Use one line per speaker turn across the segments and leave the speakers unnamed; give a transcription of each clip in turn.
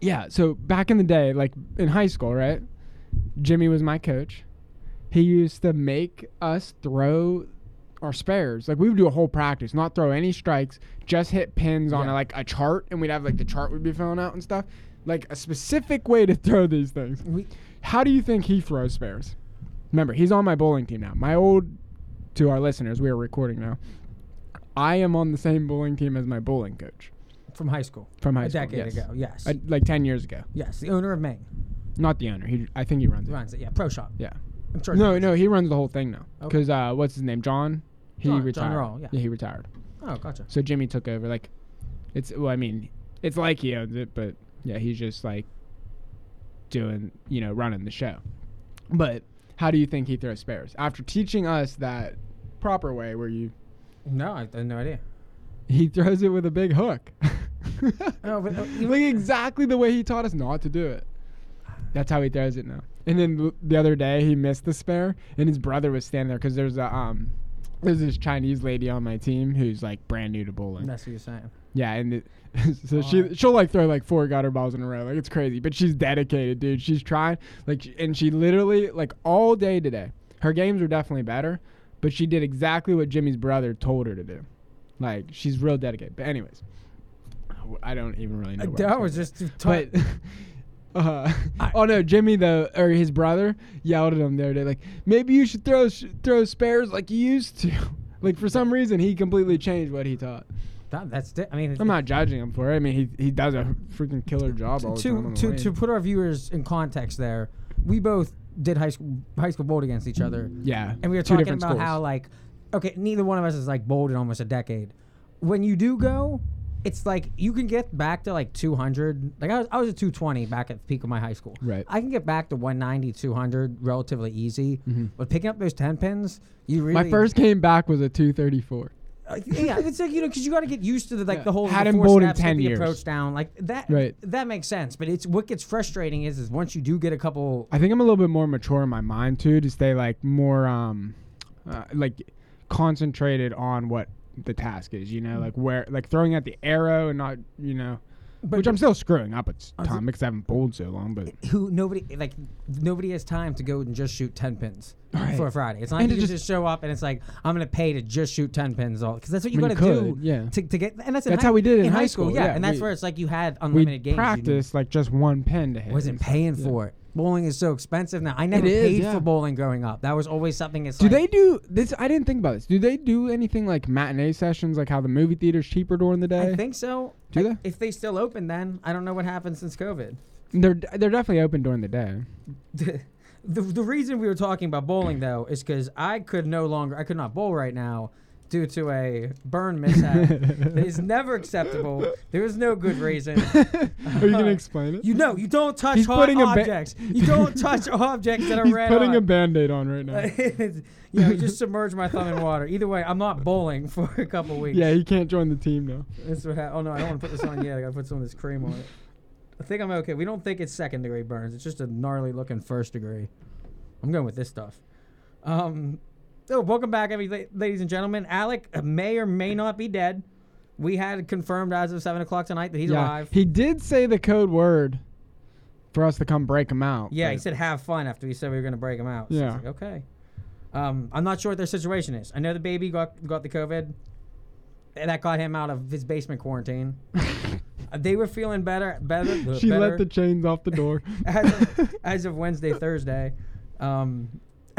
Yeah. So back in the day, like in high school, right? Jimmy was my coach. He used to make us throw our spares. Like we would do a whole practice, not throw any strikes, just hit pins on
Yeah.
a, like a chart, and we'd have like the chart would be filling out and stuff. Like a specific way to throw these things.
We,
How do you think he throws spares? Remember, he's on my bowling team now. My old, to our listeners, we are recording now. I am on the same bowling team as my bowling coach
from high school.
from high
a
school.
A decade
yes.
ago. Yes.
Uh, like ten years ago.
yes. The owner of Maine
Not the owner. He, I think he runs it.
runs it. Yeah. Pro shop.
Yeah.
I'm sure.
No, no, he runs the whole thing now.
Okay.
Because uh, what's his name? John. He
John- John
retired.
Rawle, yeah.
he retired.
Oh, gotcha.
So Jimmy took over. Like, it's well, I mean, it's like he owns it, but yeah, he's just like doing, you know, running the show. But how do you think he throws spares after teaching us that proper way, where you
No, I had no idea.
he throws it with a big hook,
Oh, but, uh,
like exactly the way he taught us not to do it. That's how he throws it now. And then the other day he missed the spare, and his brother was standing there because there's a um, there's this Chinese lady on my team who's like brand new to bowling.
That's what you're saying.
Yeah, and it, so she she'll like throw like four gutter balls in a row, like it's crazy. But she's dedicated, dude. She's trying like, and she literally like all day today. Her games were definitely better, but she did exactly what Jimmy's brother told her to do. Like she's real dedicated. But anyways, I don't even really know.
Uh,
where I
that was
going.
just.
But uh,
I-
oh no, Jimmy though, or his brother yelled at him the other day, like maybe you should throw sh- throw spares like you used to. like for some reason, he completely changed what he taught.
that, that's. Di- I mean,
I'm not judging him for it. I mean, he he does a freaking killer job all the time.
to
the
to to put our viewers in context, there, we both did high school high school bowled against each other,
yeah,
and we were talking about
schools.
how like, okay, neither one of us has like bowled in almost a decade. When you do go, it's like you can get back to like 200. Like I was, I was at 220 back at the peak of my high school.
Right.
I can get back to 190, 200 relatively easy. But picking up those 10 pins, you really
Mm-hmm. My first came back was a 234.
Uh, yeah, it's like you know, because you got to get used to the like
Yeah.
the whole
Hadn't
the four
bowled in
get
10
the
years.
approach down, like that.
Right.
That makes sense, but it's what gets frustrating is is once you do get a couple.
I think I'm a little bit more mature in my mind too, to stay like more um, uh, like concentrated on what the task is. You know,
Mm.
like where like throwing at the arrow and not you know,
But-
which I'm still screwing up at time because I haven't bowled so long. But
Who nobody like nobody has time to go and just shoot ten pins
Right.
for a Friday. It's not
And
like
to
you
just-
just show up and it's like I'm gonna pay to just shoot ten pins all because that's what you
I mean,
got to
you
do.
yeah.
To, to get and that's
That's
high-
how we did it in
in
high
school.
school,
Yeah,
yeah,
and that's
we-
where it's like you had
we
unlimited games. you knew.
like just one pin to hit.
wasn't paying
Yeah.
for it. Bowling is so expensive now. I never
is,
paid
yeah.
for bowling growing up. That was always something. It's
Do
like,
they do this? I didn't think about this. Do they do anything like matinee sessions, like how the movie theater's cheaper during the day?
I think so.
Do
I-
they?
If they still open, then I don't know what happened since COVID.
they're they're definitely open during the day.
the, the the reason we were talking about bowling though is because I could no longer I could not bowl right now due to a burn mishap that is never acceptable. There is no good reason.
Are you gonna explain it?
You know, you don't touch
He's
hot
putting a ba-
objects. you don't touch objects that are
He's
red
putting a
hot.
band-aid on right now.
you know, you just submerge my thumb in water. Either way, I'm not bowling for a couple weeks.
yeah, he can't join the team now.
That's what happened. Oh no, I don't want to put this on yet. I gotta put some of this cream on it. I think I'm okay. We don't think it's second degree burns. It's just a gnarly looking first degree. I'm going with this stuff. Um, so welcome back, every ladies and gentlemen. Alec may or may not be dead. We had confirmed as of seven o'clock tonight that he's
yeah,
alive.
he did say the code word for us to come break him out.
yeah, he said have fun after we said we were going to break him out. So
Yeah.
like, okay. Um, I'm not sure what their situation is. I know the baby got got the COVID. And that got him out of his basement quarantine. They were feeling better. Better.
she
better
let the chains off the door.
as, of, as of Wednesday, Thursday. Um,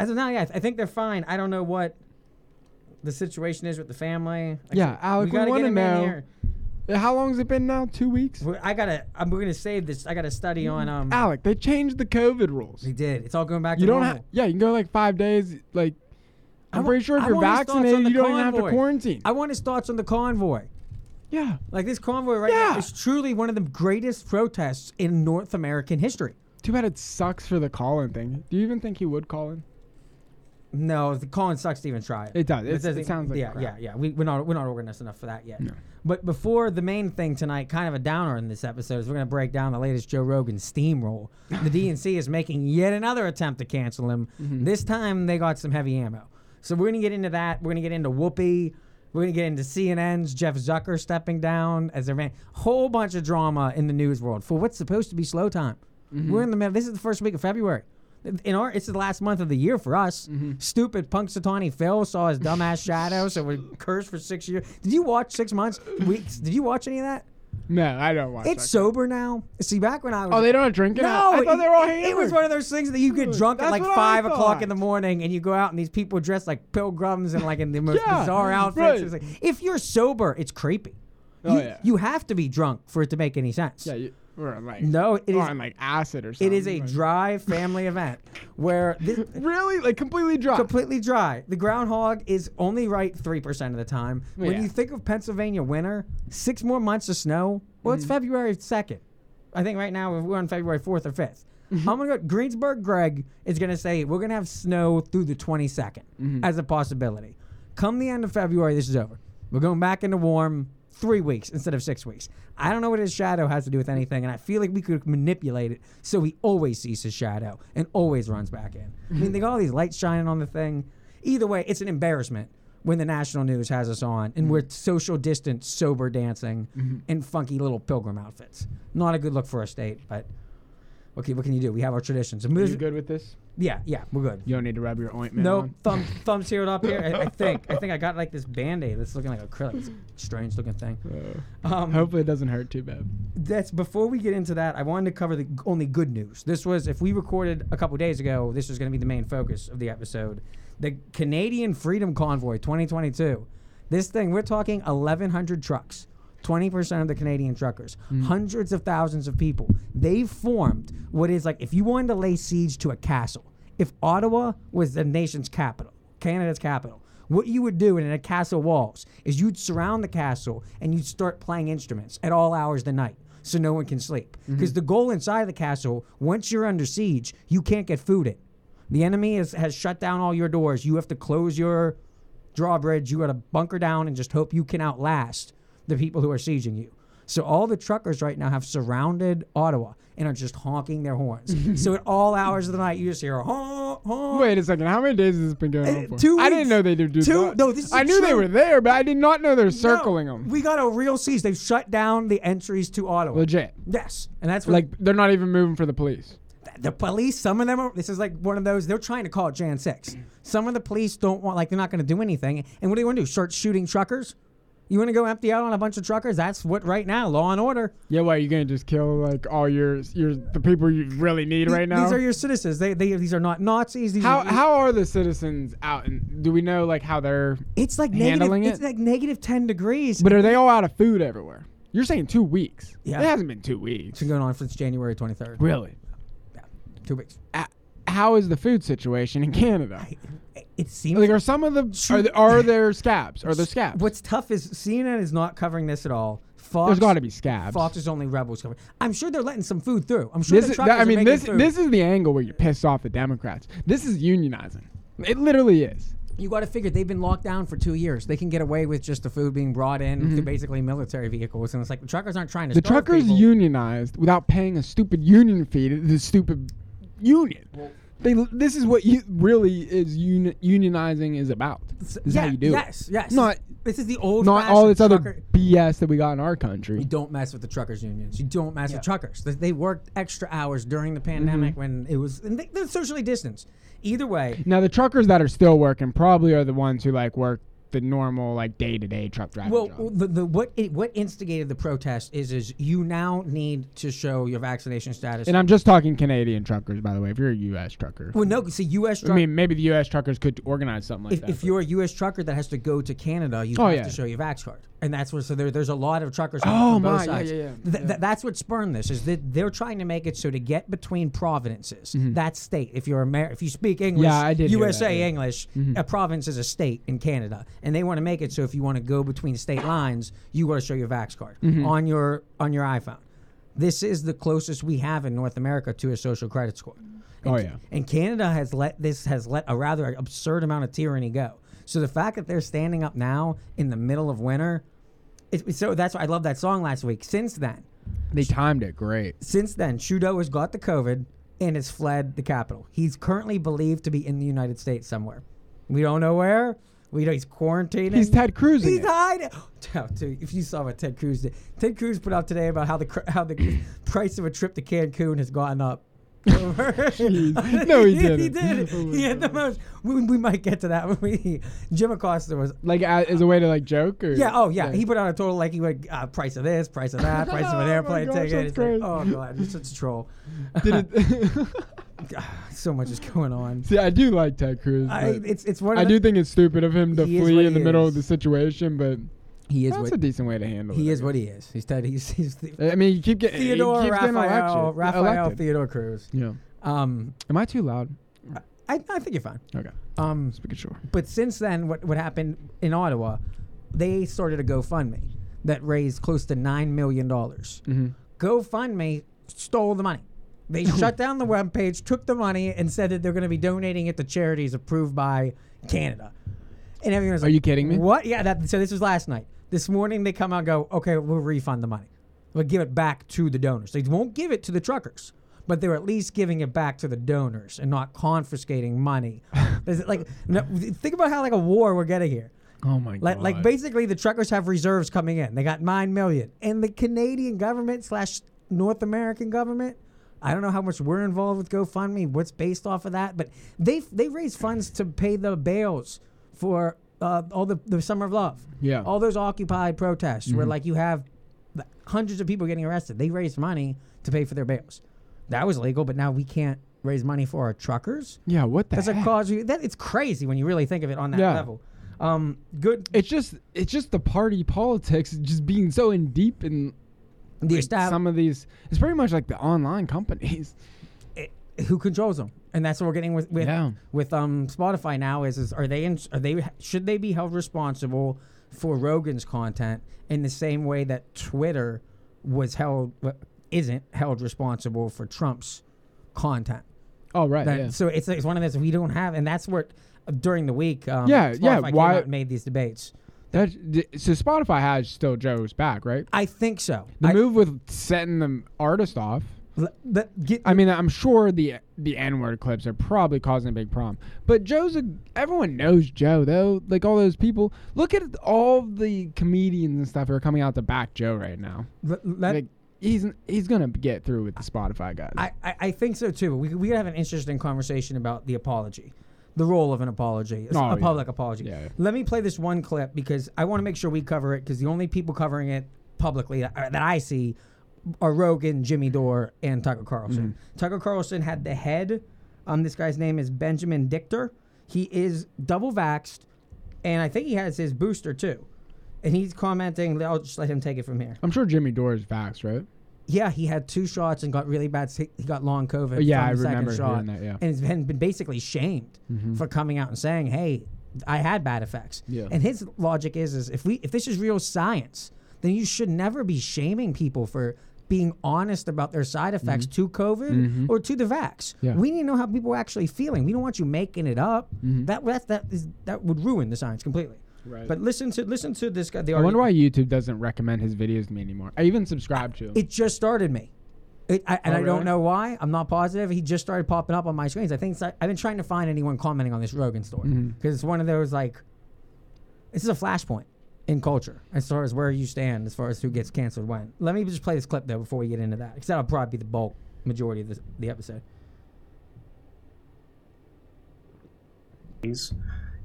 as of now, yeah, I, th- I think they're fine. I don't know what the situation is with the family.
Yeah, Alec, we wanna
get in
know-. How has it been now? Two weeks.
We're- I gotta. I'm we're gonna save this. I gotta study on. Um,
Alec, they changed the COVID rules.
they did. It's all going back
You
to
don't
normal.
have. Yeah, you can go like five days. Like, I'm pretty sure if
I
you're
want
vaccinated, you don't even have to quarantine.
I want his thoughts on the convoy.
yeah.
Like this convoy right now is truly one of the greatest protests in North American history.
Too bad it sucks for the call-in thing. Do you even think he would call in?
No, the Colin sucks to even try it.
It does. It's-
doesn't-
it sounds like
yeah,
crap.
yeah, yeah. We, we're not we're not organized enough for that yet.
No.
But before the main thing tonight, kind of a downer in this episode, is we're going to break down the latest Joe Rogan steamroll. The DNC is making yet another attempt to cancel him.
Mm-hmm.
This time they got some heavy ammo. So we're going to get into that. We're going to get into Whoopi. We're gonna get into CNN's Jeff Zucker stepping down as their man. Whole bunch of drama in the news world for what's supposed to be slow time. We're in the middle. This is the first week of February. In our, it's the last month of the year for us. Mm-hmm. Stupid Punxsutawney Phil saw his dumbass shadow, so we cursed for six years. Did you watch six months, weeks? Did you watch any of that?
No, I don't watch.
It's sober now. See, back when I was
Oh, they don't drink it.
no,
I thought they were all
it, it was one of those things that you get drunk at like five o'clock in the morning, and you go out and these people dressed like pilgrims and like in the most
Yeah,
bizarre outfits.
right.
It's like, if you're sober, it's creepy.
Oh,
you,
yeah.
you have to be drunk for it to make any sense.
Yeah, you, or like
No, it
or
is.
on like acid or something.
It is a
like-
dry family event where this,
Really, like completely dry.
completely dry. The groundhog is only right three percent of the time. When
Yeah.
you think of Pennsylvania winter, six more months of snow. Well,
Mm-hmm.
it's February second. I think right now we're on February fourth or 5th i
Mm-hmm.
I'm gonna go. Greensburg Greg is gonna say we're gonna have snow through the 22nd
Mm-hmm.
as a possibility. Come the end of February, this is over. We're going back into warm three weeks instead of six weeks. I don't know what his shadow has to do with anything, and I feel like we could manipulate it so he always sees his shadow and always runs back in. I mean, they got all these lights shining on the thing. Either way, it's an embarrassment when the national news has us on and we're social distance, sober dancing mm-hmm. in funky little pilgrim outfits. Not a good look for a state, but okay, what can you do? We have our traditions.
Are you good with this?
Yeah, yeah, we're good.
You don't need to rub your ointment.
No
on?
thumb thumbs sealed up here. I, I think. I think I got like this band aid that's looking like acrylic. It's a strange looking thing. Um,
hopefully, it doesn't hurt too bad.
that's before we get into that. I wanted to cover the only good news. This was if we recorded a couple days ago. This was going to be the main focus of the episode. The Canadian Freedom Convoy 2022. This thing we're talking 1,100 trucks. 20% of the Canadian truckers, hmm. hundreds of thousands of people. They formed what is like if you wanted to lay siege to a castle, if Ottawa was the nation's capital, Canada's capital, what you would do in a castle walls is you'd surround the castle and you'd start playing instruments at all hours of the night so no one can sleep. Mm-hmm. Because the goal inside the castle, once you're under siege, you can't get food in. The enemy is, has shut down all your doors. You have to close your drawbridge. You got to bunker down and just hope you can outlast the people who are sieging you. So all the truckers right now have surrounded Ottawa and are just honking their horns. so at all hours of the night, you just hear honk, honk.
Wait a second. How many days has this been going on
Uh,
for?
two
I didn't know they did do
Two-
that.
no, this is
I knew they were there, but I did not know they're circling
No,
them.
We got a real siege. They've shut down the entries to Ottawa.
Legit.
Yes, and that's what
Like they're not even moving for the police.
the police. Some of them are. This is like one of those. They're trying to call it Jan six. Some of the police don't want. Like they're not going to do anything. And what do you want to do? Start shooting truckers? You want to go empty out on a bunch of truckers? That's what right now. Law and order.
Yeah, what? You gonna just kill like all your your the people you really need right now?
These are your citizens. They, they these are not Nazis. These
how
are,
how are the citizens out? And do we know like how they're?
It's like negative.
handling
It's like negative ten degrees.
But are they all out of food everywhere? You're saying two weeks?
Yeah.
it hasn't been two weeks.
it's been going on since January twenty third.
Really?
Yeah, Two weeks.
Uh, how is the food situation in Canada?
It, it seems
Like, are some of the are, there, are there scabs? Are there scabs?
What's tough is CNN is not covering this at all. Fox,
There's got to be scabs.
Fox is only rebels covering. I'm sure they're letting some food through. I'm sure
This
the
is,
truckers
I mean,
are
this
food.
this is the angle where you piss off the Democrats. This is unionizing. It literally is.
you got to figure they've been locked down for two years. They can get away with just the food being brought in through basically military vehicles, and it's like the truckers aren't trying to.
Mm-hmm. The
starve
truckers
people.
unionized without paying a stupid union fee to the stupid union. They this is what you really is uni- unionizing is about. This is
yeah,
how you do
yes,
it.
yes.
Not
this is the old.
not all this other BS that we got in our country.
You don't mess with the truckers unions. You don't mess with truckers. They, they worked extra hours during the mm-hmm. pandemic when it was and they, they're socially distanced. Either way,
Now the truckers that are still working probably are the ones who like work the normal like day to day truck driving
well,
job.
the, the what it, what instigated the protest is is you now need to show your vaccination status.
And I'm just talking Canadian truckers, by the way. If you're a U.S. trucker,
well, no, see, U.S.
I mean, maybe the U.S. truckers could organize something like
if,
that.
if you're a U.S. trucker that has to go to Canada, you
Oh,
have
yeah.
to show your vax card, and that's what. So there, there's a lot of truckers.
Oh, my, yeah, yeah, yeah,
Th-
yeah.
th- that's what spurned this. Is that they're trying to make it so to get between provinces, that state. If you're Amer- if you speak English,
Mm-hmm. Yeah, I did
USA
that, yeah. Mm-hmm.
English, a province is a state in Canada, and they want to make it so if you want to go between state lines, you got to show your vax card
Mm-hmm.
on your on your iPhone. This is the closest we have in North America to a social credit score.
Oh, yeah.
and Canada has let this has let a rather absurd amount of tyranny go. So the fact that they're standing up now in the middle of winter, it's, so that's why I love that song last week. Since then,
they timed it great.
since then, Trudeau has got the COVID and has fled the capital. He's currently believed to be in the United States somewhere. We don't know where. We know he's quarantining.
He's Ted Cruz.
He's hiding. Oh, dude, if you saw what Ted Cruz did, Ted Cruz put out today about how the how the price of a trip to Cancun has gone up.
No, he
He
didn't.
did.
Oh
he had the most. We, we might get to that when we. Jim Acosta was.
Like uh, as a way to like joke or
Yeah. Oh yeah. He put out a total like he went uh, price of this, price of that, price of
Oh
an
my
airplane
gosh,
ticket. It's like, oh god, he's such a troll.
Did it?
so much is going on.
See, I do like Ted Cruz.
I, it's it's one. Of
I do think it's stupid of him to flee in the
he
middle of the situation, but
He is
that's
what
a decent way to handle it.
he is what he is. He's Ted. He's he's the,
I mean, you keep getting
Theodore
he
Raphael Raphael
elected.
Theodore Cruz.
Yeah.
Um,
Am I too loud?
I, I think you're fine.
Okay.
Um,
Just making sure.
but since then, what what happened in Ottawa? They started a GoFundMe that raised close to nine million dollars.
Mm-hmm.
GoFundMe stole the money. They shut down the webpage, took the money, and said that they're going to be donating it to charities approved by Canada. And everyone was
Are
like,
you kidding me?
What? Yeah. That, so this was last night. This morning they come out and go, okay, we'll refund the money. We'll give it back to the donors. They won't give it to the truckers, but they're at least giving it back to the donors and not confiscating money. Like, no, think about how like a war we're getting here.
Oh my
Like,
god.
like basically, the truckers have reserves coming in. They got nine million, and the Canadian government slash North American government. I don't know how much we're involved with GoFundMe. What's based off of that, but they they raise funds to pay the bails for uh, all the the Summer of Love.
Yeah.
all those Occupy protests where like you have hundreds of people getting arrested. They raised money to pay for their bails. That was legal, but now we can't raise money for our truckers.
yeah. What the
That's a cause. You, that it's crazy when you really think of it on that
Yeah.
level. Um, good.
It's just it's just the party politics just being so in deep in
The
like, some of these. It's pretty much like the online companies.
who controls them, and that's what we're getting with with,
Yeah.
with um Spotify now. Is is are they in, are they should they be held responsible for Rogan's content in the same way that Twitter was held isn't held responsible for Trump's content?
Oh right.
That-
yeah.
So it's it's one of those we don't have, and that's what uh, during the week. Um,
Yeah, yeah,
Spotify came
why-
made these debates?
That so Spotify has still Joe's back, right?
I think so.
The
I,
move with setting the artist off.
L- the- get,
I mean, I'm sure the the N word clips are probably causing a big problem. But Joe's a everyone knows Joe though. Like all those people. Look at all the comedians and stuff who are coming out to back Joe right now.
let-
Like he's he's gonna get through with the Spotify guys.
I, I, I think so too. We we could have an interesting conversation about the apology, the role of an apology, a,
Oh,
a
yeah.
public apology.
Yeah, yeah.
Let me play this one clip because I want to make sure we cover it because the only people covering it publicly that, uh, that I see are Rogan, Jimmy Dore, and Tucker Carlson.
Mm-hmm.
Tucker Carlson had the head. Um, this guy's name is Benjamin Dichter. He is double vaxxed, and I think he has his booster too. And he's commenting. I'll just let him take it from here.
I'm sure Jimmy Dore is vaxxed, right?
Yeah, he had two shots and got really bad. He got long COVID.
Oh, yeah,
from
I remember
shot,
hearing that, yeah.
and has been, been basically shamed for coming out and saying, "Hey, I had bad effects."
Yeah.
And his logic is, is if we if this is real science, then you should never be shaming people for being honest about their side effects mm-hmm. to COVID mm-hmm. or to the vax.
Yeah.
We need to know how people are actually feeling. We don't want you making it up. Mm-hmm. That that that is that would ruin the science completely.
Right.
But listen to listen to this guy. The
I wonder why YouTube doesn't recommend his videos to me anymore. I even subscribe to him.
It just started me. It, I, and
Oh,
I don't
really?
know why. I'm not positive. He just started popping up on my screens. I think it's, I've been trying to find anyone commenting on this Rogan story
Mm-hmm.
because it's one of those like, this is a flashpoint in culture as far as where you stand as far as who gets canceled when. Let me just play this clip though before we get into that because that'll probably be the bulk majority of this, the episode.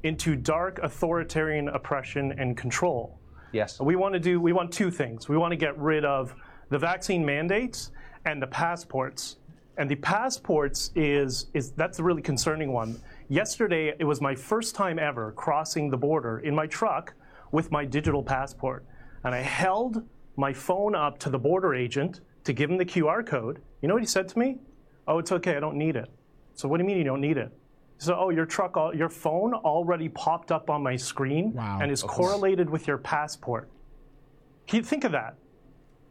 into dark authoritarian oppression and control.
Yes.
We want to do we want two things. We want to get rid of the vaccine mandates and the passports. And the passports is is that's a really concerning one. Yesterday it was my first time ever crossing the border in my truck with my digital passport. And I held my phone up to the border agent to give him the QR code. You know what he said to me? Oh, it's okay, I don't need it. So what do you mean you don't need it? So, oh, your truck, your phone already popped up on my screen
Wow.
and is correlated with your passport. You think of that?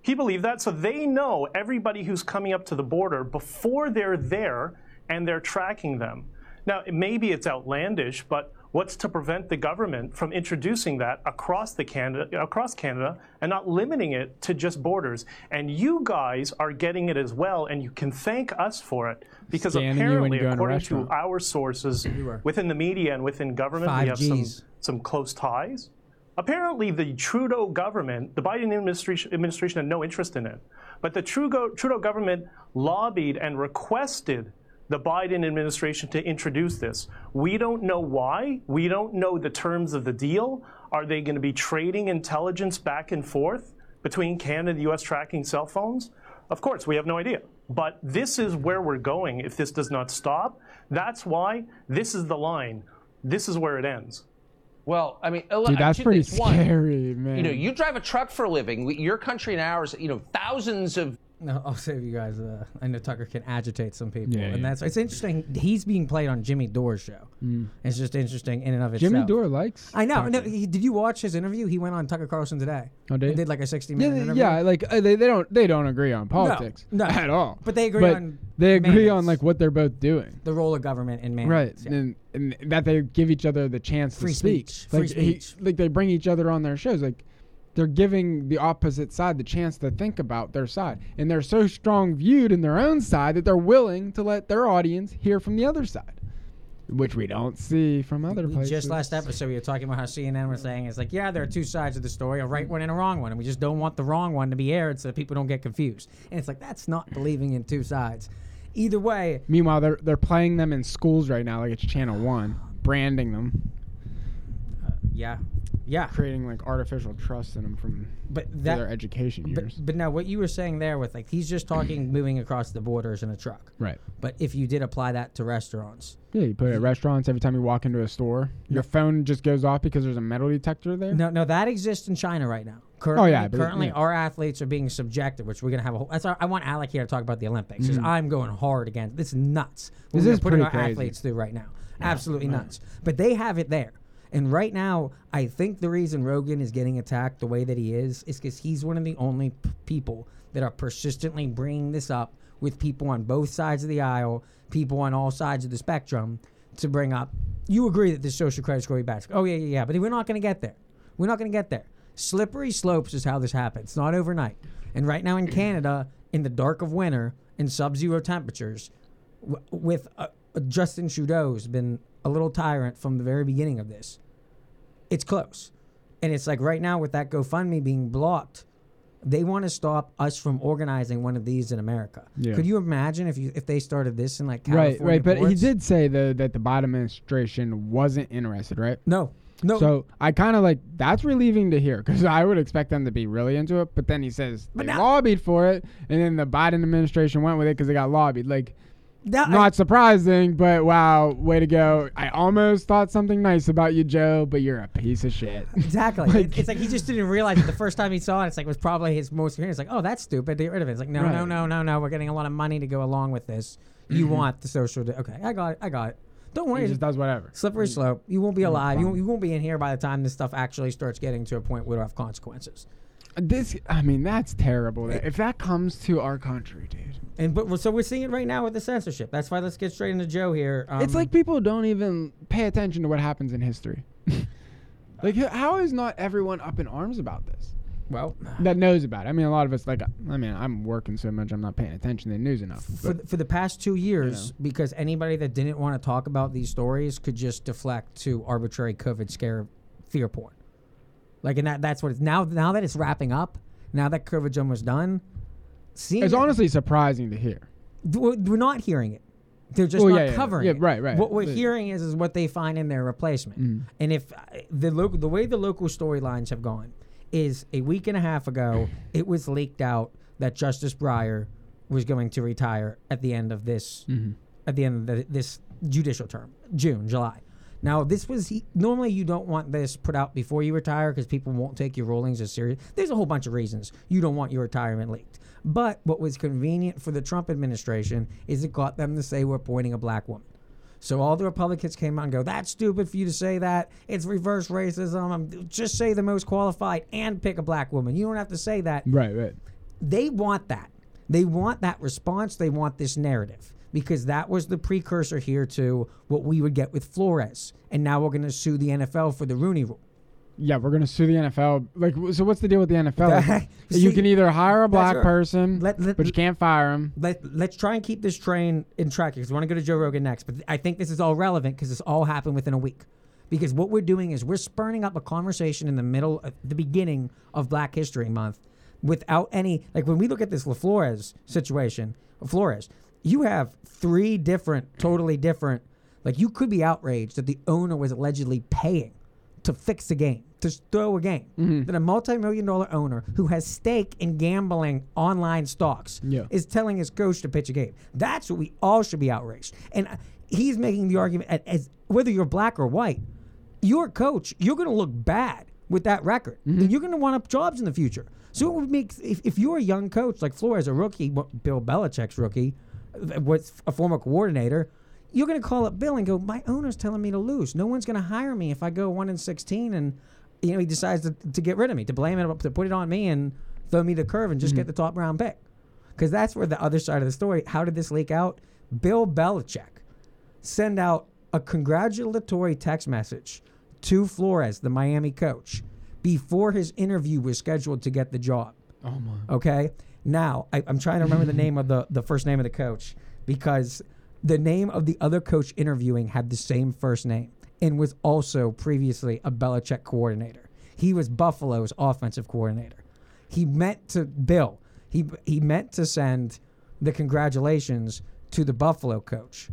He believed that? So they know everybody who's coming up to the border before they're there and they're tracking them. Now, maybe it's outlandish, but What's to prevent the government from introducing that across the Canada across Canada and not limiting it to just borders? And you guys are getting it as well, and you can thank us for it because
Scanning
apparently,
you go in a
according to
restaurant.
our sources within the media and within government,
Five
we have some some close ties. Apparently, the Trudeau government, the Biden administration, administration had no interest in it. But the Trudeau, Trudeau government lobbied and requested the Biden administration to introduce this. We don't know why. We don't know the terms of the deal. Are they going to be trading intelligence back and forth between Canada and the U.S. tracking cell phones? Of course, we have no idea. But this is where we're going if this does not stop. That's why this is the line. This is where it ends.
Well, I mean,
Dude, that's
two
pretty
things. One,
scary, man.
You know, you drive a truck for a living. Your country and ours, you know, thousands of
No, I'll save you guys. Uh, I know Tucker can agitate some people,
Yeah,
and
yeah.
that's it's interesting. He's being played on Jimmy Dore's show. It's just interesting in and of itself.
Mm. Jimmy Dore likes.
I know. No, he, did you watch his interview? He went on Tucker Carlson today.
Oh, did he?
did like a sixty
Yeah,
minute
they-
interview.
yeah, like uh, they, they don't they don't agree on politics
no.
at all.
But they agree
But
on
they agree on like what they're both doing.
the role of government in man.
Right, and, and that they give each other the chance
Free
to speak.
speech, free
Like he- like they bring each other on their shows. Like they're giving the opposite side the chance to think about their side, and they're so strong viewed in their own side that they're willing to let their audience hear from the other side, which we don't see from other places.
just last episode we were talking about how CNN was saying it's like yeah there are two sides of the story a right one and a wrong one and we just don't want the wrong one to be aired so that people don't get confused and it's like that's not believing in two sides. Either way,
Meanwhile, they're they're playing them in schools right now, like it's Channel One, branding them, uh,
yeah, yeah.
creating like artificial trust in them from
But that
their education years.
but now what you were saying there with like he's just talking moving across the borders in a truck.
right.
But if you did apply that to restaurants,
Yeah, you put it at restaurants every time you walk into a store. Your phone just goes off because there's a metal detector there.
no, no, that exists in China right now. Currently,
Oh, yeah, but
currently
yeah.
our athletes are being subjected, which we're gonna have a whole. That's our, I want Alec here to talk about the Olympics because I'm going hard against. This is nuts.
Mm. This
we're
is
putting our
crazy.
athletes through right now. Absolutely nuts. But they have it there. And right now, I think the reason Rogan is getting attacked the way that he is is because he's one of the only p- people that are persistently bringing this up with people on both sides of the aisle, people on all sides of the spectrum, to bring up. You agree that this social credit score is bad? Oh yeah, yeah, yeah. But we're not going to get there. We're not going to get there. Slippery slopes is how this happens. Not overnight. And right now in Canada, in the dark of winter, in sub-zero temperatures, w- with uh, Justin Trudeau's been a little tyrant from the very beginning of this. It's close, and it's like right now with that GoFundMe being blocked, they want to stop us from organizing one of these in America.
Yeah.
Could you imagine if you if they started this in like
right,
California
right. But he did say though that the Biden administration wasn't interested, right?
no, no.
So I kind of like that's relieving to hear because I would expect them to be really into it. But then he says they
now-
lobbied for it, and then the Biden administration went with it because they got lobbied. Like
that,
not surprising, but wow, way to go! I almost thought something nice about you, Joe, but you're a piece of shit.
Exactly.
Like-
It- it's like he just didn't realize it the first time he saw it. It's like it was probably his most experience. Like, oh, that's stupid. Get rid of it. It's like, no, no,
Right.
no, no, no. We're getting a lot of money to go along with this. You mm-hmm. want the social? Di- okay, I got it. I got it. Don't
he
worry.
just does whatever.
Slippery slope. You won't be alive. You won't, you won't be in here by the time this stuff actually starts getting to a point where it'll have consequences.
This, I mean, that's terrible. If that comes to our country, dude.
And but so we're seeing it right now with the censorship. That's why let's get straight into Joe here. Um,
it's like people don't even pay attention to what happens in history. like, how is not everyone up in arms about this?
well,
That knows about it. I mean, a lot of us, like, I mean, I'm working so much, I'm not paying attention to the news enough.
for,
But
th- for the past two years, because anybody that didn't want to talk about these stories could just deflect to arbitrary COVID scare fear porn. Like, and that, that's what it's now. Now that it's wrapping up, now that COVID's almost done, seeing
it's
it-
honestly surprising to hear.
we're not hearing it. They're just
Well,
not
yeah, yeah,
covering
yeah,
it.
right, right.
What we're hearing is is what they find in their replacement.
Mm.
And if uh, the local, the way the local storylines have gone is a week and a half ago, it was leaked out that Justice Breyer was going to retire at the end of this
Mm-hmm.
at the end of the, this judicial term, June, July. Now, this was he, normally you don't want this put out before you retire because people won't take your rulings as serious. There's a whole bunch of reasons you don't want your retirement leaked. But what was convenient for the Trump administration is it got them to say we're appointing a black woman. So all the Republicans came out and go, "That's stupid for you to say that. It's reverse racism. Um, Just say the most qualified and pick a black woman. You don't have to say that."
Right, right.
they want that. They want that response. They want this narrative. because that was the precursor here to what we would get with Flores. And now we're going to sue the NFL for the Rooney Rule.
Yeah, we're gonna sue the NFL. Like, so what's the deal with the NFL? Like,
See,
you can either hire a black
right.
person,
Let- let-
but you can't fire him.
Let, let's try and keep this train in track because we want to go to Joe Rogan next. But I think this is all relevant because this all happened within a week. Because what we're doing is we're spurning up a conversation in the middle, at the beginning of Black History Month, without any like when we look at this LaFlores situation, Flores, you have three different, totally different. Like you could be outraged that the owner was allegedly paying to fix the game, to throw a game. That a multi-million dollar owner who has stake in gambling online stocks
Yeah.
is telling his coach to pitch a game. That's what we all should be outraged. And uh, he's making the argument a- as whether you're black or white, your coach, you're going to look bad with that record. And You're going to want up jobs in the future. So it would make if, if you're a young coach like Flores, a rookie, Bill Belichick's rookie, uh, was a former coordinator. You're going to call up Bill and go, "My owner's telling me to lose. No one's going to hire me if I go one and sixteen." And you know he decides to, to get rid of me, to blame it, to put it on me, and throw me the curve and just mm-hmm. get the top round pick. Because that's where the other side of the story. How did this leak out? Bill Belichick send out a congratulatory text message to Flores, the Miami coach, before his interview was scheduled to get the job.
Oh my.
Okay. Now I, I'm trying to remember the name of the the first name of the coach because the name of the other coach interviewing had the same first name and was also previously a Belichick coordinator. He was Buffalo's offensive coordinator. He meant to Bill. He he meant to send the congratulations to the Buffalo coach.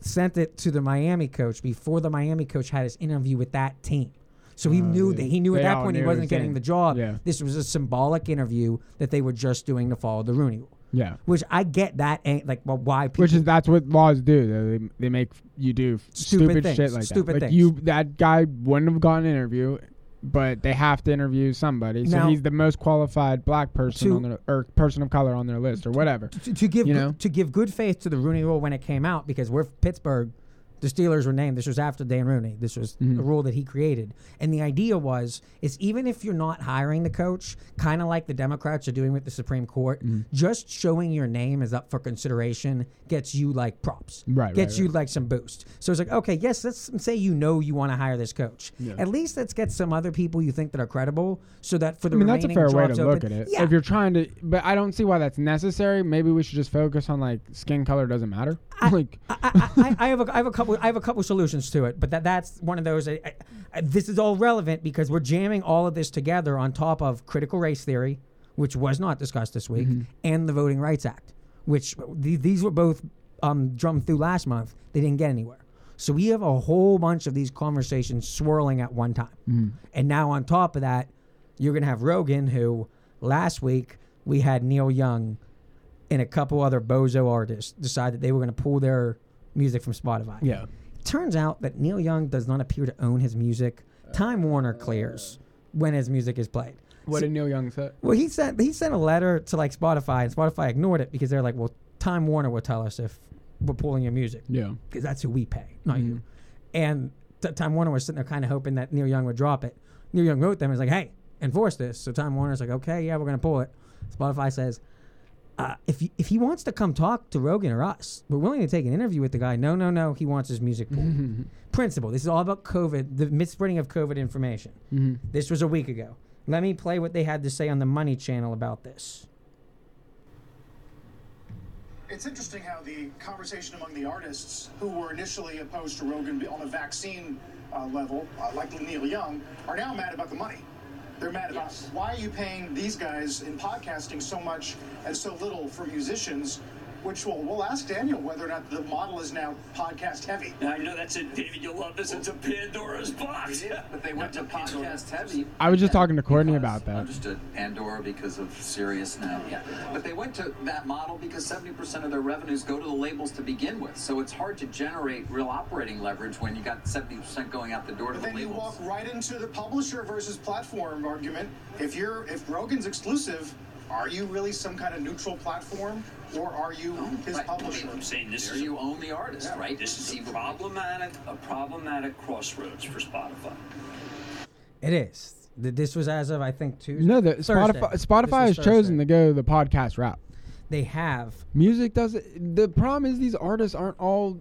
Sent it to the Miami coach before the Miami coach had his interview with that team. So he
Oh,
knew that he knew at that point he
knew
wasn't getting the job.
Yeah.
This was a symbolic interview that they were just doing to follow the Rooney Rule.
Yeah.
Which I get that, ain't like well, why people.
Which is that's what laws do. They, they make you do
Stupid
stupid,
things,
shit like
stupid
that. Like
things.
you, that guy wouldn't have gotten an interview, but they have to interview somebody. So
Now-
he's the most qualified black person
To-
on their or person of color on their list or whatever.
to, to give
you know?
to give good faith to the Rooney Rule when it came out because we're Pittsburgh. The Steelers were named. This was after Dan Rooney. This was
Mm-hmm.
a rule that he created. And the idea was is even if you're not hiring the coach, kind of like the Democrats are doing with the Supreme Court,
Mm-hmm.
just showing your name is up for consideration gets you like props.
Right,
Gets
right,
you
right.
like some boost. So it's like, okay, yes, let's say you know you want to hire this coach.
Yeah.
At least let's get some other people you think that are credible so that for the
I mean, that's a fair way to
jobs
look at it.
Yeah.
If you're trying to, but I don't see why that's necessary. Maybe we should just focus on like skin color doesn't matter. Like,
I, I, I, I have a, I have a couple I have a couple solutions to it, but that that's one of those. I, I, I- this is all relevant because we're jamming all of this together on top of critical race theory, which was not discussed this week, and the Voting Rights Act, which th- these were both um, drummed through last month. They didn't get anywhere. So we have a whole bunch of these conversations swirling at one time, and now on top of that, you're gonna have Rogan, who last week we had Neil Young and a couple other bozo artists decide that they were going to pull their music from Spotify.
yeah,
Turns out that Neil Young does not appear to own his music. Time Warner clears when his music is played.
what did Neil Young say?
Well, he sent he sent a letter to like Spotify, and Spotify ignored it because they're like, "Well, Time Warner will tell us if we're pulling your music
Yeah,
because that's who we pay, not you."
Mhm.
And t- Time Warner was sitting there kind of hoping that Neil Young would drop it. Neil Young wrote them and was like, "Hey, enforce this." So Time Warner's like, "Okay, yeah, we're gonna pull it." Spotify says, uh, "If he, if he wants to come talk to Rogan or us, we're willing to take an interview with the guy." No, no, no. He wants his music pulled. Principle. This is all about COVID, the misspreading of COVID information.
Mhm.
This was a week ago. Let me play what they had to say on the Money Channel about this.
It's interesting how the conversation among the artists who were initially opposed to Rogan on a vaccine uh, level, uh, like Neil Young, are now mad about the money. They're mad about why are you paying these guys in podcasting so much and so little for musicians? Which will we'll ask Daniel whether or not the model is now podcast heavy.
Now, I know that's it, David. You'll love this. It's a Pandora's box.
But they went to podcast heavy.
I was just talking to Courtney about that.
Understood. Pandora because of Sirius now. Yeah. But they went to that model because 70% of their revenues go to the labels to begin with. So it's hard to generate real operating leverage when you got 70% going out the door to
But
the
then you walk right into the publisher versus platform argument. If you're if Rogan's exclusive, are you really some kind of neutral platform, or are you his
right.
publisher?
I'm saying this
There
is
you own the artist,
Yeah.
right?
this is a problematic, a problematic crossroads for Spotify.
It is. Th- This was as of I think Tuesday.
No, the
Thursday.
Spotify Spotify has chosen to go the podcast route.
they have.
Music doesn't. The problem is these artists aren't all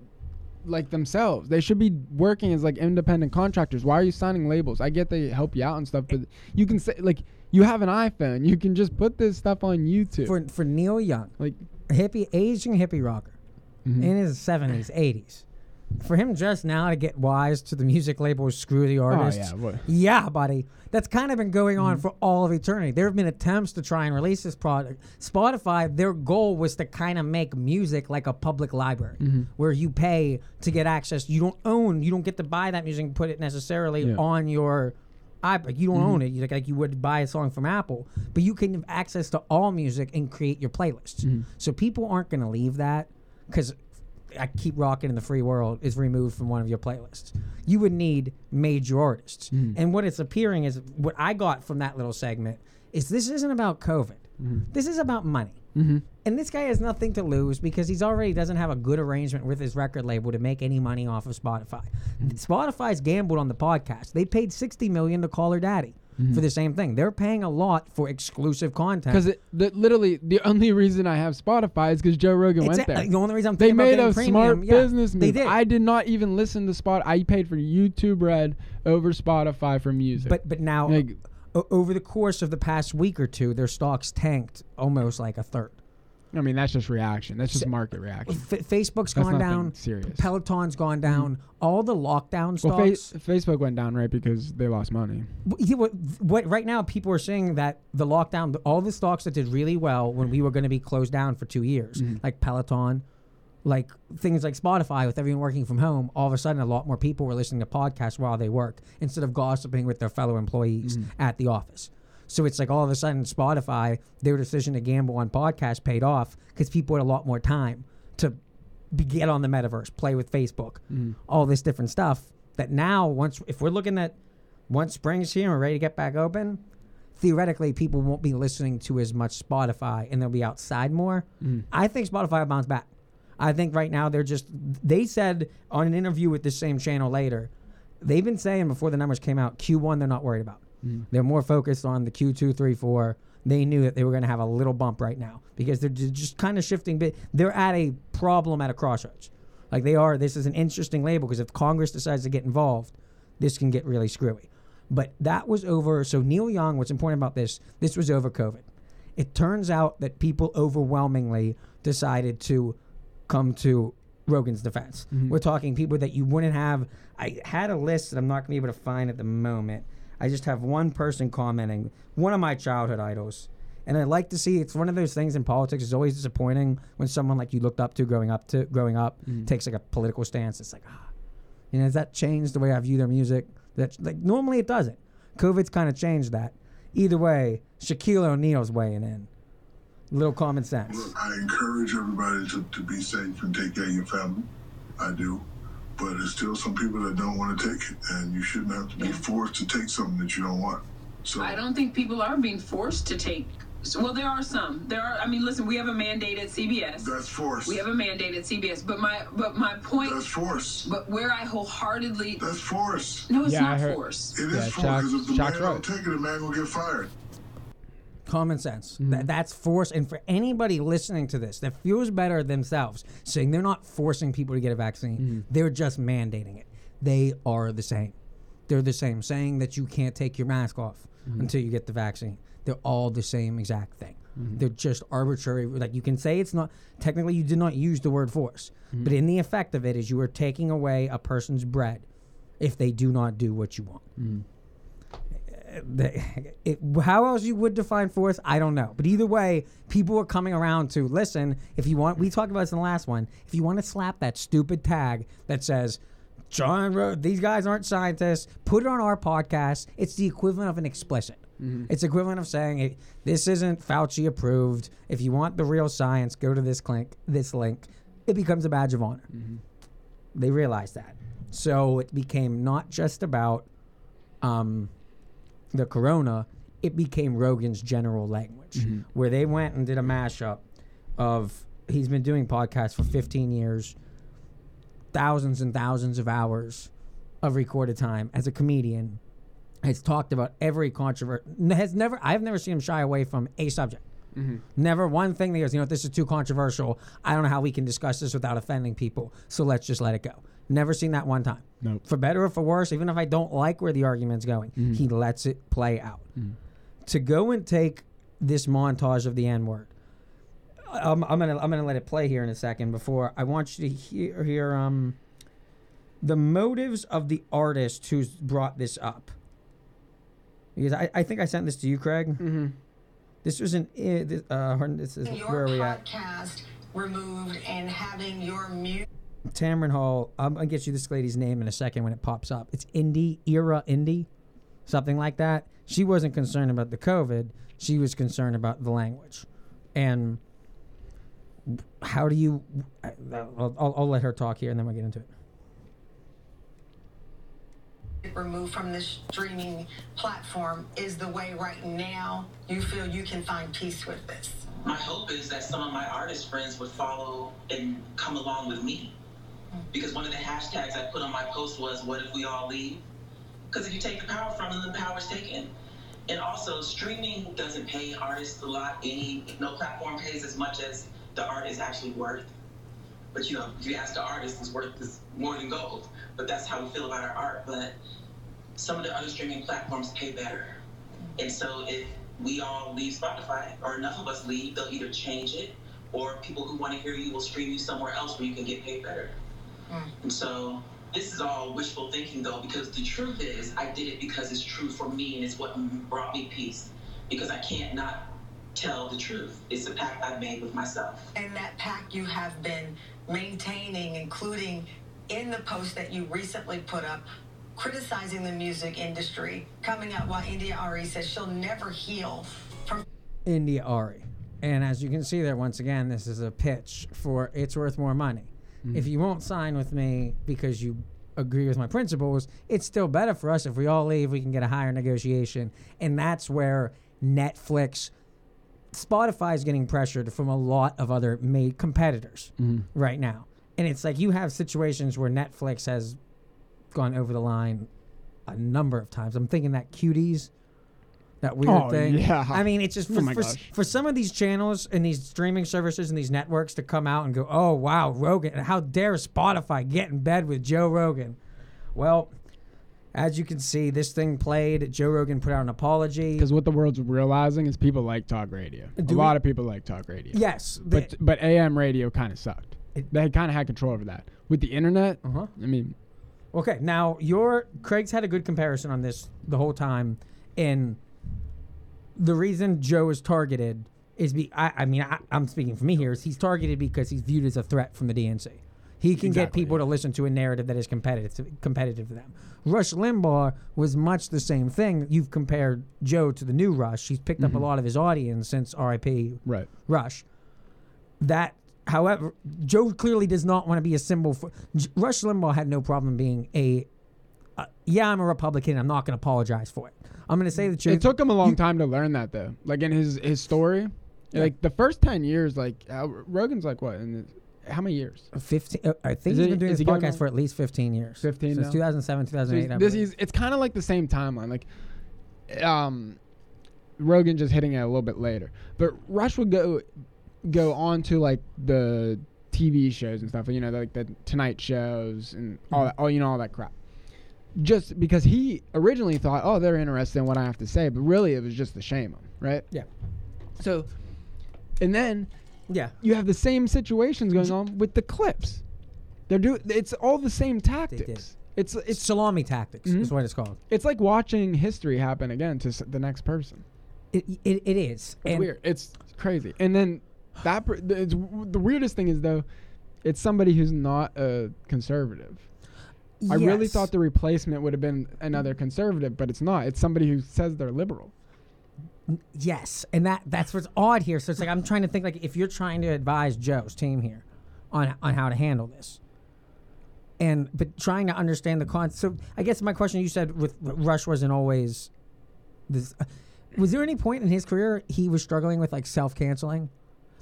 like themselves. They should be working as like independent contractors. Why are you signing labels? I get they help you out and stuff, but you can say like you have an iPhone. You can just put this stuff on YouTube.
For for Neil Young,
like
hippie aging hippie rocker
Mhm.
in his seventies, eighties. For him just now to get wise to the music labels, screw the artists.
Oh, yeah, what-
Yeah, buddy. That's kind of been going on
Mm-hmm.
for all of eternity. There have been attempts to try and release this product. Spotify, their goal was to kind of make music like a public library
Mm-hmm.
where you pay to get access. You don't own, you don't get to buy that music and put it necessarily
Yeah.
on your iPod. You don't
Mm-hmm.
own it you- like, like you would buy a song from Apple, but you can have access to all music and create your playlists.
Mm-hmm.
So people aren't going to leave that because I keep rocking in the free world is removed from one of your playlists. You would need major artists.
Mm-hmm.
And what it's appearing is what I got from that little segment is this isn't about COVID.
Mm-hmm.
This is about money. Mm-hmm. And this guy has nothing to lose because he's already doesn't have a good arrangement with his record label to make any money off of Spotify. Mm-hmm. Spotify's gambled on the podcast. They paid 60 million to Call Her Daddy for mm-hmm. the same thing. They're paying a lot for exclusive content.
because the, literally the only reason I have Spotify is because Joe Rogan
It's
went
a-
there.
the only reason I'm
they made a
premium,
smart
yeah,
business move.
they did.
I did not even listen to Spot. I paid for YouTube Red over Spotify for music.
But but now
Like-
o- over the course of the past week or two, their stocks tanked almost like a third.
I mean that's just reaction. That's just market reaction.
F- Facebook's
That's
gone down.
serious. Mm-hmm.
Peloton's gone down. All the lockdown
Well, fa-
stocks.
Facebook went down right because they lost money.
What, what right now people are saying that the lockdown, all the stocks that did really well when we were going to be closed down for two years,
Mm-hmm.
like Peloton, like things like Spotify, with everyone working from home, all of a sudden a lot more people were listening to podcasts while they work instead of gossiping with their fellow employees
Mm-hmm.
at the office. So it's like all of a sudden Spotify, their decision to gamble on podcasts paid off because people had a lot more time to be, get on the metaverse, play with Facebook, all this different stuff. That now, once if we're looking at once spring's here and we're ready to get back open, theoretically people won't be listening to as much Spotify and they'll be outside more. I think Spotify will bounce back. I think right now they're just they said on an interview with this same channel later, they've been saying before the numbers came out, Q1 they're not worried about. Mm. They're more focused on the Q2, 3, 4. They knew that they were going to have a little bump right now because they're just kind of shifting. But they're at a problem at a crossroads. Like they are. This is an interesting label because if Congress decides to get involved, this can get really screwy. But that was over. So Neil Young, what's important about this? This was over COVID. It turns out that people overwhelmingly decided to come to Rogan's defense. We're talking people that you wouldn't have. I had a list that I'm not going to be able to find at the moment. I just have one person commenting, one of my childhood idols. And I like to see it's one of those things in politics. It's always disappointing when someone like you looked up to growing up to growing up takes like a political stance. It's like, ah, you know, has that changed the way I view their music? That like normally it doesn't. COVID's kind of changed that. Either way, Shaquille O'Neal's weighing in. Little common sense.
Look, I encourage everybody to, to be safe and take care of your family. I do. But there's still some people that don't want to take it, and you shouldn't have to be forced to take something that you don't want. So
I don't think people are being forced to take. Well, there are some. There are. I mean, listen, we have a mandate at CBS.
that's force.
We have a mandate at CBS. But my, but my point.
That's force.
But where I wholeheartedly.
That's force.
No, it's
Yeah,
not
heard-
force.
It is
Yeah,
force. Because if the
Chuck's
man
right.
don't take it, the man will get fired.
Common sense.
Mm-hmm.
That, that's force. And for anybody listening to this that feels better themselves, saying they're not forcing people to get a vaccine,
Mm-hmm.
they're just mandating it. They are the same. They're the same. Saying that you can't take your mask off
Mm-hmm.
until you get the vaccine. They're all the same exact thing.
Mm-hmm.
They're just arbitrary. Like you can say it's not technically you did not use the word force,
Mm-hmm.
but in the effect of it is you are taking away a person's bread if they do not do what you want. It, how else you would define force, I don't know. But either way, people are coming around to listen. If you want, we talked about this in the last one. If you want to slap that stupid tag that says John Road, these guys aren't scientists, put it on our podcast. It's the equivalent of an explicit. It's equivalent of saying this isn't Fauci approved. If you want the real science, go to this link. This link, it becomes a badge of honor. They realized that, so it became not just about um, the corona, it became Rogan's general language, mm-hmm. where they went and did a mashup of he's been doing podcasts for 15 years, thousands and thousands of hours of recorded time as a comedian. Has talked about every controversy. Has never. I've never seen him shy away from a subject. Mm-hmm. Never one thing that goes, you know, this is too controversial. I don't know how we can discuss this without offending people. So let's just let it go. Never seen that one time.
Nope.
For better or for worse, even if I don't like where the argument's going, he lets it play out. To go and take this montage of the N word. I'm, I'm gonna I'm gonna let it play here in a second. Before I want you to hear hear um the motives of the artist who's brought this up. Because I, I think I sent this to you, Craig. Mm-hmm. This was an eh, this, uh this is
your
where are we at?
podcast removed and having your music
Tamron Hall. I'm gonna get you this lady's name in a second when it pops up. It's Indie Era Indie, something like that. She wasn't concerned about the COVID. She was concerned about the language, and how do you? I- I'll, I'll, I'll let her talk here, and then we'll get into it.
removed from the streaming platform is the way right now you feel you can find peace with this.
My hope is that some of my artist friends would follow and come along with me. Because one of the hashtags I put on my post was, What if we all leave? Because if you take the power from them, the power's taken. And also, streaming doesn't pay artists a lot. Any no platform pays as much as the art is actually worth. But you know, if you ask the artist, it's worth more than gold. But that's how we feel about our art. But some of the other streaming platforms pay better. And so if we all leave Spotify, or enough of us leave, they'll either change it, or people who want to hear you will stream you somewhere else where you can get paid better. Mm. And so this is all wishful thinking, though, because the truth is, I did it because it's true for me and it's what brought me peace. Because I can't not tell the truth. It's a pact I've made with myself.
And that pact you have been maintaining, including in the post that you recently put up, criticizing the music industry, coming out while India Arie says she'll never heal from
India Ari. And as you can see there, once again, this is a pitch for It's Worth More Money. Mm-hmm. If you won't sign with me because you agree with my principles, it's still better for us if we all leave, we can get a higher negotiation. And that's where Netflix, Spotify is getting pressured from a lot of other made competitors mm-hmm. right now. And it's like you have situations where Netflix has gone over the line a number of times. I'm thinking that cuties, that weird
Oh,
thing.
yeah.
I mean, it's just
Oh
for,
my
for, for some of these channels and these streaming services and these networks to come out and go, oh, wow, Rogan, how dare Spotify get in bed with Joe Rogan? Well, as you can see, this thing played. Joe Rogan put out an apology.
Because what the world's realizing is people like talk radio.
Do
a lot of people like talk radio.
Yes.
But but AM radio kind of sucked.
It-
they kind of had control over that. With the internet,
Uh-huh.
I mean,
Okay, now your Craig's had a good comparison on this the whole time, and the reason Joe is targeted is be I, I mean I, I'm speaking for me here is he's targeted because he's viewed as a threat from the DNC. He can get
Exactly.
people to listen to a narrative that is competitive to, competitive to them. Rush Limbaugh was much the same thing. You've compared Joe to the new Rush. He's picked up a lot of his audience since R.I.P.
right.
Rush. That, however, Joe clearly does not want to be a symbol for. Rush Limbaugh had no problem being a. Uh, yeah, I'm a Republican. I'm not going to apologize for it. I'm going to say the truth.
It took him a long time to learn that though. Like in his his story, like the first ten years, like uh, Rogan's like what? In the, how many years?
15. Uh, I think
Is
he's
it-
been doing
is
this podcast for at least 15 years.
15
Since
now?
2007,
So
2008.
he's- this is it's kind of like the same timeline. Like, um, Rogan just hitting it a little bit later, but Rush would go go on to like the TV shows and stuff. You know, like the Tonight shows and all that. Oh, you know all that crap. Just because he originally thought, oh, they're interested in what I have to say, but really it was just to shame him, right?
Yeah.
So, and then
yeah.
you have the same situations going on with the clips. They're do it's all the same tactics. It's
It's
it's
salami tactics,
Mhm.
is what it's called.
it's like watching history happen again to s- the next person.
It, it, it is.
It's weird. It's crazy. And then that the weirdest thing is though, it's somebody who's not a conservative. I really thought the replacement would have been another conservative, but it's not. It's somebody who says they're liberal.
Yes, and that that's what's odd here. So it's like I'm trying to think like if you're trying to advise Joe's team here on on how to handle this, and but trying to understand the con. So I guess my question you said with Rush wasn't always this. Uh, was there any point in his career he was struggling with like self canceling?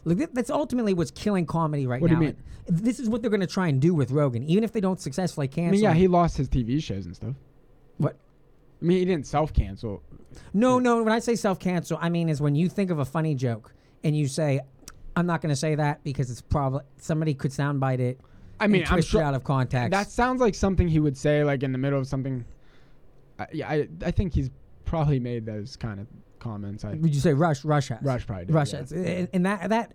Like that's ultimately what's killing comedy right
What do
now.
you mean?
This is what they're going to try and do with Rogan, even if they don't successfully
I
cancel.
mean, yeah,
him.
he lost his TV shows and stuff.
What?
I mean, he didn't self cancel.
No, no. When I say self cancel, I mean is when you think of a funny joke and you say, "I'm not going to say that because it's probably somebody could soundbite it."
I mean,
and
I'm
twist
sure
it out of context.
That sounds like something he would say, like in the middle of something. I yeah, I, I think he's probably made those kind of comments. I,
Would you say Rush? Rush has.
Rush probably did,
Rush
yeah.
has. And, and that that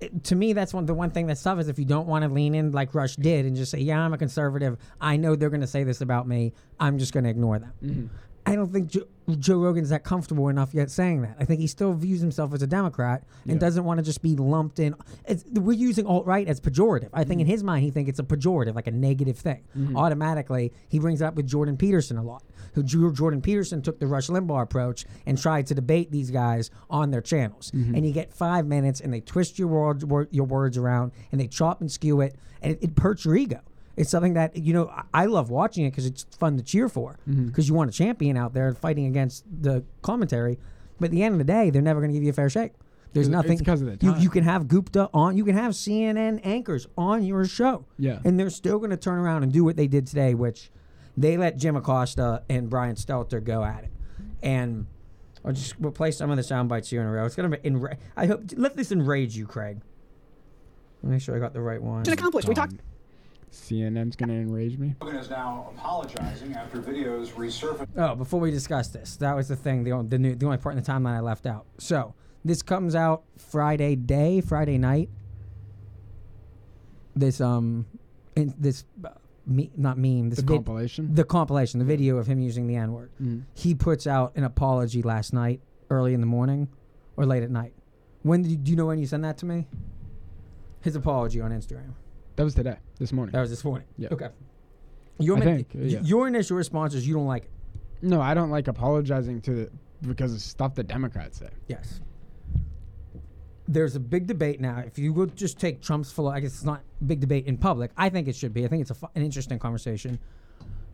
it- to me, that's one the one thing that's tough is if you don't want to lean in like Rush did and just say, "Yeah, I'm a conservative. I know they're going to say this about me. I'm just going to ignore them."
Mm-hmm.
I don't think Joe, Joe Rogan's that comfortable enough yet saying that. I think he still views himself as a Democrat and
Yeah.
doesn't want to just be lumped in. It's, we're using alt right as pejorative. I
Mm-hmm.
think in his mind, he thinks it's a pejorative, like a negative thing. Automatically, he brings it up with Jordan Peterson a lot. Who Ju- Jordan Peterson took the Rush Limbaugh approach and tried to debate these guys on their channels.
Mm-hmm.
And you get five minutes, and they twist your words, your words around, and they chop and skew it, and it, it hurts your ego. It's something that you know I- love watching it because it's fun to cheer for
Mm-hmm.
because you want a champion out there fighting against the commentary. But at the end of the day, they're never going to give you a fair shake. There's nothing
because of the
you,
time.
you can have Gupta on, you can have CNN anchors on your show,
Yeah.
and they're still going to turn around and do what they did today, which they let Jim Acosta and Brian Stelter go at it, and. I'll just we'll play some of the sound bites here in a row. It's gonna be enra- I hope let this enrage you, Craig. Make sure I got the right one.
accomplished. We talked.
CNN's gonna enrage me.
Rogan is now apologizing after videos resurfaced.
Oh, before we discuss this, that was the thing, the, on- the, new, the only part in the timeline I left out. So, this comes out Friday day, Friday night. This, um, in, this, me, not meme, this
The
vid-
compilation?
The compilation, the video of him using the N word.
Mhm.
He puts out an apology last night, early in the morning, or late at night. When did you, do you know when you sent that to me? His apology on Instagram.
That was today, this morning.
That was this morning.
Yeah.
Okay. Your,
I think, yeah.
your initial response is you don't like it.
No, I don't like apologizing to the, because of stuff that Democrats say.
Yes. There's a big debate now. If you would just take Trump's philo, I guess it's not a big debate in public. I think it should be. I think it's a fu- an interesting conversation.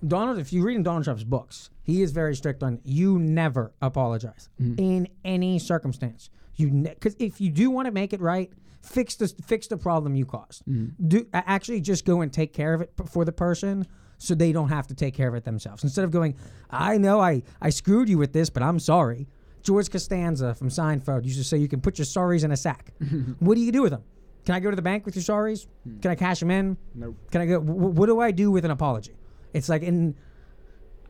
Donald, if you read in Donald Trump's books, he is very strict on you never apologize mm-hmm. in any circumstance. You because if you do want to make it right, fix the fix the problem you caused. Mm-hmm. Do actually just go and take care of it for the person so they don't have to take care of it themselves. Instead of going, I know I I screwed you with this, but I'm sorry. George Costanza from Seinfeld used to say you can put your sorries in a sack. what do you do with them? Can I go to the bank with your sorries? Can I cash them in?
Nope.
Can I go? wh- what do I do with an apology? It's like in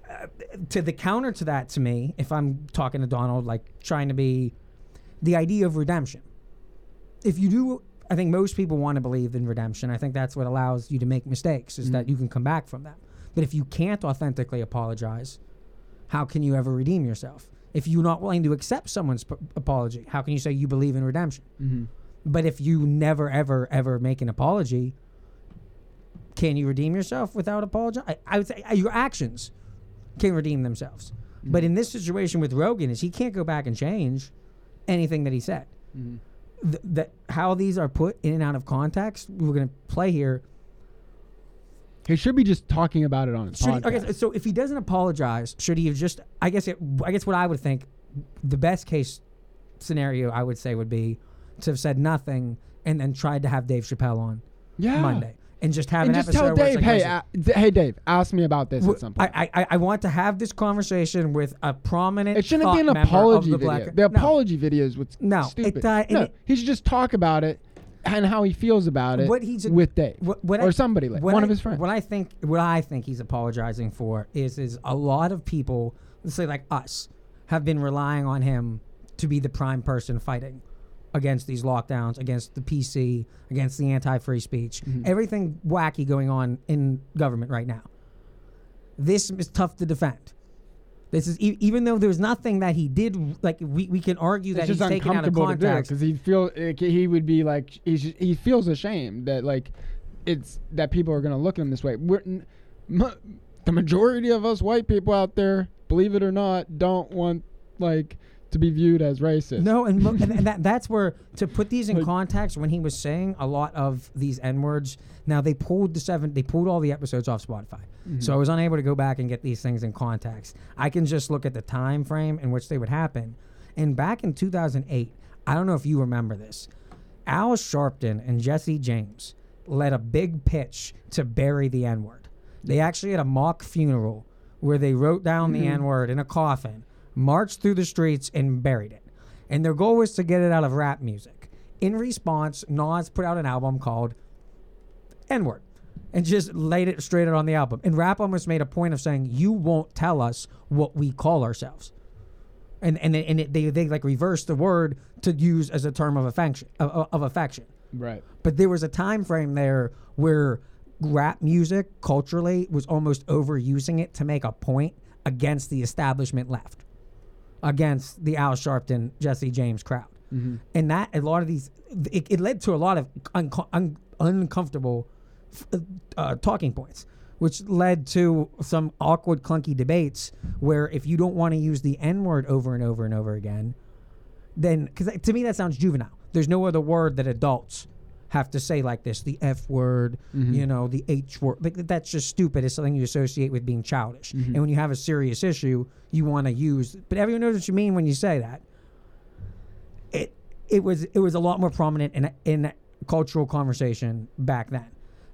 uh, to the counter to that to me, if I'm talking to Donald, like trying to be the idea of redemption. If you do, I think most people want to believe in redemption. I think that's what allows you to make mistakes, is that you can come back from them. But if you can't authentically apologize, how can you ever redeem yourself? If you're not willing to accept someone's p- apology, how can you say you believe in redemption?
Mm-hmm.
But if you never, ever, ever make an apology, can you redeem yourself without apology? I, I would say uh, your actions can redeem themselves. But in this situation with Rogan, is he can't go back and change anything that he said. Th- that how these are put in and out of context, we're going to play here.
He should be just talking about it on his
Should he,
podcast.
okay, so if he doesn't apologize, should he have just? I guess it. I guess what I would think, the best case scenario I would say would be to have said nothing and then tried to have Dave Chappelle on
Yeah.
Monday and just have
and
an
just
episode
tell Dave,
like,
hey, uh, d- hey, Dave, ask me about this
w-
at some point.
I, I I want to have this conversation with a prominent.
it shouldn't be an apology
the
video.
Black,
the
No.
apology video is what's
No,
stupid.
it, uh,
no,
it-
he should just talk about it and how he feels about it
What he's
with Dave
What, what
or
I-
somebody like one
I-
of his friends.
What I think, what I think he's apologizing for is, is a lot of people, let's say like us, have been relying on him to be the prime person fighting against these lockdowns, against the PC, against the anti-free speech,
Mm-hmm.
everything wacky going on in government right now. This is tough to defend. This is e- even though there's nothing that he did. Like we, we can argue that
it's just
he's taken out of
uncomfortable to do
context.
because he feel like, he would be like he's just, he feels ashamed that like it's that people are gonna look at him this way. We're n- m- the majority of us white people out there, believe it or not, don't want like to be viewed as racist.
No, and, mo- and, and that, that's where to put these in context. When he was saying a lot of these n words, now they pulled the seven, they pulled all the episodes off Spotify, so I was unable to go back and get these things in context. I can just look at the time frame in which they would happen. And back in 2008, I don't know if you remember this, Al Sharpton and Jesse James led a big pitch to bury the N word. They actually had a mock funeral where they wrote down the
Mhm.
N word in a coffin, marched through the streets, and buried it. and their goal was to get it out of rap music. In response, Nas put out an album called N Word and just laid it straight out on the album. And rap almost made a point of saying, "You won't tell us what we call ourselves." And and and it, they they like reversed the word to use as a term of affection of, of affection.
Right.
But there was a time frame there where rap music culturally was almost overusing it to make a point against the establishment left, against the Al Sharpton, Jesse James crowd.
Mhm.
And that, a lot of these, it, it led to a lot of unco- un, uncomfortable uh, talking points, which led to some awkward, clunky debates where if you don't want to use the N word over and over and over again, then because to me that sounds juvenile. There's no other word that adults have to say like this: the F word,
Mhm.
you know, the H word. Like that's just stupid. It's something you associate with being childish.
Mhm.
And when you have a serious issue, you want to use. But everyone knows what you mean when you say that. It it was it was a lot more prominent in in cultural conversation back then.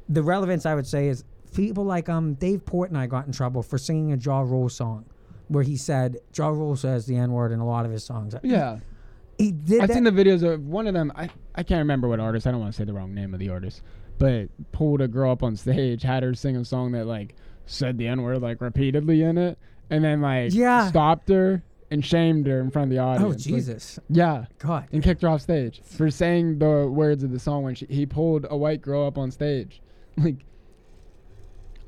The relevance I would say is people like um Dave Portnoy got in trouble for singing a Ja Rule song, where he said Ja Rule says the N word in a lot of his songs.
Yeah.
He did
I've
that-
seen the videos of one of them. I, I can't remember what artist. I don't want to say the wrong name of the artist, but pulled a girl up on stage, had her sing a song that like said the n word like repeatedly in it, and then like
Yeah.
stopped her and shamed her in front of the oh, audience. Oh
Jesus.
yeah.
God.
And kicked her off stage for saying the words of the song when she he pulled a white girl up on stage. Like,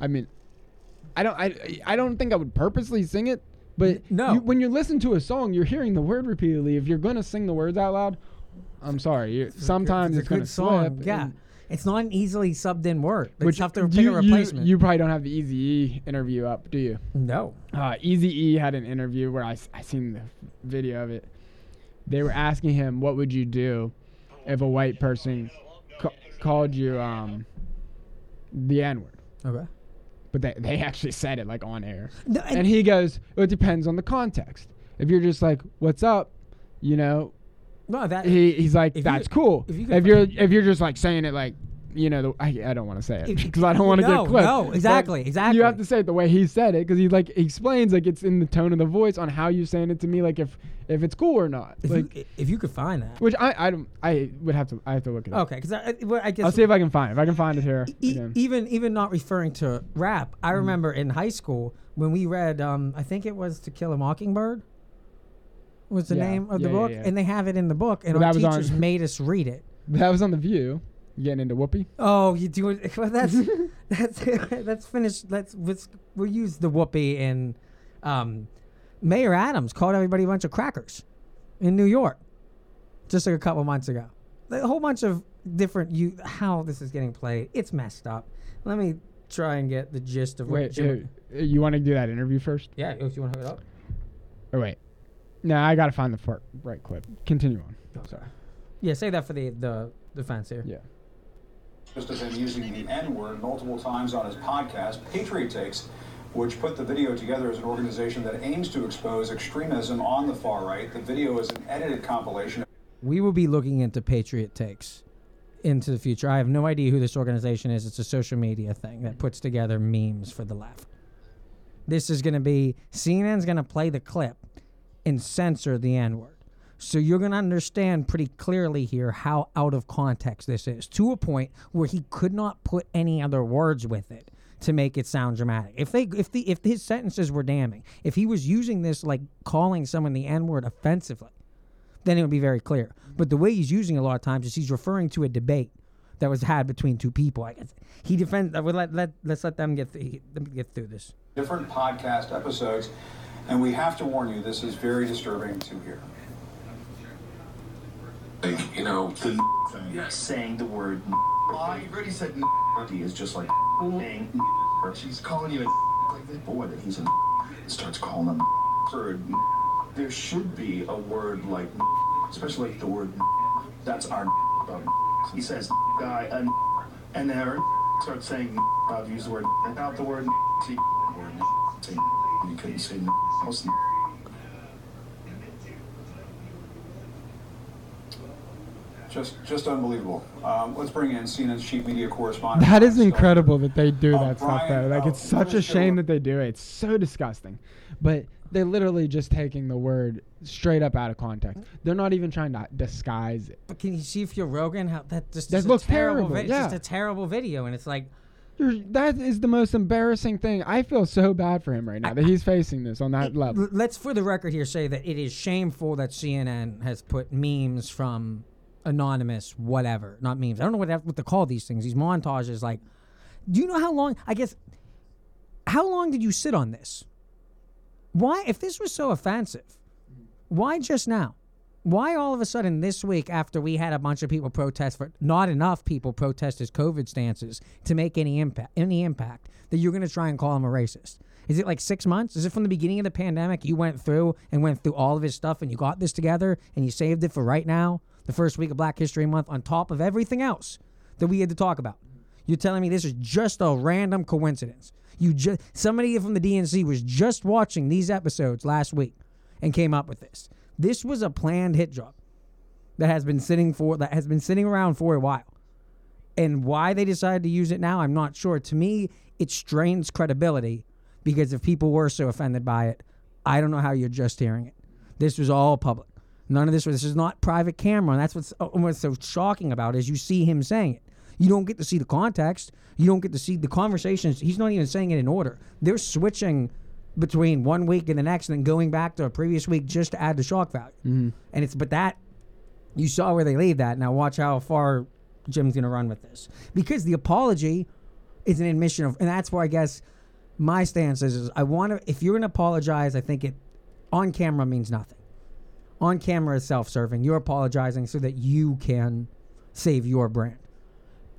I mean, I don't I I don't think I would purposely sing it, but
no.
you, when you listen to a song, you're hearing the word repeatedly. If you're gonna sing the words out loud, I'm sorry. You're, sometimes
it's
it's,
a
gonna
good song.
slip.
Yeah. It's not an easily subbed in word. It's
Which
tough to pick
you,
a replacement.
You, probably don't have the Easy E interview up, do you?
No.
Uh, Easy E had an interview where I, I seen the video of it. They were asking him, "What would you do if a white person ca- called you um, the N word?"
Okay.
But they, they actually said it like on air.
No,
and,
and-
he goes, "Well, "It depends on the context. If you're just like, what's up?" You know,
No, that
he he's like,
if you-
"That's cool."
if you
If, you are if you're just like saying it like, you know, the, I, I don't want to say it because I don't want to
no,
get clipped.
no,
but
exactly, exactly.
You have to say it the way he said it because he like explains like it's in the tone of the voice on how you saying it to me, like if if it's cool or not.
If
like,
you if you could find that.
which I I don't I would have to I have to look it up.
Okay, because I, well, I guess
I'll see if I can find it. If I can find it here.
E-
again.
even even not referring to rap, I remember in high school when we read, um, I think it was To Kill a Mockingbird. Was the
Yeah,
name of
yeah,
the book,
yeah.
and they have it in the book, and
But
our
was on-
teachers made us read it.
That was on the View. You getting into Whoopi?
Oh, you do it? Well, that's that's let's finish. Let's let's we'll use the whoopee in. Um, Mayor Adams called everybody a bunch of crackers in New York, just like a couple months ago. A whole bunch of different you how this is getting played. It's messed up. Let me try and get the gist of what.
Wait,
Jim-
uh, you want to do that interview first?
yeah, if you want to hook it up.
Or wait. No, I gotta find the fir- right clip. Continue on. Sorry.
Yeah, say that for the the defense here.
Yeah.
Just have been using the N word multiple times on his podcast, Patriot Takes, which put the video together as an organization that aims to expose extremism on the far right. The video is an edited compilation.
We will be looking into Patriot Takes into the future. I have no idea who this organization is. It's a social media thing that puts together memes for the left. This is going to be CNN's going to play the clip and censor the N word. So you're going to understand pretty clearly here how out of context this is to a point where he could not put any other words with it to make it sound dramatic. If they if the if his sentences were damning, if he was using this like calling someone the N word offensively, then it would be very clear. But the way he's using it a lot of times is he's referring to a debate that was had between two people. I guess he defends. I uh, would let let let's let them get th- let me get through this.
different podcast episodes, and we have to warn you, this is very disturbing to hear.
Like, you know, the thing. saying the word I already said is just like saying she's calling you a like this boy that he's a starts calling him third. There should be a word like especially the word that's our he says guy and and there starts saying I've used the word without the word see word say you couldn't say most
Just, just unbelievable. Um, let's bring in CNN's chief media correspondent.
That is incredible that they do
Uh,
that stuff
Brian,
though. Like
uh,
it's such a shame that they do it. It's so disgusting. But they're literally just taking the word straight up out of context. They're not even trying to disguise it.
But can you see if you're Rogan how that just
That
is a
looks
terrible.
terrible,
vi- It's just a terrible video, and it's like
that is the most embarrassing thing. I feel so bad for him right now that he's facing this on that level.
Let's, for the record, here say that it is shameful that CNN has put memes from anonymous whatever, not memes. I don't know what what to call these things. These montages, like, do you know how long? I guess, how long did you sit on this? Why, if this was so offensive, why just now? Why all of a sudden this week after we had a bunch of people protest for not enough people protest his COVID stances to make any impact any impact that you're going to try and call him a racist? Is it like six months? Is it from the beginning of the pandemic you went through and went through all of his stuff and you got this together and you saved it for right now, the first week of Black History Month, on top of everything else that we had to talk about? You're telling me this is just a random coincidence? You just somebody from the DNC was just watching these episodes last week and came up with this. This was a planned hit job that has been sitting for that has been sitting around for a while. And why they decided to use it now, I'm not sure. To me, it strains credibility because if people were so offended by it, I don't know how you're just hearing it. This was all public. None of this. This is not private camera. And that's what's uh, what's so shocking about is you see him saying it. You don't get to see the context. You don't get to see the conversations. He's not even saying it in order. They're switching between one week and the next, and then going back to a previous week just to add the shock value.
Mhm.
And it's but that you saw where they leave that. Now watch how far Jim's going to run with this because the apology is an admission of, and that's where I guess my stance is: is I want to. If you're going to apologize, I think it on camera means nothing. On camera is self-serving. You're apologizing so that you can save your brand.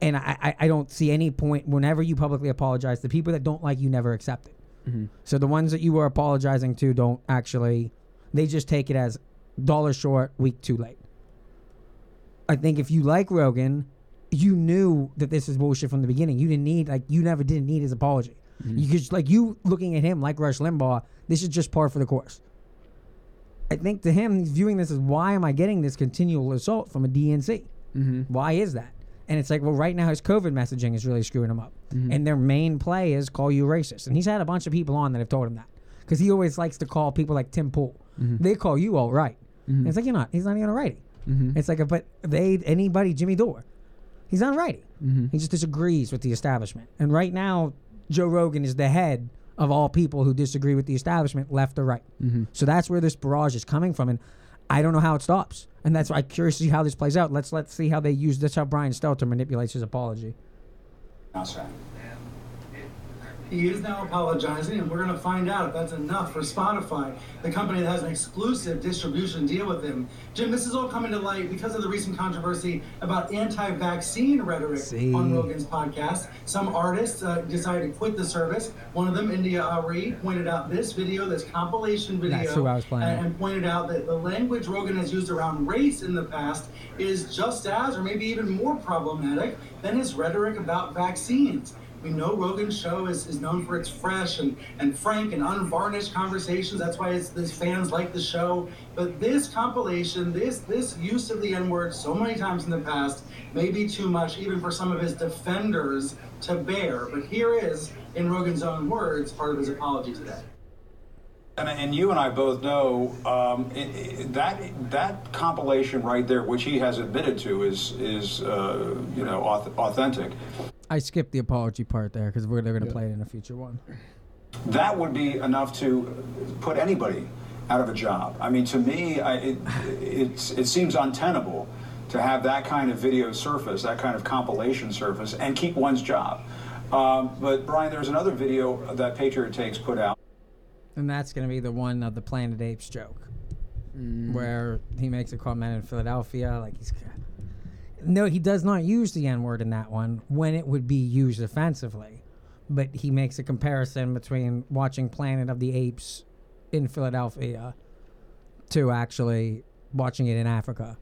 And I, I, I don't see any point whenever you publicly apologize. The people that don't like you never accept it.
Mhm.
So the ones that you were apologizing to don't actually, they just take it as dollar short, week too late. I think if you like Rogan, you knew that this is bullshit from the beginning. You didn't need, like, you never didn't need his apology. You could, like, you looking at him like Rush Limbaugh, this is just par for the course. I think to him, he's viewing this as why am I getting this continual assault from a DNC?
Mhm.
Why is that? And it's like, well, right now his COVID messaging is really screwing him up.
Mhm.
And their main play is call you racist. And he's had a bunch of people on that have told him that. Because he always likes to call people like Tim Pool.
Mhm.
They call you all right.
Mhm.
It's like, you're not. He's not even a righty.
Mhm.
It's like, a, but they, anybody, Jimmy Dore, he's not a righty.
Mhm.
He just disagrees with the establishment. And right now, Joe Rogan is the head of all people who disagree with the establishment, left or right.
Mhm.
So that's where this barrage is coming from. And I don't know how it stops. And that's why I'm curious to see how this plays out. Let's let's see how they use that's how Brian Stelter manipulates his apology.
Outside.
He is now apologizing, and we're going to find out if that's enough for Spotify, the company that has an exclusive distribution deal with him. Jim, this is all coming to light because of the recent controversy about anti vaccine rhetoric
See.
on Rogan's podcast. Some artists uh, decided to quit the service. One of them, India Arie, pointed out this video, this compilation video,
That's who I was playing
and, and pointed out that the language Rogan has used around race in the past is just as, or maybe even more problematic than his rhetoric about vaccines. We know Rogan's show is, is known for its fresh and, and frank and unvarnished conversations. That's why his, his fans like the show. But this compilation, this this use of the N word so many times in the past, may be too much even for some of his defenders to bear. But here is, in Rogan's own words, part of his apology today.
And, and you and I both know um, it, it, that that compilation right there, which he has admitted to, is is uh, you know authentic.
I skipped the apology part there because we're they're going to play it in a future one.
That would be enough to put anybody out of a job. I mean, to me, I, it, it's, it seems untenable to have that kind of video surface, that kind of compilation surface, and keep one's job. Um, but Brian, there's another video that Patriot Takes put out.
And that's going to be the one of the Planet Apes joke, where he makes a comment in Philadelphia, like he's. No, he does not use the N word in that one when it would be used offensively, but he makes a comparison between watching Planet of the Apes in Philadelphia to actually watching it in Africa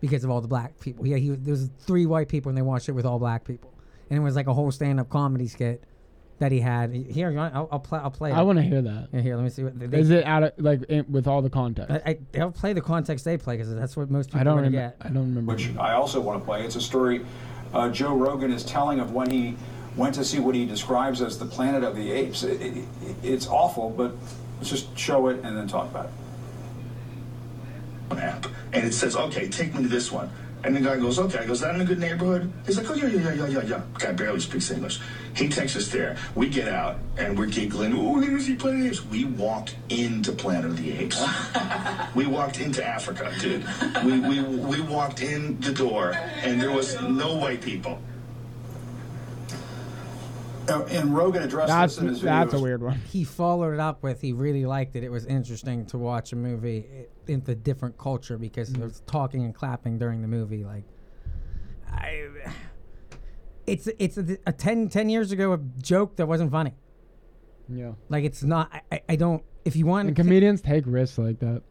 because of all the black people. Yeah, he there was three white people and they watched it with all black people, and it was like a whole stand-up comedy skit that he had. Here, you want, I'll, I'll play. I'll play.
I want to hear that.
Yeah, here, let me see what they,
Is it out of like in, with all the context?
I, I, they'll play the context they play because that's what most people
I don't
want to
remember.
get.
I don't remember.
which I also want to play. It's a story uh, Joe Rogan is telling of when he went to see what he describes as the planet of the apes. It, it, it- it's awful, but let's just show it and then talk about it.
an app, and it says, "Okay, take me to this one." And the guy goes, "Okay." I goes, "Is that in a good neighborhood?" He's like, "Oh yeah, yeah, yeah, yeah, yeah, yeah." Guy barely speaks English. He takes us there. We get out and we're giggling. Oh, we're Planet of the Apes. We walked into Planet of the Apes. we walked into Africa, dude. We, we we walked in the door, and there was no white people.
Uh, and Rogan addressed
That's
this in his
that's a weird one.
He followed it up with he really liked it. It was interesting to watch a movie i- in the different culture because
Mm-hmm.
there was talking and clapping during the movie. Like, I, it's it's a, a 10, 10 years ago a joke that wasn't funny.
Yeah.
Like it's not. I, I- I don't. If you want
And comedians take risks like that,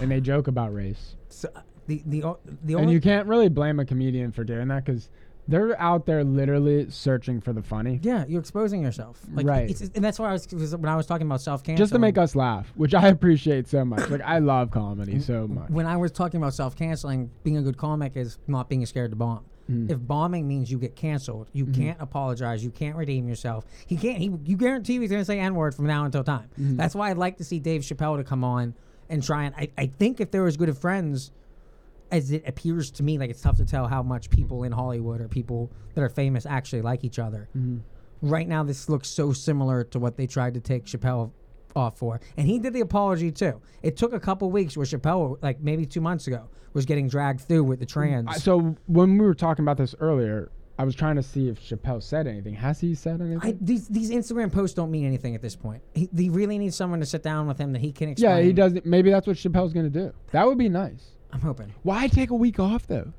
and they joke about race.
So, the the o- the
and you can't really blame a comedian for doing that because they're out there literally searching for the funny.
Yeah, you're exposing yourself. Like,
Right.
It's, and that's why I was, when I was talking about self canceling.
Just to make us laugh, which I appreciate so much. Like I love comedy so much.
When I was talking about self canceling, being a good comic is not being scared to bomb.
Mhm.
If bombing means you get canceled, you
Mhm.
can't apologize, you can't redeem yourself. He can't. He you guarantee he's going to say n word from now until time.
Mhm.
That's why I'd like to see Dave Chappelle to come on and try and. I, I think if they were as good of friends as it appears to me, like it's tough to tell how much people in Hollywood or people that are famous actually like each other.
Mhm.
Right now, this looks so similar to what they tried to take Chappelle off for, and he did the apology too. It took a couple weeks where Chappelle, like maybe two months ago, was getting dragged through with the trans.
So when we were talking about this earlier, I was trying to see if Chappelle said anything. Has he said anything?
I, these these Instagram posts don't mean anything at this point. He, he really needs someone to sit down with him that he can explain.
yeah, he does. Maybe that's what Chappelle's gonna do. That would be nice.
I'm hoping.
Why take a week off though?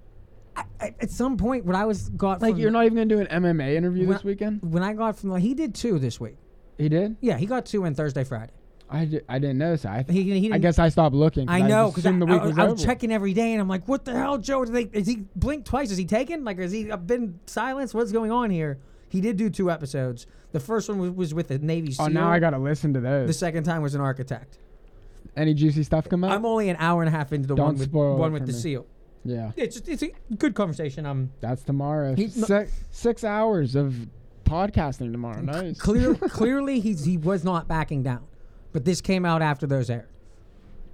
I, at some point, when I was got
Like
from-
you're not even gonna do an MMA interview
when
this
I-
weekend?
When I got from, the, he did two this week.
He did.
Yeah, he got two on Thursday, Friday.
I, di- I didn't notice. that. I
He- he
I
didn't-
guess I stopped looking.
I know because I,
assumed the week
I,
was
I
over.
checking every day, and I'm like, "What the hell, Joe? Did they, is he blinked twice? Is he taken? Like, has he been silenced? What's going on here?" He did do two episodes. The first one was, was with the Navy SEAL.
Oh, now I gotta listen to those.
The second time was an architect.
Any juicy stuff come out?
I'm only an hour and a half into the
Don't
one with
spoil
one
it
with
for
the
me.
SEAL.
Yeah,
It's just, it's a good conversation. Um,
that's tomorrow.
Not-
six, six hours of podcasting tomorrow. Nice.
clear, clearly he's he was not backing down, but this came out after those aired,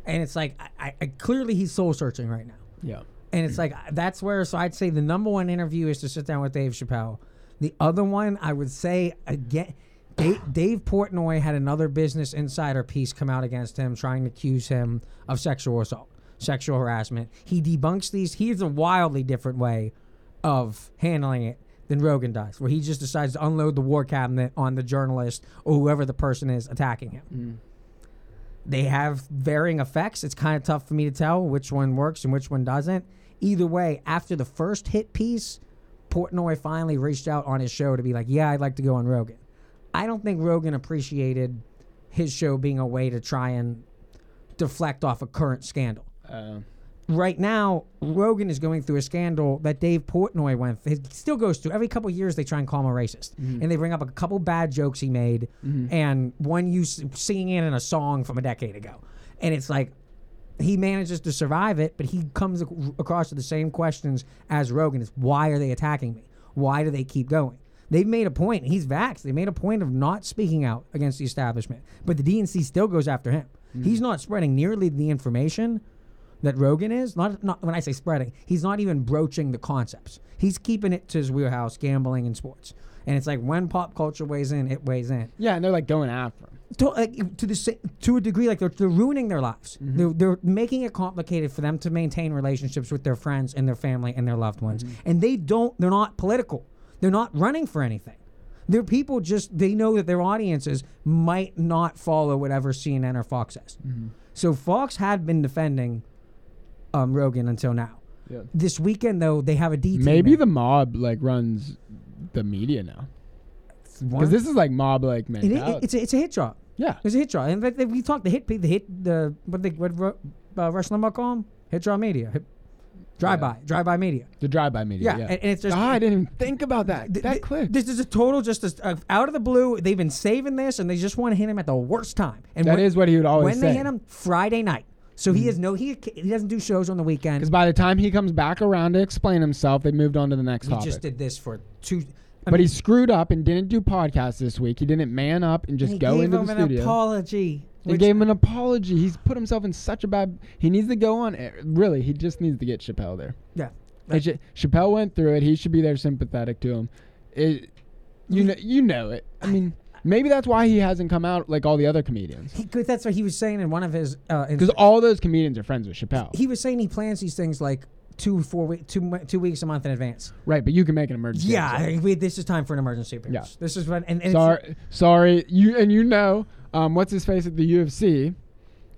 and it's like I, I, I clearly he's soul searching right now.
Yeah.
And it's like that's where so I'd say the number one interview is to sit down with Dave Chappelle. The other one I would say again, Dave, Dave Portnoy had another business insider piece come out against him, trying to accuse him of sexual assault, sexual harassment. He debunks these. He has a wildly different way of handling it than Rogan does, where he just decides to unload the war cabinet on the journalist or whoever the person is attacking him mm. they have varying effects. It's kind of tough for me to tell which one works and which one doesn't. Either way, after the first hit piece, Portnoy finally reached out on his show to be like, "Yeah, I'd like to go on Rogan." I don't think Rogan appreciated his show being a way to try and deflect off a current scandal.
Uh,
Right now, Rogan is going through a scandal that Dave Portnoy went. Through he still goes through. Every couple years, they try and call him a racist,
Mhm.
and they bring up a couple bad jokes he made,
Mhm.
and one you singing it in a song from a decade ago, and it's like he manages to survive it, but he comes ac- across to the same questions as Rogan: is why are they attacking me? Why do they keep going? They've made a point. He's vaxxed. They made a point of not speaking out against the establishment, but the DNC still goes after him. Mm. He's not spreading nearly the information that Rogan is. Not, not when I say spreading, he's not even broaching the concepts. He's keeping it to his wheelhouse, gambling and sports. And it's like when pop culture weighs in, it weighs in.
yeah, and they're like going after him.
To, like, to the to a degree, like they're, they're ruining their lives. Mm-hmm. They're, they're making it complicated for them to maintain relationships with their friends and their family and their loved ones. Mm-hmm. And they don't. They're not political. They're not running for anything. They're people just they know that their audiences might not follow whatever CNN or Fox says. So Fox had been defending um, Rogan until now.
Yeah.
This weekend though, they have a D.
Maybe
in.
the mob like runs the media now. Because this is like mob like
It- it- it's a, it's a hit job.
Yeah.
it's a hit job. And we talked the hit the hit the what they what uh, Rush Limbaugh call 'em? hit job media. Hit, Drive by, drive by media.
The drive-by media.
Yeah,
Yeah,
and- and it's just-
Ah, I didn't even think about that. that clip.
This is a total just a, uh, out of the blue. They've been saving this, and they just want to hit him at the worst time. And
That is what he would always say
When they
say. Mm-hmm.
hit him Friday night, so he has no he he doesn't do shows on the weekend.
Because by the time he comes back around to explain himself, they moved on to the next
He
topic.
just did this for two. I
but
mean,
he screwed up and didn't do podcasts this week. He didn't man up and just
he
go
gave
into
him
the
an
studio.
apology.
He gave him an apology. He's put himself in such a bad. He needs to go on. air. Really, he just needs to get Chappelle there.
Yeah.
They should- Chappelle went through it. He should be there, sympathetic to him. It, you know, you know it. I mean, maybe that's why he hasn't come out like all the other comedians.
He, 'cause that's what he was saying in one of his. Uh,
Because all those comedians are friends with Chappelle.
he was saying he plans these things like two, four week, two, two weeks a month in advance.
Right, but you can make an emergency.
Yeah,
episode.
I- we, this is time for an emergency appearance.
Yeah.
This is when and, and
sorry, sorry. You and you know, um, what's his face at the UFC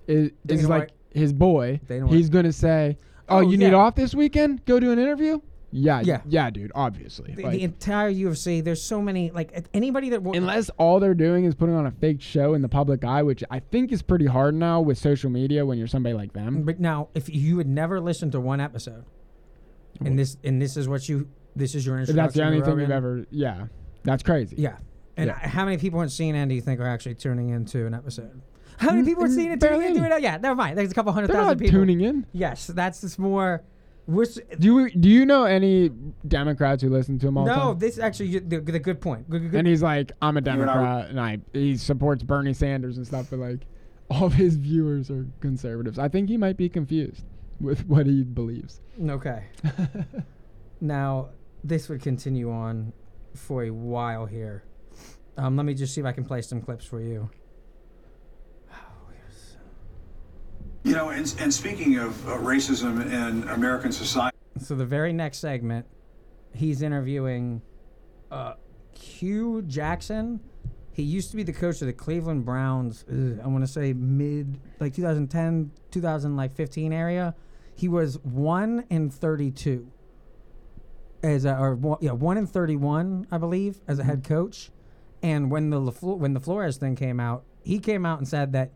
is, is like his boy. He's gonna say, "Oh,
Oh,
you need off this weekend? Go do an interview." Yeah,
Yeah.
yeah, dude. Obviously,
the,
Like,
the entire UFC. There's so many like anybody that
unless all they're doing is putting on a fake show in the public eye, which I think is pretty hard now with social media when you're somebody like them.
But now, if you had never listened to one episode, and this and this is what you this is your introduction.
that's the only thing you've ever, yeah, that's crazy.
Yeah. And
Yeah.
how many people on CNN do you think are actually tuning into an episode? How many people are seeing it tuning into it? Yeah, never mind. There's a couple 100
They're
thousand people
tuning in.
Yes, that's just more. We're,
Do you do you know any Democrats who listen to him all the
no,
time?
this actually the, the good point. Good, good, good.
And he's like, I'm a
and I-
Democrat, and I he supports Bernie Sanders and stuff, but like, all of his viewers are conservatives. I think he might be confused with what he believes.
Okay. now, this would continue on for a while here. Um, let me just see if I can play some clips for you.
You know, and, and speaking of uh, racism in American society.
So the very next segment, he's interviewing uh, Hue Jackson. He used to be the coach of the Cleveland Browns. ugh, I want to say mid like 2010, 2015 area. He was one in 32 as a, or yeah one in 31 I believe as a head coach. And when the LaFleur, when the Flores thing came out, he came out and said that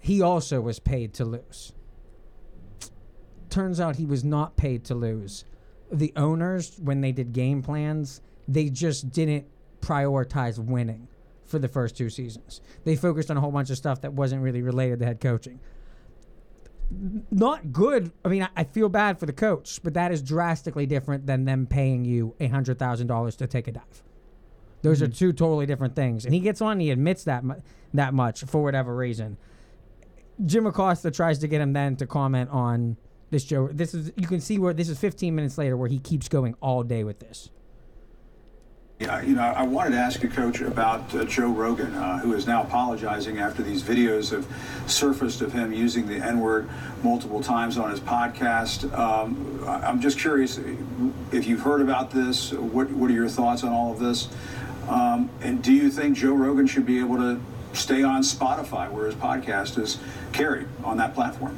he also was paid to lose turns out he was not paid to lose. The owners, when they did game plans, they just didn't prioritize winning for the first two seasons. They focused on a whole bunch of stuff that wasn't really related to head coaching. Not good. I mean, I, feel bad for the coach, but that is drastically different than them paying you a hundred thousand dollars to take a dive. Those are mm-hmm. two totally different things. And he gets on, he admits that mu- that much for whatever reason. Jim Acosta tries to get him then to comment on this Joe. This is you can see where this is 15 minutes later where he keeps going all day with this.
Yeah, you know, I wanted to ask you, Coach, about uh, Joe Rogan, uh, who is now apologizing after these videos have surfaced of him using the N-word multiple times on his podcast. Um, I'm just curious if you've heard about this. What What are your thoughts on all of this? Um, and do you think Joe Rogan should be able to stay on Spotify, where his podcast is carried on that platform?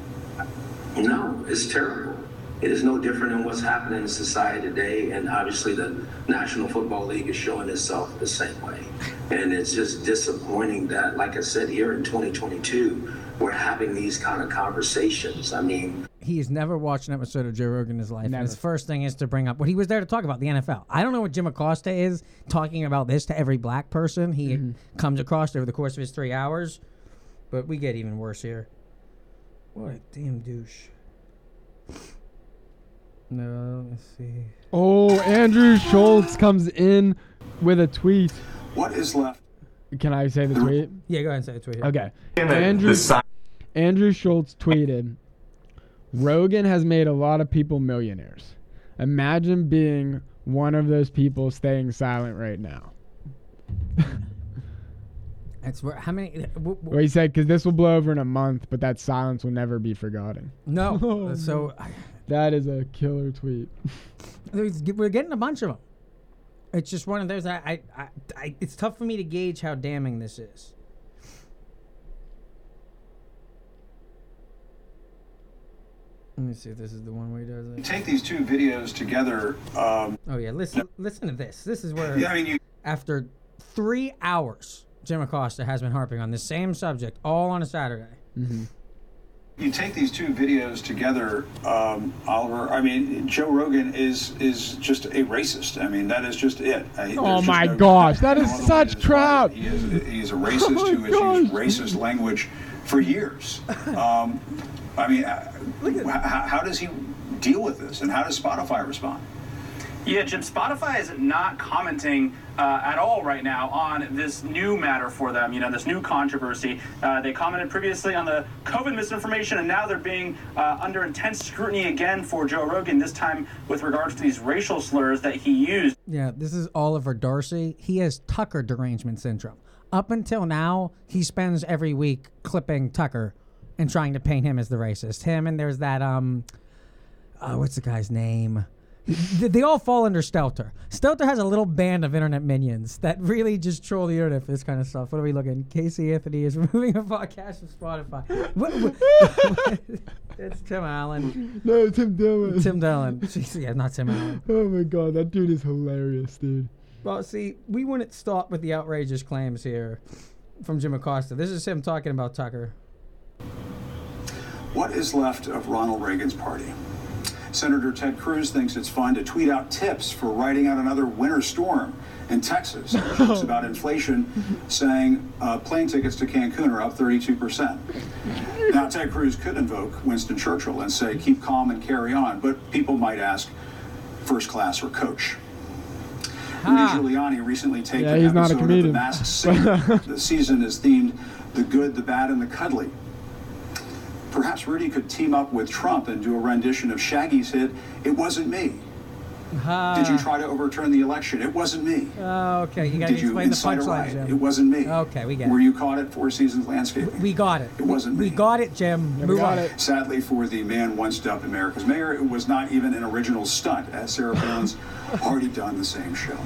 No, it's terrible. It is no different than what's happening in society today, and obviously the National Football League is showing itself the same way. And it's just disappointing that, like I said, here in 2022, we're having these kind of conversations. I mean,
He has never watched an episode of Joe Rogan in his life. And his first thing is to bring up what he was there to talk about the NFL. I don't know what Jim Acosta is talking about this to every black person he
Mm-hmm.
comes across over the course of his three hours, but we get even worse here. What a damn douche. No, let's see.
Oh, Andrew Schulz comes in with a tweet.
What is left?
Can I say the tweet?
Yeah, go ahead and say the tweet. here.
Okay. Andrew,
the
Andrew Schulz tweeted, Rogan has made a lot of people millionaires. Imagine being one of those people staying silent right now.
That's where how many? Uh, w- w-
Well, he said, because this will blow over in a month, but that silence will never be forgotten.
No,
Oh,
so
That is a killer tweet.
We're getting a bunch of them. It's just one of those. I, I, I, I, it's tough for me to gauge how damning this is. Let me see if this is the one where he does it.
Take these two videos together. Um,
Oh yeah, listen, listen to this. This is where
Yeah, I mean, you-
after three hours, Jim Acosta has been harping on the same subject all on a Saturday.
Mm-hmm.
You take these two videos together, um, Oliver. I mean, Joe Rogan is is just a racist. I mean, that is just it. I,
Oh my
no-
gosh, that
no
is such
to
crap.
He is, he is a
Oh
racist
my
who has used racist language for years. Um, I mean, h- how, how does he deal with this, and how does Spotify respond?
Yeah, Jim, Spotify is not commenting uh, at all right now on this new matter for them, you know, this new controversy. Uh, they commented previously on the COVID misinformation, and now they're being uh, under intense scrutiny again for Joe Rogan, this time with regards to these racial slurs that he used.
Yeah, this is Oliver Darcy. He has Tucker derangement syndrome. Up until now, he spends every week clipping Tucker and trying to paint him as the racist. Him and there's that um, uh, what's the guy's name? They they all fall under Stelter. Stelter has a little band of internet minions that really just troll the internet for this kind of stuff. What are we looking? Casey Anthony is removing a podcast from Spotify. What, what- it's Tim Allen.
No, Tim Dillon.
Tim Dillon. Jeez, yeah, not Tim Allen.
Oh my god, that dude is hilarious, dude.
Well, see, we wouldn't stop with the outrageous claims here from Jim Acosta. This is him talking about Tucker.
What is left of Ronald Reagan's party? Senator Ted Cruz thinks it's fun to tweet out tips for riding out another winter storm in Texas. He jokes about inflation, saying uh, plane tickets to Cancun are up 32%. Now, Ted Cruz could invoke Winston Churchill and say, keep calm and carry on, but people might ask, first class or coach. Rudy Giuliani recently taped
Yeah,
an
he's not a
episode of The. Masked Singer. the season is themed the good, the bad, and the cuddly. Perhaps Rudy could team up with Trump and do a rendition of Shaggy's hit, It Wasn't Me. Ah. Did you try to overturn the election? It wasn't me.
Oh, okay. You got to
Did you
explain the
incite a
punchline,
riot?
Jim.
It wasn't me.
Okay, we get it.
Were you caught at Four Seasons Landscaping?
We got it.
It wasn't
We
me.
got it, Jim. Move on.
Sadly, for the man once dubbed America's mayor, it was not even an original stunt, as Sarah Palin's already done the same show.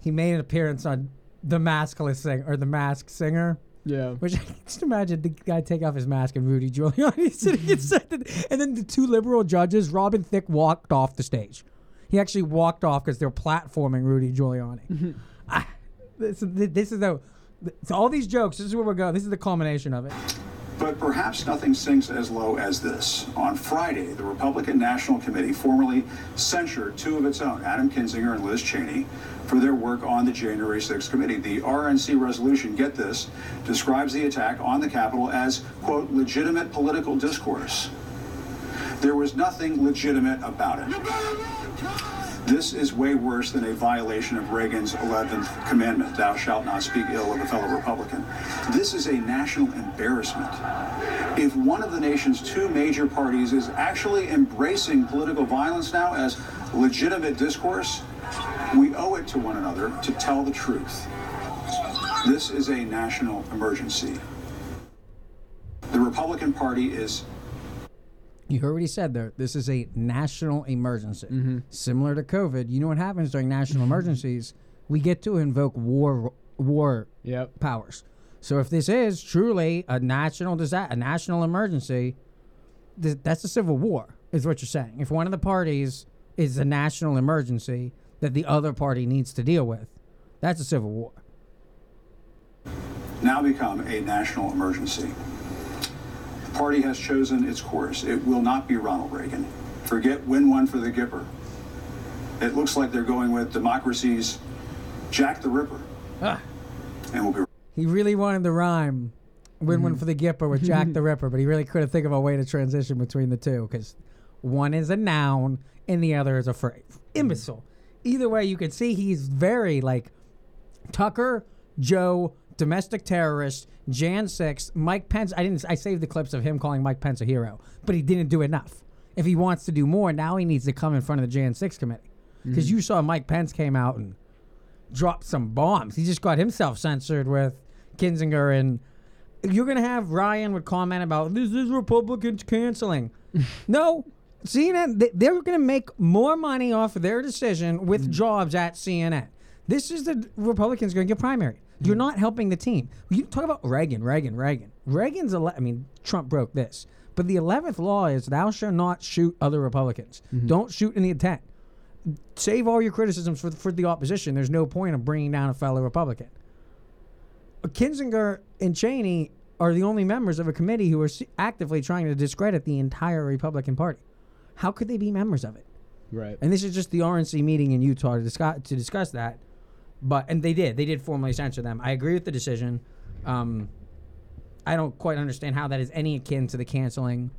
He made an appearance on The Maskless Singer or The Masked Singer.
Yeah.
Which just imagine the guy take off his mask and Rudy Giuliani sitting inside, the, and then the two liberal judges, Robin Thicke, walked off the stage. He actually walked off because they're platforming Rudy Giuliani. Ah, this, this is the, so all these jokes. This is where we're going. This is the culmination of it.
But perhaps nothing sinks as low as this. On Friday, the Republican National Committee formally censured two of its own, Adam Kinzinger and Liz Cheney, for their work on the January 6th committee. The RNC resolution, get this, describes the attack on the Capitol as, quote, legitimate political discourse. There was nothing legitimate about it. This is way worse than a violation of Reagan's 11th commandment, thou shalt not speak ill of a fellow Republican. This is a national embarrassment. If one of the nation's two major parties is actually embracing political violence now as legitimate discourse, we owe it to one another to tell the truth. This is a national emergency. The Republican Party is
You heard what he said there. This is a national emergency.
Mm-hmm.
Similar to COVID. You know what happens during national emergencies? We get to invoke war war powers. So if this is truly a national disaster, a national emergency, th- that's a civil war, is what you're saying. If one of the parties is a national emergency that the other party needs to deal with, that's a civil war.
now become a national emergency. The party has chosen its course. It will not be Ronald Reagan. Forget win one for the Gipper. It looks like they're going with democracy's Jack the Ripper.
Ah.
And we'll be
He really wanted the rhyme win one for the Gipper with Jack the Ripper, but he really couldn't think of a way to transition between the two because one is a noun and the other is a phrase. Imbecile. Either way, you could see he's very like Tucker, Joe, domestic terrorist, Jan 6, Mike Pence. I didn't. I saved the clips of him calling Mike Pence a hero, but he didn't do enough. If he wants to do more, now he needs to come in front of the Jan 6 committee because
Mhm.
you saw Mike Pence came out and dropped some bombs. He just got himself censored with Kinzinger and you're gonna have Ryan would comment about this is Republicans canceling. no, CNN they- they're gonna make more money off of their decision with jobs at CNN. This is the Republicans going to get primary. You're not helping the team. You talk about Reagan, Reagan, Reagan. Reagan's ele- I mean Trump broke this, but the eleventh law is thou shalt not shoot other Republicans. Mm-hmm. Don't shoot in the intent. Save all your criticisms for for the opposition. There's no point of bringing down a fellow Republican. Kinzinger and Cheney are the only members of a committee who are actively trying to discredit the entire Republican Party. How could they be members of it?
Right.
And this is just the RNC meeting in Utah to discuss to discuss that. But and they did they did formally censor them. I agree with the decision. Um, I don't quite understand how that is any akin to the canceling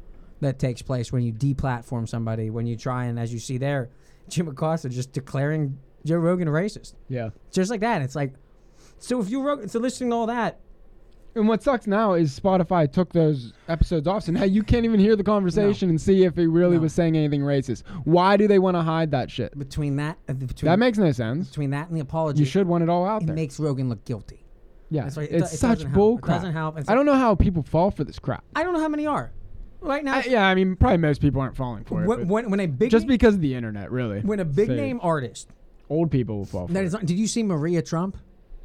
that takes place when you deplatform somebody when you try and as you see there, Jim Acosta just declaring Joe Rogan a racist.
Yeah.
Just like that. It's like so if you wrote so listening to all that,
And what sucks now is Spotify took those episodes off, so now you can't even hear the conversation and see if he really was saying anything racist. Why do they want to hide that shit?
Between that, uh, between
that makes no sense.
Between that and the apology,
you should want it all out
it
there.
makes Rogan look guilty.
yeah,
right. It
it's
it
such
doesn't help.
bull
It doesn't help. It's
I don't know how people fall for this crap.
I don't know how many are. Right now,
I- yeah, I mean, probably most people aren't falling for it.
when,
but
when, when a big
just
name-
because of the internet, really.
when a big name artist
old people will fall for
that
it.
is not, did you see Maria Trump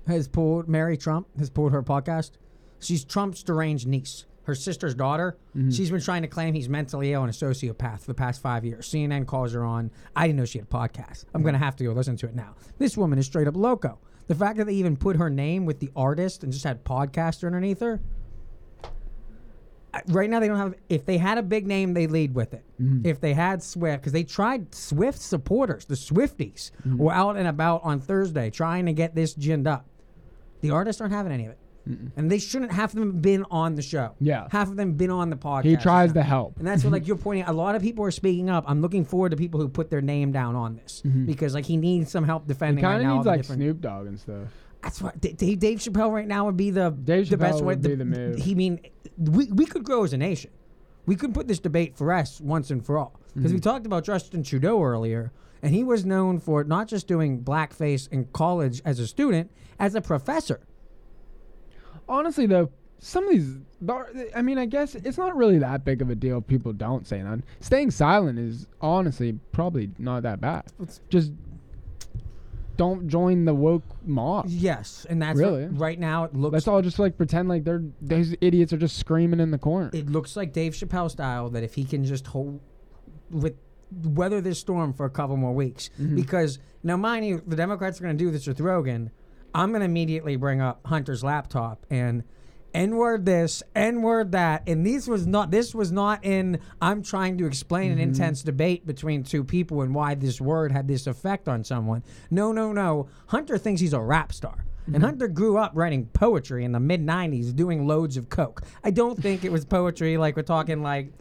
has pulled Mary Trump has pulled her podcast? She's Trump's deranged niece, her sister's daughter.
Mm-hmm.
She's been trying to claim he's mentally ill and a sociopath for the past five years. CNN calls her on. I didn't know she had a podcast. I'm gonna have to go listen to it now. This woman is straight up loco. The fact that they even put her name with the artist and just had podcaster underneath her. Right now, they don't have. If they had a big name, they lead with it.
Mm-hmm.
If they had Swift, because they tried Swift supporters, the Swifties,
Mm-hmm.
were out and about on Thursday trying to get this ginned up. The artists aren't having any of it, and they shouldn't have them been on the show.
Yeah.
half of them been on the podcast.
He tries to help.
and that's what like you're pointing. out. A lot of people are speaking up. I'm looking forward to people who put their name down on this because like he needs some help defending. right
kind of
all
needs like
different-
Snoop Dogg and stuff.
that's what D- D- Dave Chappelle right now would be the
Dave
the best way.
would be the move.
He mean we we could grow as a nation. We could put this debate for us once and for all because we
Mm-hmm.
talked about Justin Trudeau earlier, and he was known for not just doing blackface in college as a student, as a professor.
Honestly, though, some of these, I mean, I guess it's not really that big of a deal. People don't say none. Staying silent is honestly probably not that bad. Just don't join the woke mob.
Yes, and that's
Really?
right now it looks.
Let's all just like pretend like they're these idiots are just screaming in the corner.
it looks like Dave Chappelle style that if he can just hold with weather this storm for a couple more weeks
Mm-hmm.
because now mind you the Democrats are going to do this with Rogan I'm going to immediately bring up Hunter's laptop and N word this, N word that, and this was not. This was not in. I'm trying to explain
Mm-hmm.
an intense debate between two people and why this word had this effect on someone. No, no, no. Hunter thinks he's a rap star. And Hunter grew up writing poetry in the mid 90s, doing loads of coke. I don't think it was poetry like we're talking like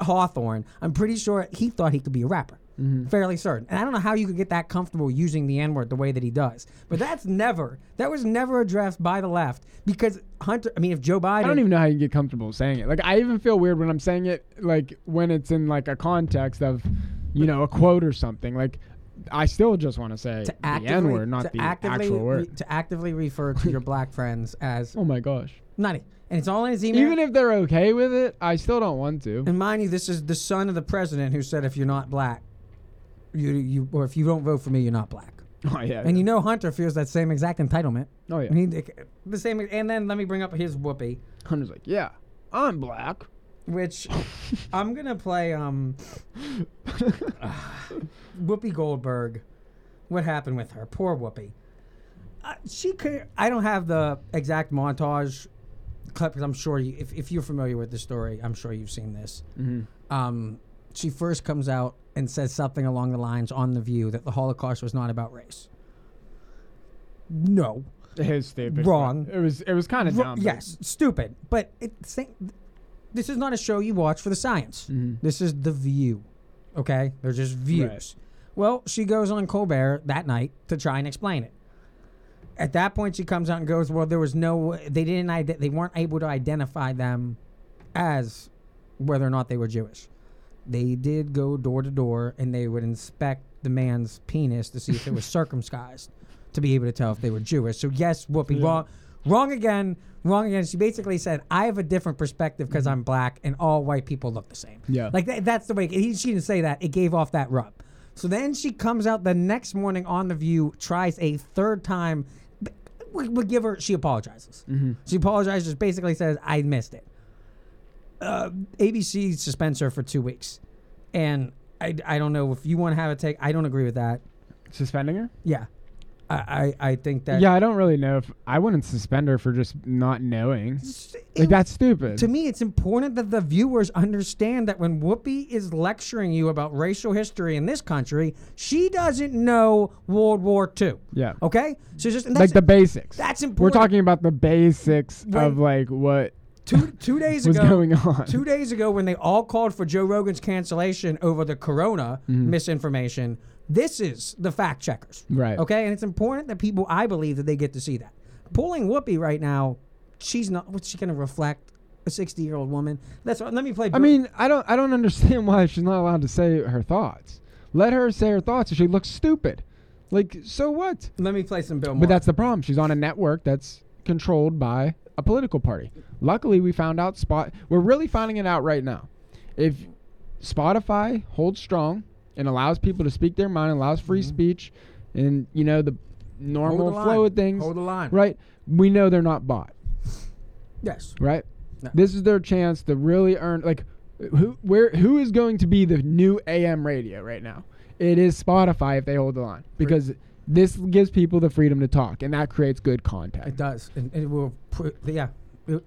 Hawthorne. I'm pretty sure he thought he could be a rapper. Mm-hmm. Fairly certain. And I don't know how you could get that comfortable using the N word the way that he does. But that's never, that was never addressed by the left because Hunter, I mean, if Joe Biden.
I don't even know how you get comfortable saying it. Like I even feel weird when I'm saying it, like when it's in like a context of, you know, a quote or something. Like I still just want to say
to
the N word, not the
actively
actual
re-
word.
to actively refer to your black friends as
oh my gosh.
nutty, and it's all in his email.
Even if they're okay with it, I still don't want to.
and mind you, this is the son of the president who said, "If you're not black, you you or if you don't vote for me, you're not black."
Oh yeah.
And you know Hunter feels that same exact entitlement.
Oh yeah.
And he, the same, and then let me bring up his whoopee,
Hunter's like, yeah, I'm black.
which I'm gonna play. Um, Whoopi Goldberg. What happened with her? Poor Whoopi. Uh, she could. I don't have the exact montage clip because I'm sure you, if if you're familiar with the story, I'm sure you've seen this.
Mhm.
Um, she first comes out and says something along the lines on the View that the Holocaust was not about race. No,
It is stupid.
Wrong.
It was it was kind of dumb.
yes, stupid. But it, this is not a show you watch for the science.
Mhm.
This is the View. Okay, they're just views. Well, she goes on Colbert that night to try and explain it. At that point, she comes out and goes, "Well, there was no. They didn't. They weren't able to identify them as whether or not they were Jewish. They did go door to door and they would inspect the man's penis to see if it was circumcised to be able to tell if they were Jewish. So yes, Whoopi,
Yeah.
wrong, wrong again, wrong again. She basically said, "I have a different perspective because mm-hmm. I'm black, and all white people look the same."
Yeah.
like that, that's the way. He, she didn't say that. It gave off that rub. So then she comes out the next morning on the View, tries a third time. We, we give her. She apologizes. Mm-hmm. She apologizes. Basically says, "I missed it." Uh, ABC suspends her for two weeks, and I, I don't know if you want to have a take. I don't agree with that.
Suspending her?
Yeah, I, I, I think that
yeah, I don't really know if I wouldn't suspend her for just not knowing. Like that's stupid.
To me, it's important that the viewers understand that when Whoopi is lecturing you about racial history in this country, she doesn't know World War II.
Yeah.
Okay. So just
like the basics.
That's important.
We're talking about the basics
When-
of like what
two two days
was
ago.
going on.
Two days ago, when they all called for Joe Rogan's cancellation over the Corona
Mhm.
misinformation, this is the fact checkers.
Right.
Okay, and it's important that people, I believe, that they get to see that. Pulling Whoopi right now, she's not. What's she going to reflect? A sixty-year-old woman. That's what. Let me play.
I mean, I don't I don't understand why she's not allowed to say her thoughts. Let her say her thoughts. If she looks stupid, like so what?
Let me play some Bill.
But that's the problem. She's on a network that's controlled by a political party. Luckily, we found out Spot. We're really finding it out right now. If Spotify holds strong and allows people to speak their mind, and allows free mm-hmm. speech, and you know the normal
line.
flow of things,
Hold the line.
right? We know they're not bought,
Yes.
right?
No.
This is their chance to really earn. Like, who where who is going to be the new AM radio right now? It is Spotify if they hold the line because this gives people the freedom to talk, and that creates good content.
It does, and it will. Put, yeah,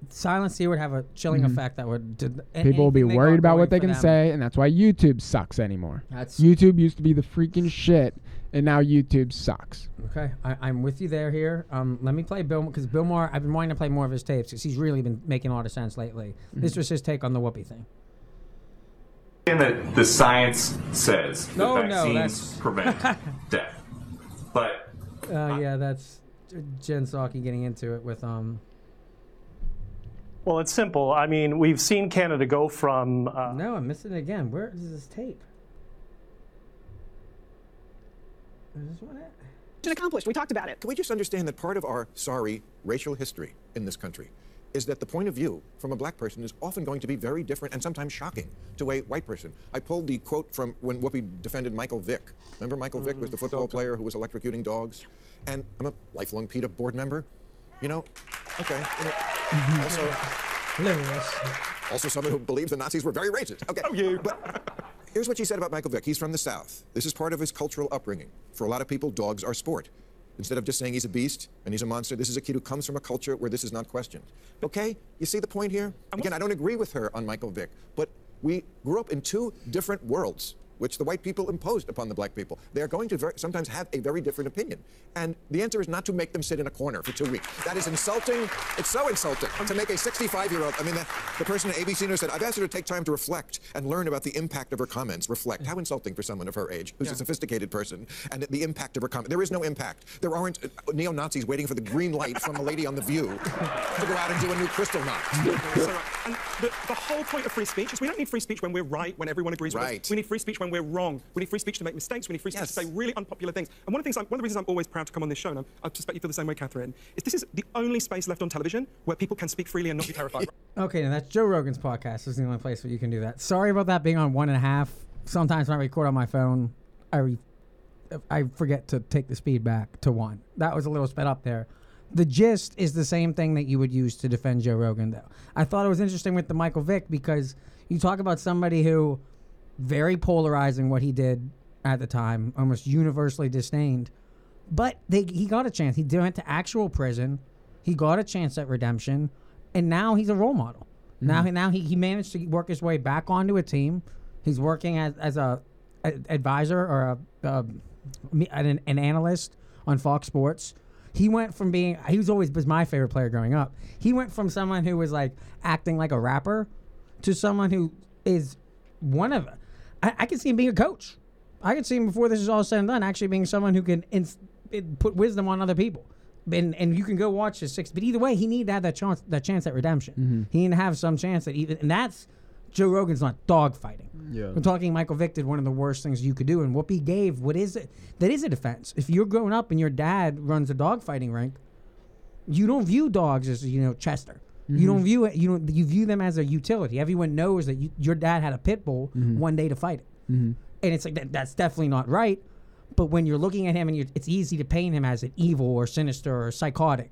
silence here would have a chilling
Mhm.
effect that would. did-
People will be worried about what they can
them.
say, and that's why YouTube sucks anymore.
That's-
YouTube used to be the freaking shit, and now YouTube sucks.
Okay, I, I'm with you there. Here, um, let me play Bill because Bill Maher. I've been wanting to play more of his tapes because he's really been making a lot of sense lately. This
Mm-hmm.
was his take on the Whoopi thing.
And that the science says that
No, no,
vaccines
that's-
prevent death. But
Uh, yeah, that's Jen Psaki getting into it with um.
Well, it's simple. I mean, we've seen Canada go from. Uh,
No, I'm missing it again. Where is this tape? Is this one it?
Mission accomplished. We talked about it. Can we just understand that part of our sorry racial history in this country is that the point of view from a black person is often going to be very different and sometimes shocking to a white person. I pulled the quote from when Whoopi defended Michael Vick. Remember Michael Vick was the football player who was electrocuting dogs? And I'm a lifelong PETA board member. You know, okay. you know, Mm-hmm. also,
Hilarious.
also someone who believes the Nazis were very racist. Okay. Oh, you. But here's what she said about Michael Vick. He's from the South. This is part of his cultural upbringing. For a lot of people, dogs are sport. Instead of just saying he's a beast and he's a monster, this is a kid who comes from a culture where this is not questioned. Okay? You see the point here? Again, I don't agree with her on Michael Vick, but we grew up in two different worlds. Which the white people imposed upon the black people. They are going to very, sometimes have a very different opinion. And the answer is not to make them sit in a corner for two weeks. That is insulting. It's so insulting to make a 65 year old. I mean, the, the person at ABC News said, I've asked her to take time to reflect and learn about the impact of her comments. Reflect. How insulting for someone of her age, who's a sophisticated person, and the impact of her comment. There is no impact. There aren't uh, neo Nazis waiting for the green light from a lady on The View to go out and do a new Kristallnacht.
So, the, the whole point of free speech is we don't need free speech when we're right, when everyone agrees with us. We need free speech when we're wrong. We need free speech to make mistakes. We need free speech to say really unpopular things. And one of the things, I'm, one of the reasons I'm always proud to come on this show, and I suspect you feel the same way, Catherine, is this is the only space left on television where people can speak freely and not be terrified.
Okay, now that's Joe Rogan's podcast. This is the only place where you can do that. Sorry about that being on one and a half. Sometimes when I record on my phone, I re- I forget to take the speed back to one. That was a little sped up there. The gist is the same thing that you would use to defend Joe Rogan, though. I thought it was interesting with the Michael Vick because you talk about somebody who very polarizing what he did at the time, almost universally disdained. But they, he got a chance. He went to actual prison. He got a chance at redemption, and now he's a role model. Now,
Mhm.
now he, he managed to work his way back onto a team. He's working as, as a, a advisor or a, a an, an analyst on Fox Sports. He went from being he was always was my favorite player growing up. He went from someone who was like acting like a rapper to someone who is one of I, I can see him being a coach. I can see him before this is all said and done, actually being someone who can ins- put wisdom on other people. And, and you can go watch his six. But either way, he needed to have that chance that chance at redemption.
Mhm.
He needed to have some chance that even and that's Joe Rogan's not dog fighting.
Yeah.
We're talking Michael Vick did one of the worst things you could do, and Whoopi gave what is it? That is a defense. If you're growing up and your dad runs a dog fighting rink, you don't view dogs as you know Chester. You don't
Mhm.
view it. You don't. You view them as a utility. Everyone knows that you, your dad had a pit bull
Mhm.
one day to fight it,
Mhm.
and it's like that, that's definitely not right. But when you're looking at him and you're, it's easy to paint him as an evil or sinister or psychotic.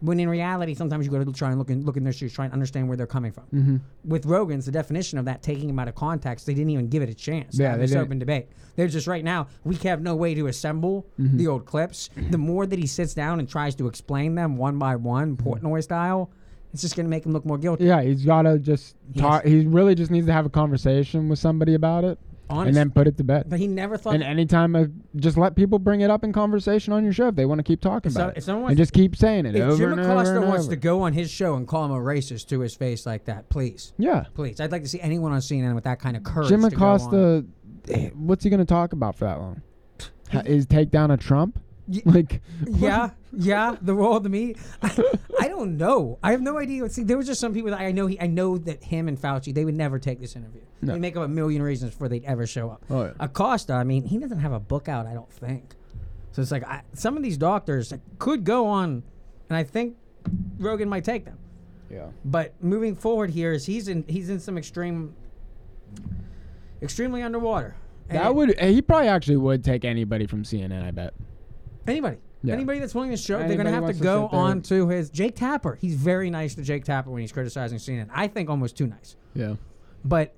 When in reality, sometimes you got to try and look in look in their shoes, try and understand where they're coming from.
Mhm.
With Rogan's, the definition of that taking him out of context, they didn't even give it a chance.
Yeah,
have
they
this
didn't.
open debate. They're just right now. We have no way to assemble
Mhm.
the old clips. The more that he sits down and tries to explain them one by one, Portnoy style, it's just going to make him look more guilty.
Yeah, he's gotta just talk. He really just needs to have a conversation with somebody about it,
Honest.
and then put it to bed.
But he never thought.
And anytime, uh, just let people bring it up in conversation on your show if they want to keep talking
so-
about it, and just keep saying it
if
over
Jim
and over and
wants
over.
to go on his show and call him a racist to his face like that, please.
Yeah.
Please. I'd like to see anyone on CNN with that kind of courage.
Jim
to.
Acosta, eh, what's he gonna talk about for that long? Is take down a Trump? Like,
yeah, yeah, the role of the meat. I, I don't know. I have no idea. See, there was just some people that I know. He, I know that him and Fauci, they would never take this interview.
No.
They make up a million reasons before they'd ever show up.
Oh, yeah.
Acosta, I mean, he doesn't have a book out. I don't think. So it's like I, some of these doctors could go on, and I think Rogan might take them.
Yeah.
But moving forward here is he's in he's in some extreme, extremely underwater. And
that would eh, he probably actually would take anybody from CNN. I bet.
Anybody.
Yeah.
Anybody that's willing to show, they're going to have to go on to his Jake Tapper. He's very nice to Jake Tapper when he's criticizing CNN. I think almost too nice.
Yeah.
But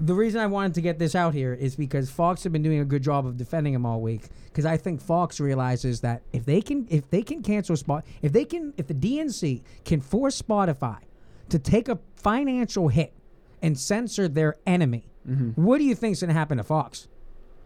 the reason I wanted to get this out here is because Fox have been doing a good job of defending him all week. Because I think Fox realizes that if they can, if they can cancel spot, if they can, if the DNC can force Spotify to take a financial hit and censor their enemy, what do you think's going to happen to Fox?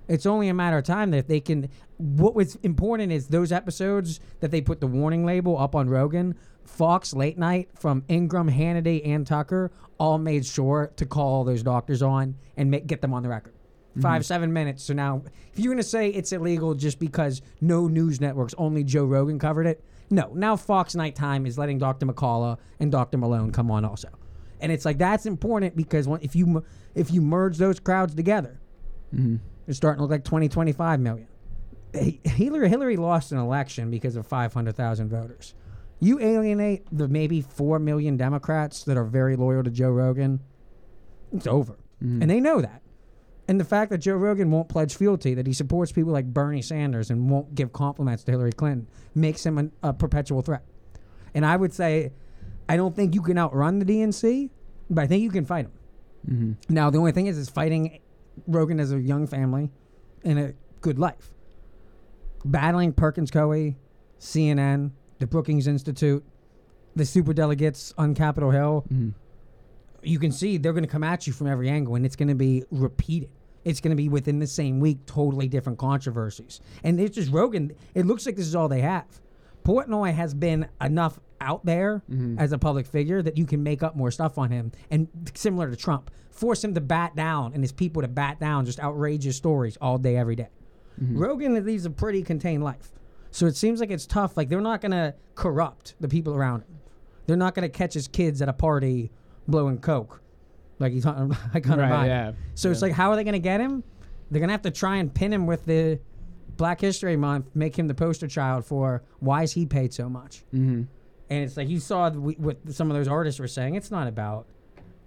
It's only a matter of time that they can. What was important is those episodes that they put the warning label up on Rogan, Fox late night from Ingraham, Hannity, and Tucker all made sure to call all those doctors on and make, get them on the record. Five,
Mhm.
seven minutes. So now, if you're going to say it's illegal just because no news networks, only Joe Rogan covered it, no. Now Fox Nighttime is letting Dr. McCullough and Dr. Malone come on also. And it's like that's important because when- if you if you merge those crowds together,
Mhm.
It's starting to look like 20, 25 million. Hillary, Hillary lost an election because of 500,000 voters. You alienate the maybe 4 million Democrats that are very loyal to Joe Rogan, it's over.
Mhm.
And they know that. And the fact that Joe Rogan won't pledge fealty, that he supports people like Bernie Sanders and won't give compliments to Hillary Clinton, makes him an, a perpetual threat. And I would say, I don't think you can outrun the DNC, but I think you can fight him.
Mm-hmm.
Now the only thing is, is fighting Rogan as a young family in a good life. Battling Perkins Coie, CNN, the Brookings Institute, the super delegates on Capitol Hill. Mm-hmm. You can see they're going to come at you from every angle, and it's going to be repeated. It's going to be within the same week, totally different controversies. And it's just Rogan. It looks like this is all they have. Portnoy has been enough out there mm-hmm. as a public figure that you can make up more stuff on him. And similar to Trump, force him to bat down and his people to bat down just outrageous stories all day, every day. Mm-hmm. Rogan leads a pretty contained life. So it seems like it's tough. Like they're not going to corrupt the people around him. They're not going to catch his kids at a party blowing coke, like he's on like Hunter
Right, yeah,
So it's like, how are they going to get him? They're going to have to try and pin him with the Black History Month, make him the poster child for why is he paid so much?
Mm-hmm.
And it's like you saw what some of those artists were saying. It's not about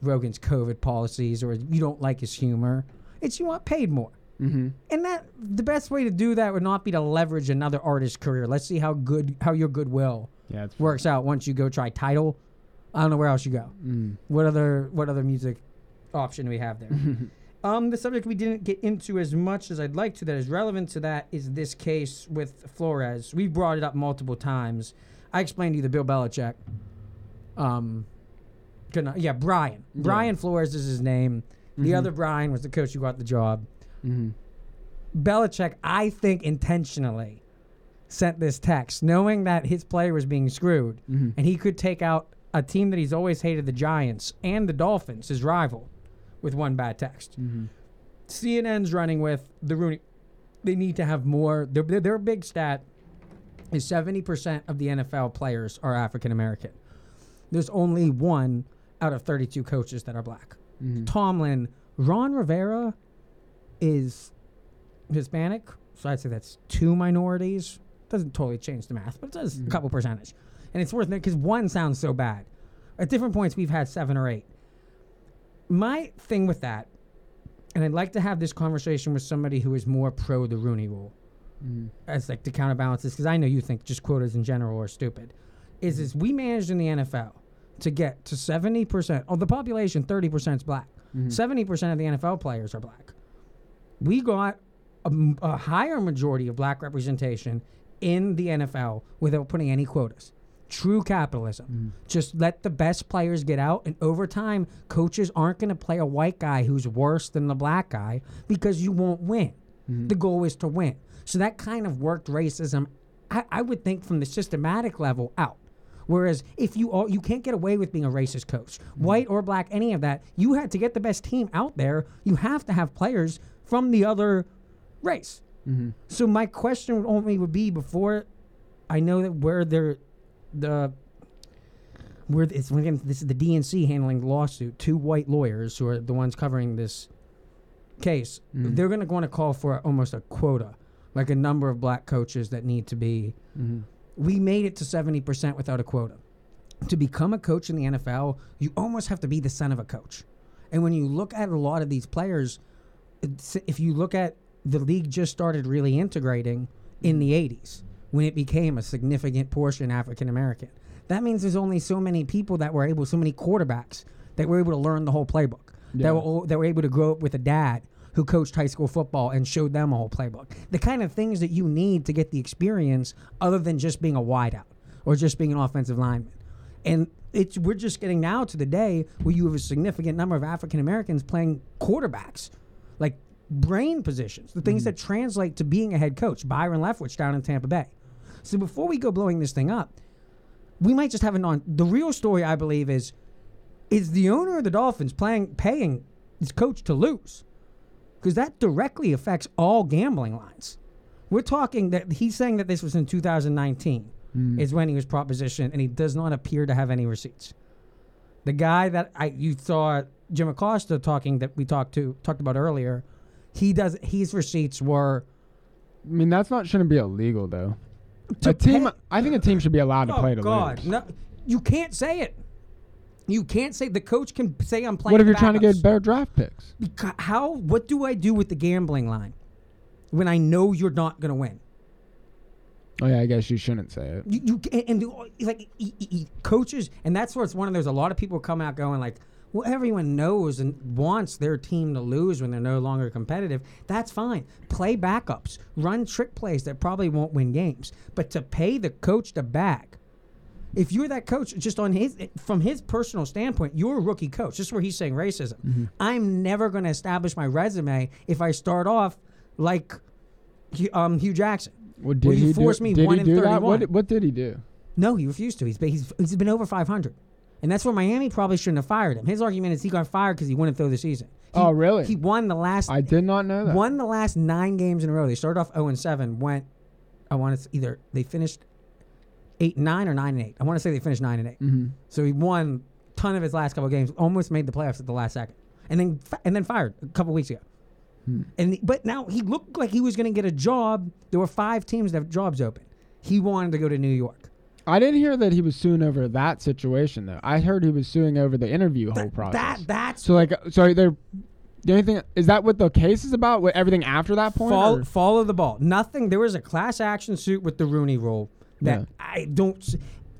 Rogan's COVID policies or you don't like his humor. It's you want paid more.
Mm-hmm.
And that the best way to do that would not be to leverage another artist's career. Let's see how good how your goodwill
Yeah,
works out once you go try title. I don't know where else you go.
Mm.
What other what other music option do we have there? um, the subject we didn't get into as much as I'd like to that is relevant to that is this case with Flores. We brought it up multiple times. I explained to you the Bill Belichick. Um, good night. yeah, Brian.
Yeah.
Brian Flores is his name. The
Mhm.
other Brian was the coach who got the job.
Mm-hmm.
Belichick, I think intentionally sent this text, knowing that his player was being screwed,
Mhm.
and he could take out a team that he's always hated, the Giants and the Dolphins, his rival, with one bad text.
Mm-hmm.
CNN's running with the Rooney. They need to have more. Their, their, their big stat is 70% of the NFL players are African American. There's only one out of 32 coaches that are black.
Mhm.
Tomlin, Ron Rivera is Hispanic, so I'd say that's two minorities. Doesn't totally change the math, but it does a couple percentage. And it's worth it because one sounds so bad. At different points, we've had seven or eight. My thing with that, and I'd like to have this conversation with somebody who is more pro the Rooney Rule
Mm-hmm.
as like to counterbalance this, because I know you think just quotas in general are stupid. is is we managed in the NFL to get to 70% of the population 30% is black.
Mhm.
70% of the NFL players are black. We got a higher majority of black representation in the NFL without putting any quotas. True capitalism. Mm. Just let the best players get out, and over time, coaches aren't going to play a white guy who's worse than the black guy because you won't win. Mm-hmm. The goal is to win. So that kind of worked racism, I, I would think, from the systematic level out. Whereas if you all, you can't get away with being a racist coach, mm-hmm. white or black, any of that. You had to get the best team out there. You have to have players from the other race.
Mm-hmm.
So my question only would be before I know that where they're the where it's again this is the DNC handling the lawsuit. Two white lawyers who are the ones covering this case.
Mhm.
They're going to going to call for almost a quota, like a number of black coaches that need to be.
Mhm.
We made it to seventy percent without a quota. To become a coach in the NFL, you almost have to be the son of a coach. And when you look at a lot of these players, if you look at the league just started really integrating in the 80s when it became a significant portion African American. That means there's only so many people that were able, so many quarterbacks that were able to learn the whole playbook.
Yeah.
That, were, that were able to grow up with a dad who coached high school football and showed them a whole playbook. The kind of things that you need to get the experience other than just being a wideout or just being an offensive lineman. And it's we're just getting now to the day where you have a significant number of African Americans playing quarterbacks, like brain positions, the things mm-hmm. that translate to being a head coach. Byron Leftwich down in Tampa Bay. So before we go blowing this thing up, we might just have a non. The real story, I believe, is is the owner of the Dolphins playing paying his coach to lose, because that directly affects all gambling lines. We're talking that he's saying that this was in 2019
Mm.
is when he was propositioned, and he does not appear to have any receipts. The guy that I you saw Jim Acosta talking that we talked to talked about earlier, he does his receipts were.
I mean, that's not shouldn't be illegal though.
To
a team,
pay-
I think a team should be allowed to
oh
play to
God,
lose.
no, you can't say it. You can't say the coach can say I'm playing.
What if you're trying to get better draft picks?
Beca- how? What do I do with the gambling line when I know you're not going to win?
Oh yeah, I guess you shouldn't say it.
You, you and, and like coaches, and that's where it's one of those. A lot of people come out going like, "Well, everyone knows and wants their team to lose when they're no longer competitive. That's fine. Play backups, run trick plays that probably won't win games. But to pay the coach to back, if you're that coach, just on his from his personal standpoint, you're a rookie coach. This is where he's saying racism.
Mm-hmm.
I'm never going to establish my resume if I start off like um, Hue Jackson.
Well,
where
did
you
he do,
me
did
one
he
in
do that?
31.
What, what did he do?
No, he refused to. He's been, he's, he's been over 500. And that's where Miami probably shouldn't have fired him. His argument is he got fired because he wouldn't throw the season. He-
Oh, really?
He won the last.
I did not know that.
Won the last nine games in a row. They started off 0 and 7. Went, I want to either they finished 8 9 or nine and eight. I want to say they finished nine and 8
Mhm.
So he won a ton of his last couple of games. Almost made the playoffs at the last second, and then and then fired a couple weeks ago.
Hmm.
And but now he looked like he was going to get a job. There were five teams that have jobs open. He wanted to go to New York.
I didn't hear that he was suing over that situation though. I heard he was suing over the interview whole process.
That that's
so like so they're the only thing is that what the case is about? What everything after that point?
Follow, follow the ball. Nothing. There was a class action suit with the Rooney Rule that
Yeah.
I don't.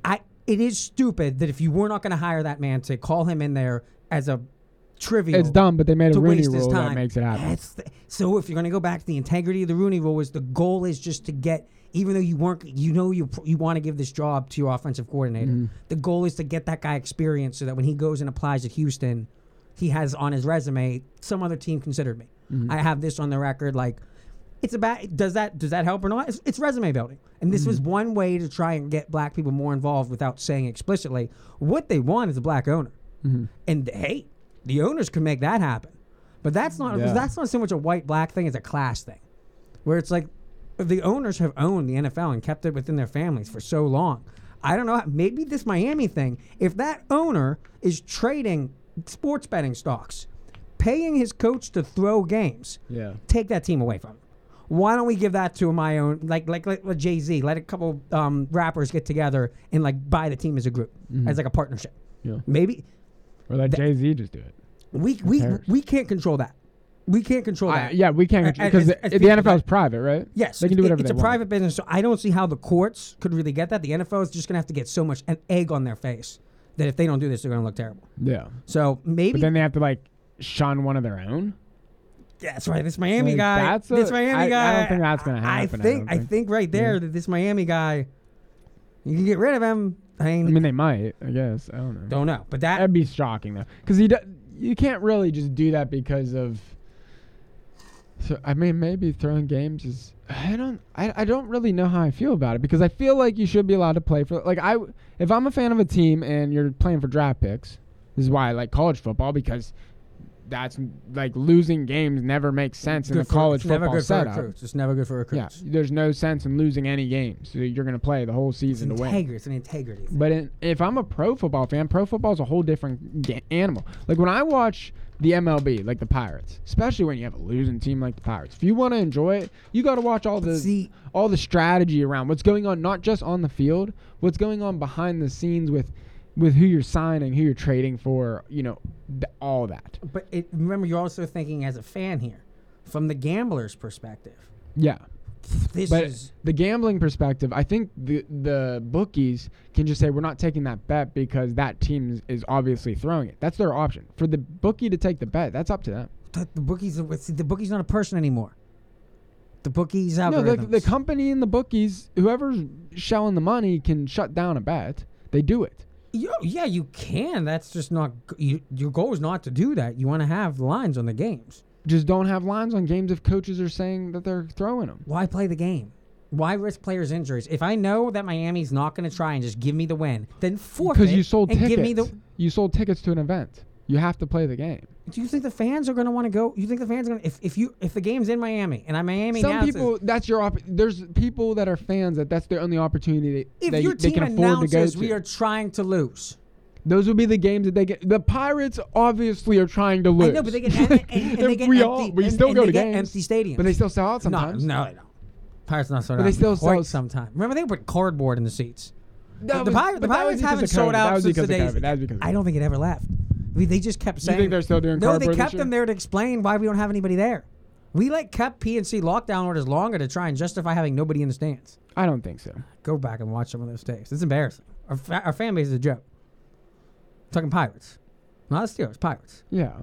I it is stupid that if you were not going to hire that man to call him in there as a trivial,
It's dumb, but they made a Rooney rule that makes it happen.
The- so if you're going to go back to the integrity of the Rooney Rule, is the goal is just to get. Even though you weren't, you know, you you want to give this job to your offensive coordinator.
Mhm.
The goal is to get that guy experience so that when he goes and applies at Houston, he has on his resume some other team considered me.
Mhm.
I have this on the record. Like, it's about does that does that help or not? It's, it's resume building, and this was one way to try and get black people more involved without saying explicitly what they want is a black owner.
Mhm.
And hey, the owners can make that happen, but that's not
Yeah.
that's not so much a white black thing; it's a class thing, where it's like the owners have owned the NFL and kept it within their families for so long. I don't know. how- Maybe this Miami thing, if that owner is trading sports betting stocks, paying his coach to throw games,
Yeah.
take that team away from him. Why don't we give that to my own, like like like, Jay Z? Let a couple um, rappers get together and like buy the team as a group,
Mhm.
as like a partnership.
Yeah.
Maybe
Or let Jay Z just do it.
we we
cares?
we can't control that. We can't control
I-
that.
yeah, we can't because the, the NFL is private, right?
Yes,
they can do whatever
It's a
want.
private business, so I don't see how the courts could really get that. The NFL is just going to have to get so much an egg on their face that if they don't do this, they're going to look terrible.
Yeah.
So maybe
But then they have to like shun one of their own.
Yeah, that's right. This Miami
Like,
guy.
that's a-
this Miami
I- I don't think that's gonna happen, I
think. I
think.
think right there that this Miami guy, you can get rid of him. I mean,
I mean, they might. I guess I don't know.
Don't know, but that
that'd be shocking though, because he do, you can't really just do that because of. So I mean, maybe throwing games is. I don't. I, I don't really know how I feel about it because I feel like you should be allowed to play for like I if I'm a fan of a team and you're playing for draft picks. This is why I like college football because that's like losing games never makes sense in
good
the
for-
college
it's never
football
good for
setup.
recruits. It's never good for recruits.
Yeah, there's no sense in losing any games. So you're going to play the whole season to win.
It's an integrity. thing.
But in, if I'm a pro football fan, pro football is a whole different ga- animal. Like when I watch the MLB, like the Pirates, especially when you have a losing team like the Pirates. If you want to enjoy it, you got to watch all the all the strategy around what's going on, not just on the field, what's going on behind the scenes with with who you're signing, who you're trading for, you know, th- all that.
But it, remember, you're also thinking as a fan here, from the gambler's perspective.
Yeah.
This
but
is
the gambling perspective. I think the the bookies can just say we're not taking that bet because that team is, is obviously throwing it. That's their option. For the bookie to take the bet, that's up to them.
the, the bookies. The bookie's not a person anymore. The bookies
out.
No,
the, the company and the bookies, whoever's shelling the money, can shut down a bet. They do it.
Yo, yeah, you can. That's just not. You, your goal is not to do that. You want to have lines on the games.
Just don't have lines on games if coaches are saying that they're throwing them.
Why play the game? Why risk players' injuries? If I know that Miami's not going to try and just give me the win, then forfeit
Because you sold
and
tickets.
give me the.
You sold tickets to an event. You have to play the game.
Do you think the fans are going to want to go? You think the fans are going to if if you if the game's in Miami and I'm Miami
Some
now, it says-
people, that's your. Op- there's people that are fans that that's their only opportunity
if
they,
your
they
team
can afford to go
announces
to.
we are trying to lose.
Those would be the games that they get. The Pirates obviously are trying to lose.
I know, but they get and, and, and they get
we
empty,
all we still go to games,
empty stadiums,
but they still sell out sometimes.
No, no, they don't. Pirates not sold out.
But
out.
they still sell-
sometimes. Remember they put cardboard in the seats.
That
the
was-
Pirates, the
that
Pirates haven't sold out since the days.
That
I don't think it ever left. Mean, they just kept
You
saying.
think they're still doing
No, they kept them there to explain why we don't have anybody there. We let kept PNC lockdown orders longer to try and justify having nobody in the stands.
I don't think so.
Go back and watch some of those tapes. It's embarrassing. Our, fa- our fan base is a joke. talking Pirates, not the Steelers. Pirates.
Yeah.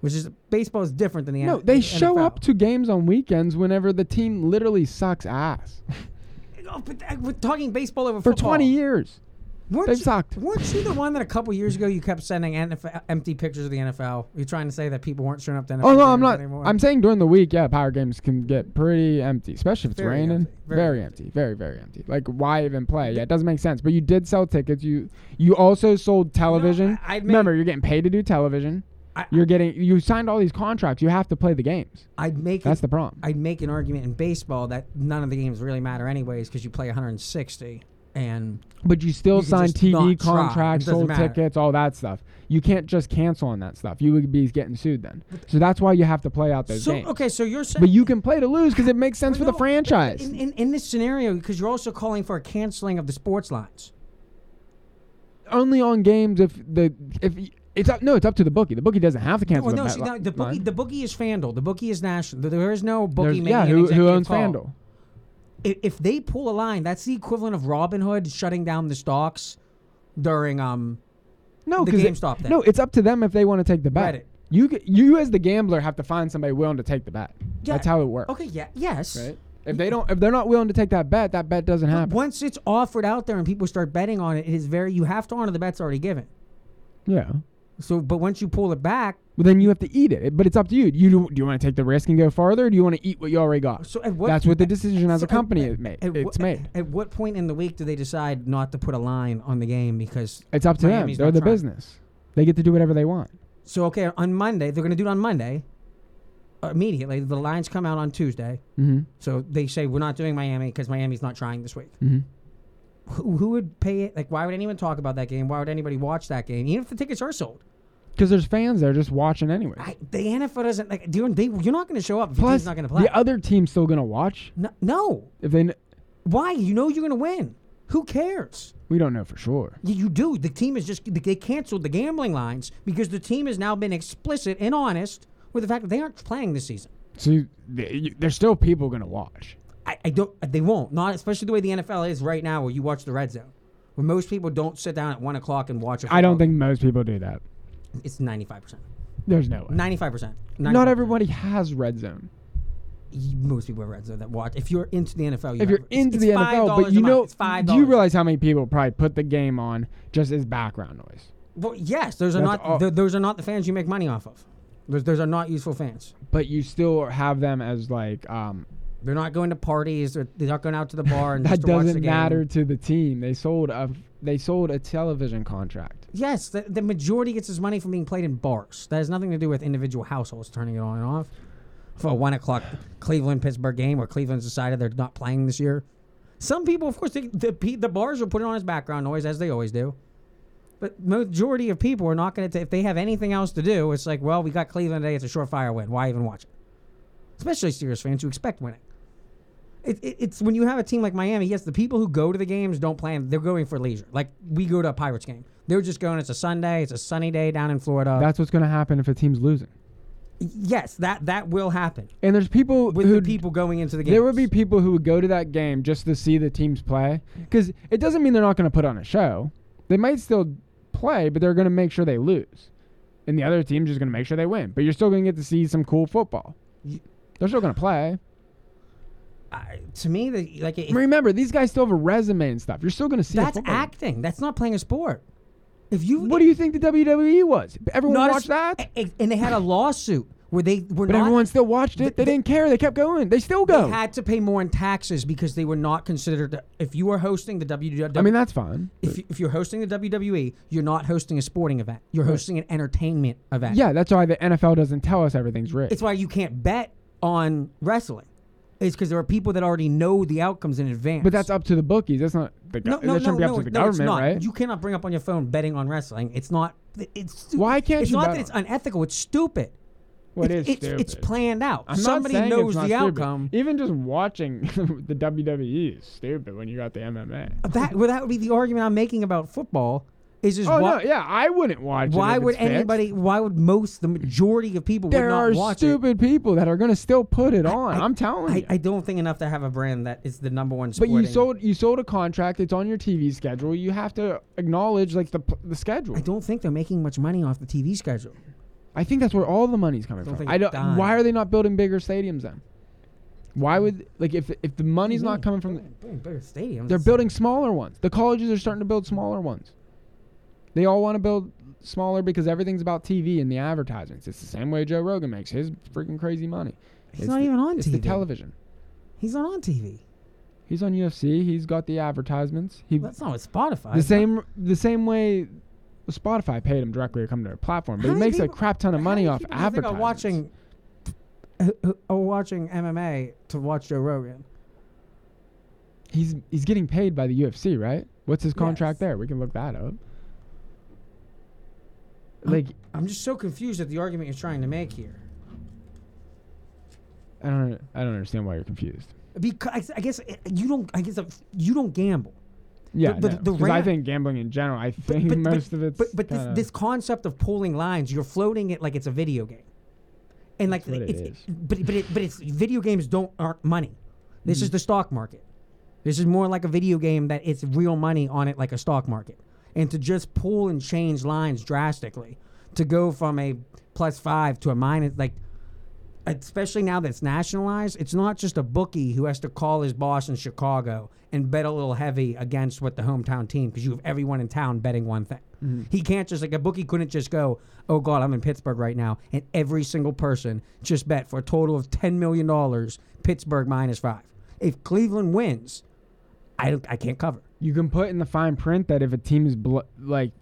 Which is baseball is different than the
No,
N-
they
the
show
NFL.
up to games on weekends whenever the team literally sucks ass.
Oh, but uh, we're talking baseball over
For
football.
20 years.
Weren't
They've
you,
sucked.
Weren't you the one that a couple years ago you kept sending NFL, empty pictures of the NFL? You're trying to say that people weren't showing up to NFL
Oh no, I'm not.
anymore?
I'm saying during the week, yeah, power games can get pretty empty, especially if it's
Very
raining.
empty. Very
Very, empty. Very very empty. Like why even play? Yeah, it doesn't make sense. But you did sell tickets. You you also sold television.
I'd make-
Remember, you're getting paid to do television. you're getting you signed all these contracts. You have to play the games.
I'd make
That's
an-
the problem.
I'd make an argument in baseball that none of the games really matter anyways because you play 160 and
But you still
You
sign TV contracts, sold
matter.
tickets, all that stuff. You can't just cancel on that stuff. You would be getting sued then. So that's why you have to play out those
so
games.
okay, so you're saying
But you can play to lose because it makes sense for the franchise.
in, in, in this scenario because you're also calling for a canceling of the sports lines.
Only on games if the if it's up. No, it's up to the bookie. The bookie doesn't have to cancel
Well,
the
no, see, the bookie
line.
the bookie is FanDuel. The bookie is national. There is no bookie
There's- yeah, who- who owns
call.
FanDuel?
If they pull a line, that's the equivalent of Robinhood shutting down the stocks during um
no,
the GameStop thing.
No, it's up to them if they want to take the bet. You you as the gambler have to find somebody willing to take the bet.
Yeah.
That's how it works.
Okay, yeah, yes.
Right. If they don't, if they're not willing to take that bet, that bet doesn't
But
happen.
once it's offered out there and people start betting on it, it is very you have to honor the bets already given.
Yeah.
So, but once you pull it back,
Well, then you have to eat it. But it's up to you. You do, do you want to take the risk and go farther, or do you want to eat what you already got?
So at what-
That's what the decision as
so
a company
at-
is made.
at
It's
what-
made.
At what point in the week do they decide not to put a line on the game because
It's up to
Miami's
them. They're the
trying?
business. They get to do whatever they want.
So okay, on Monday they're going to do it on Monday. Uh, immediately, the lines come out on Tuesday.
Mm-hmm.
So they say we're not doing Miami because Miami's not trying this week.
Mm-hmm.
Who, who would pay it? Like, why would anyone talk about that game? Why would anybody watch that game, even if the tickets are sold?
Because there's fans there just watching anyway.
The NFL doesn't like. During, they, you're not going to show up if the
Plus,
team's not going to play.
the other team's still gonna watch.
no, no.
If they, kn-
Why? You know you're going to win. Who cares?
we don't know for sure.
You, you do. The team is just they canceled the gambling lines because the team has now been explicit and honest with the fact that they aren't playing this season.
So you, th- you- there's still people gonna watch.
I, I don't. They won't. Not especially the way the NFL is right now, where you watch the red zone, where most people don't sit down at one o'clock and watch. I
I don't think most people do that.
it's ninety five percent.
There's no way.
Ninety five percent.
Not everybody has red zone.
Most people have red zone that watch. If you're into the NFL, you
if you're
have- it's-
into
it's
the NFL, but you know,
it's five
do you realize how many people probably put the game on just as background noise?
Well, yes, those are
That's
not th- those are not the fans you make money off of. Those, those are not useful fans.
But you still have them as like um,
They're not going to parties. They're, they're not going out to the bar and
that
just to watch the
doesn't matter to the team. They sold a they sold a television contract.
Yes, the, the majority gets its money from being played in bars. That has nothing to do with individual households turning it on and off. For a one o'clock Cleveland Pittsburgh game where Cleveland's decided they're not playing this year. Some people, of course, they, the the bars will put it on as background noise as they always do. But majority of people are not going to. If they have anything else to do, it's like, well, we got Cleveland today. It's a surefire win. Why even watch it? Especially serious fans who expect winning. It, it, it's when you have a team like Miami. Yes, the people who go to the games don't plan. They're going for leisure. Like we go to a Pirates game. They're just going. It's a Sunday. It's a sunny day down in Florida.
That's what's gonna happen if a team's losing.
yes, that that will happen.
And there's people
with
who
the people going into the game.
There would be people who would go to that game just to see the teams play because it doesn't mean they're not going to put on a show. They might still play, but they're going to make sure they lose, and the other team's just going to make sure they win. But you're still going to get to see some cool football. They're still going to play.
To me, the, like if,
Remember, these guys still have a resume and stuff. You're still going to see.
that's acting. That's not playing a sport. If you,
What do you think the WWE was? Everyone
a
watched that,
a- a- and they had a lawsuit where they were
but
not.
everyone still watched it. They, didn't care. They kept going. They still go.
They had to pay more in taxes because they were not considered. If you were hosting the WWE,
I mean, that's fine.
if, you- if you're hosting the WWE, you're not hosting a sporting event. You're hosting an entertainment event.
Yeah, that's why the NFL doesn't tell us everything's rigged.
It's why you can't bet on wrestling. It's because there are people that already know the outcomes in advance.
But that's up to the bookies. That's not the
no,
go-
no,
that
no,
shouldn't be
no,
up to the
no, it's
government,
not.
right?
You cannot bring up on your phone betting on wrestling. It's not. It's
Why can't
It's
you
not that it's unethical. It's stupid.
Well, it
It-
is
it's, it's planned out.
I'm
Somebody
it's
knows the
stupid.
outcome.
Even just watching the WWE is stupid when you got the MMA.
That well, that would be the argument I'm making about football. Is just
oh
why,
no, yeah, I wouldn't watch it.
why would
it's fixed.
anybody? Why would most the majority of people
There
would not
are
watch
stupid people that are going to still put it on.
I-
I'm telling
it?
you.
I, I don't think enough to have a brand that is the number one.
but you sold you sold a contract. It's on your TV schedule. You have to acknowledge like the the schedule.
I don't think they're making much money off the TV schedule.
I think that's where all the money's coming
Don't
from. I don't. Why are they not building bigger stadiums then? Why would like if if the money's not coming from?
Building bigger stadiums.
They're building smaller ones. The colleges are starting to build smaller ones. They all want to build smaller because everything's about TV and the advertisements. It's the same way Joe Rogan makes his freaking crazy money.
He's
It's
not
the-
even on TV.
it's the television.
He's not on TV.
He's on UFC. He's got the advertisements. He
That's not with Spotify.
the same the same way Spotify paid him directly to come to their platform, but
How
he makes
people-
a crap ton of money off
People who think
advertising.
watching, are watching MMA to watch Joe Rogan.
He's he's getting paid by the UFC, right? What's his contract there? We can look that up. Like
I'm just so confused at the argument you're trying to make here.
I don't I don't understand why you're confused.
Because I guess uh, you don't. I guess uh, you don't gamble.
Yeah,
the,
no,
the, the
I think gambling in general. I think most of it's
But but this, this concept of pulling lines, you're floating it like it's a video game, and like
what it
it's, but but it, but it's video games don't aren't money. This
Mm-hmm.
is the stock market. This is more like a video game that it's real money on it, like a stock market. And to just pull and change lines drastically, to go from a plus five to a minus, like especially now that it's nationalized, it's not just a bookie who has to call his boss in Chicago and bet a little heavy against what the hometown team because you have everyone in town betting one thing.
Mhm.
He can't just like a bookie couldn't just go, oh god, I'm in Pittsburgh right now, and every single person just bet for a total of ten million dollars Pittsburgh minus five. If Cleveland wins, I I can't cover.
You can put in the fine print that if a team is bl- like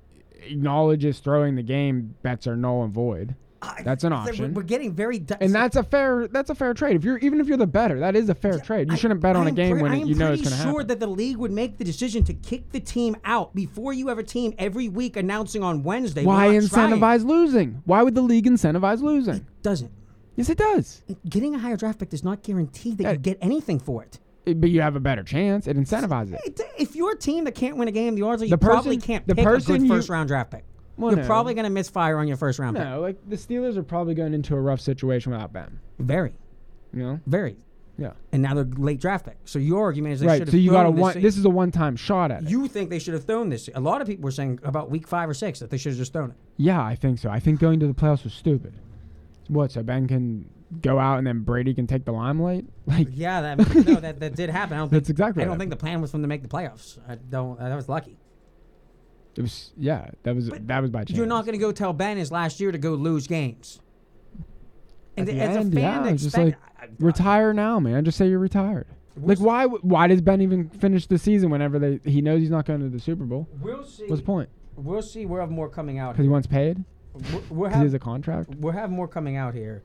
acknowledges throwing the game, bets are null and void. That's an
It's like we're-
option.
We're getting very di-
and that's a fair that's a fair trade. If you're even if you're the better, that is a fair trade. You shouldn't bet on
I
a
am
game
pre-
when it, you know it's going to
sure
happen.
that the league would make the decision to kick the team out before you have a team every week announcing on Wednesday.
Why
not trying.
incentivize losing? Why would the league incentivize losing?
It Doesn't.
Yes, it does.
Getting a higher draft pick does not guarantee that you get anything for it.
But you have a better chance. It incentivizes it.
If you're a team that can't win a game, the odds are you
The
probably can't
the
pick a
person
good
you-
first round draft pick.
Well,
You're
no.
probably going to miss fire on your first round pick.
No, like the Steelers are probably going into a rough situation without Ben.
Very,
You know.
very.
Yeah.
And now they're late draft pick. So your argument is they
Right.
should have
So you got a one.
This,
This is a one-time shot at it.
you think they should have thrown this? A lot of people were saying about week five or six that they should have just thrown it.
Yeah, I think so. I think going to the playoffs was stupid. What? So Ben can go out and then Brady can take the limelight? Like
Yeah, that no, that, that did happen. I don't think,
That's exactly
I don't think the plan was for them to make the playoffs. I don't. Uh, that was lucky.
it was. Yeah, that was that was by chance.
You're not going to go tell Ben his last year to go lose games. And
the
as
end,
a fan,
yeah, just like retire now, man. Just say you're retired. Like why? Why does Ben even finish the season whenever they he knows he's not going to the Super Bowl?
We'll see.
What's the point?
we'll see. We'll have more coming out.
Because he wants paid.
We're- we'll
Because he has a contract.
We'll have more coming out here.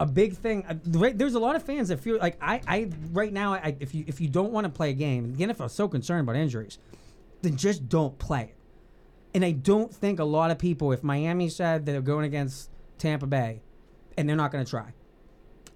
A big thing. Uh, right, there's a lot of fans that feel like I. I right now, I, if you if you don't want to play a game, the NFL is so concerned about injuries, then just don't play it. And I don't think a lot of people, if Miami said they're going against Tampa Bay, and they're not going to try,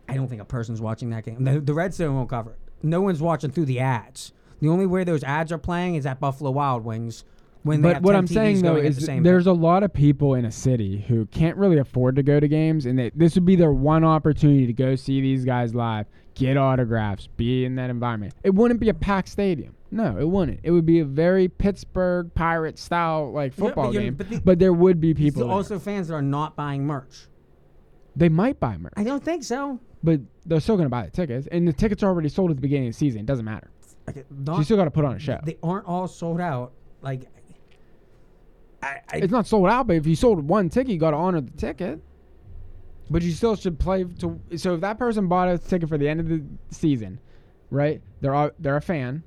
I don't think a person's watching that game. The, the Red Zone won't cover it. No one's watching through the ads. The only way those ads are playing is at Buffalo Wild Wings when
But what
10
I'm saying though is
the same
there's a lot of people in a city who can't really afford to go to games, and they, this would be their one opportunity to go see these guys live, get autographs, be in that environment. It wouldn't be a packed stadium. No, it wouldn't. It would be a very Pittsburgh Pirate style like
but
football
you're-
game.
but
But, there would be people. there.
also fans that are not buying merch.
They might buy merch,
I don't think so.
but they're still going to buy the tickets, and the tickets are already sold at the beginning of the season. It doesn't matter. You still got to put on a show.
They aren't all sold out. Like, I, I
it's not sold out, but if you sold one ticket, you got to honor the ticket. But you still should play to. So if that person bought a ticket for the end of the season, right? They're all, they're a fan,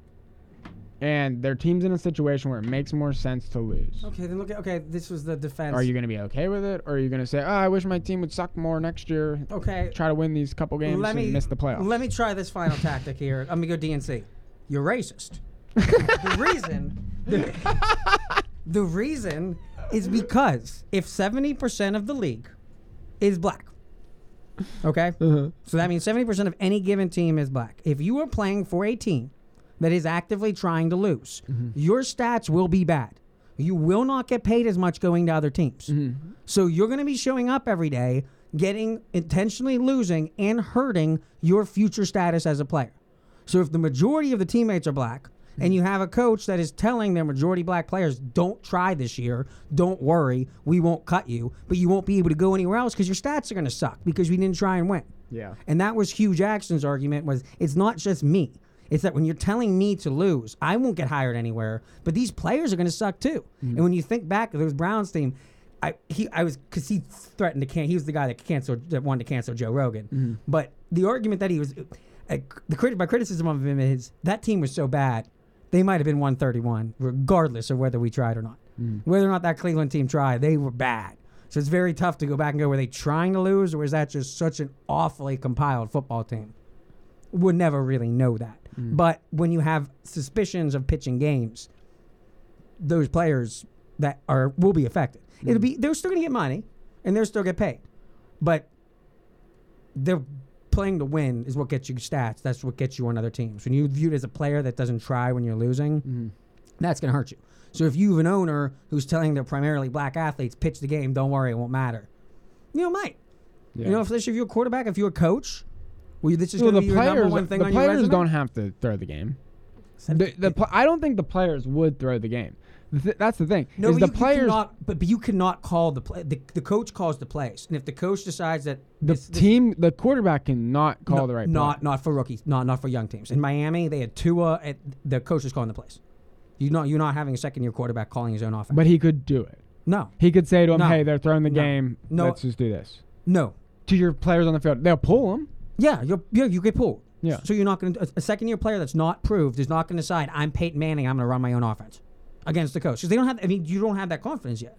and their team's in a situation where it makes more sense to lose.
okay, then look at okay. This was the defense.
Are you going to be okay with it, or are you going to say, "Oh, I wish my team would suck more next year"?
Okay.
Try to win these couple games
let me
and miss the playoffs.
Let me try this final tactic here. I'm gonna go DNC. You're racist. the reason, the, the reason is because if 70% of the league is black, okay,
Uh-huh.
so that means 70% of any given team is black. If you are playing for a team that is actively trying to lose,
Mm-hmm.
your stats will be bad. You will not get paid as much going to other teams.
Mm-hmm.
So you're going to be showing up every day, getting intentionally losing and hurting your future status as a player. So if the majority of the teammates are black and you have a coach that is telling their majority black players, don't try this year, don't worry, we won't cut you, but you won't be able to go anywhere else because your stats are going to suck because we didn't try and win.
Yeah.
And that was Hue Jackson's argument was it's not just me. It's that when you're telling me to lose, I won't get hired anywhere, but these players are going to suck too. And when you think back to those Browns team, I he I was because he threatened to can he was the guy that canceled that wanted to cancel Joe Rogan. But the argument that he was uh, the crit my criticism of him is that team was so bad they might have been 131 regardless of whether we tried or not. Mm. Whether or not that Cleveland team tried, they were bad. So it's very tough to go back and go, were they trying to lose or was that just such an awfully compiled football team? Would never really know that. Mm. But when you have suspicions of pitching games, those players that are will be affected. It'll mm. be they're still gonna get money and they're still get paid. But they're playing to win is what gets you stats. That's what gets you on other teams. When you're viewed as a player that doesn't try when you're losing, mm-hmm. that's going to hurt you. So if you have an owner who's telling their primarily black athletes, pitch the game, don't worry, it won't matter. You know, might. You know, if, if you're a quarterback, if you're a coach, well, this is
well,
going to
the
be your number
players,
one thing
the
on your
players don't have to throw the game. The, the pl- I don't think the players would throw the game. Th- that's the thing.
No,
is
but
the
you, you
players
cannot, but, but you cannot call the play. The, the coach calls the plays, and if the coach decides that
the team, the quarterback cannot call
no,
the right.
not
play.
not for rookies, not not for young teams. In Miami, they had Tua. At, the coach was calling the plays. You not you're not having a second year quarterback calling his own offense.
But he could do it.
No.
He could say to him,
No.
"Hey, they're throwing the
No.
game.
No.
Let's just do this."
No.
To your players on the field, they'll pull them.
Yeah, you're, yeah, you get pulled.
Yeah.
So you're not going to a second year player that's not proved is not going to decide I'm Peyton Manning. I'm going to run my own offense against the coach because they don't have. I mean, you don't have that confidence yet.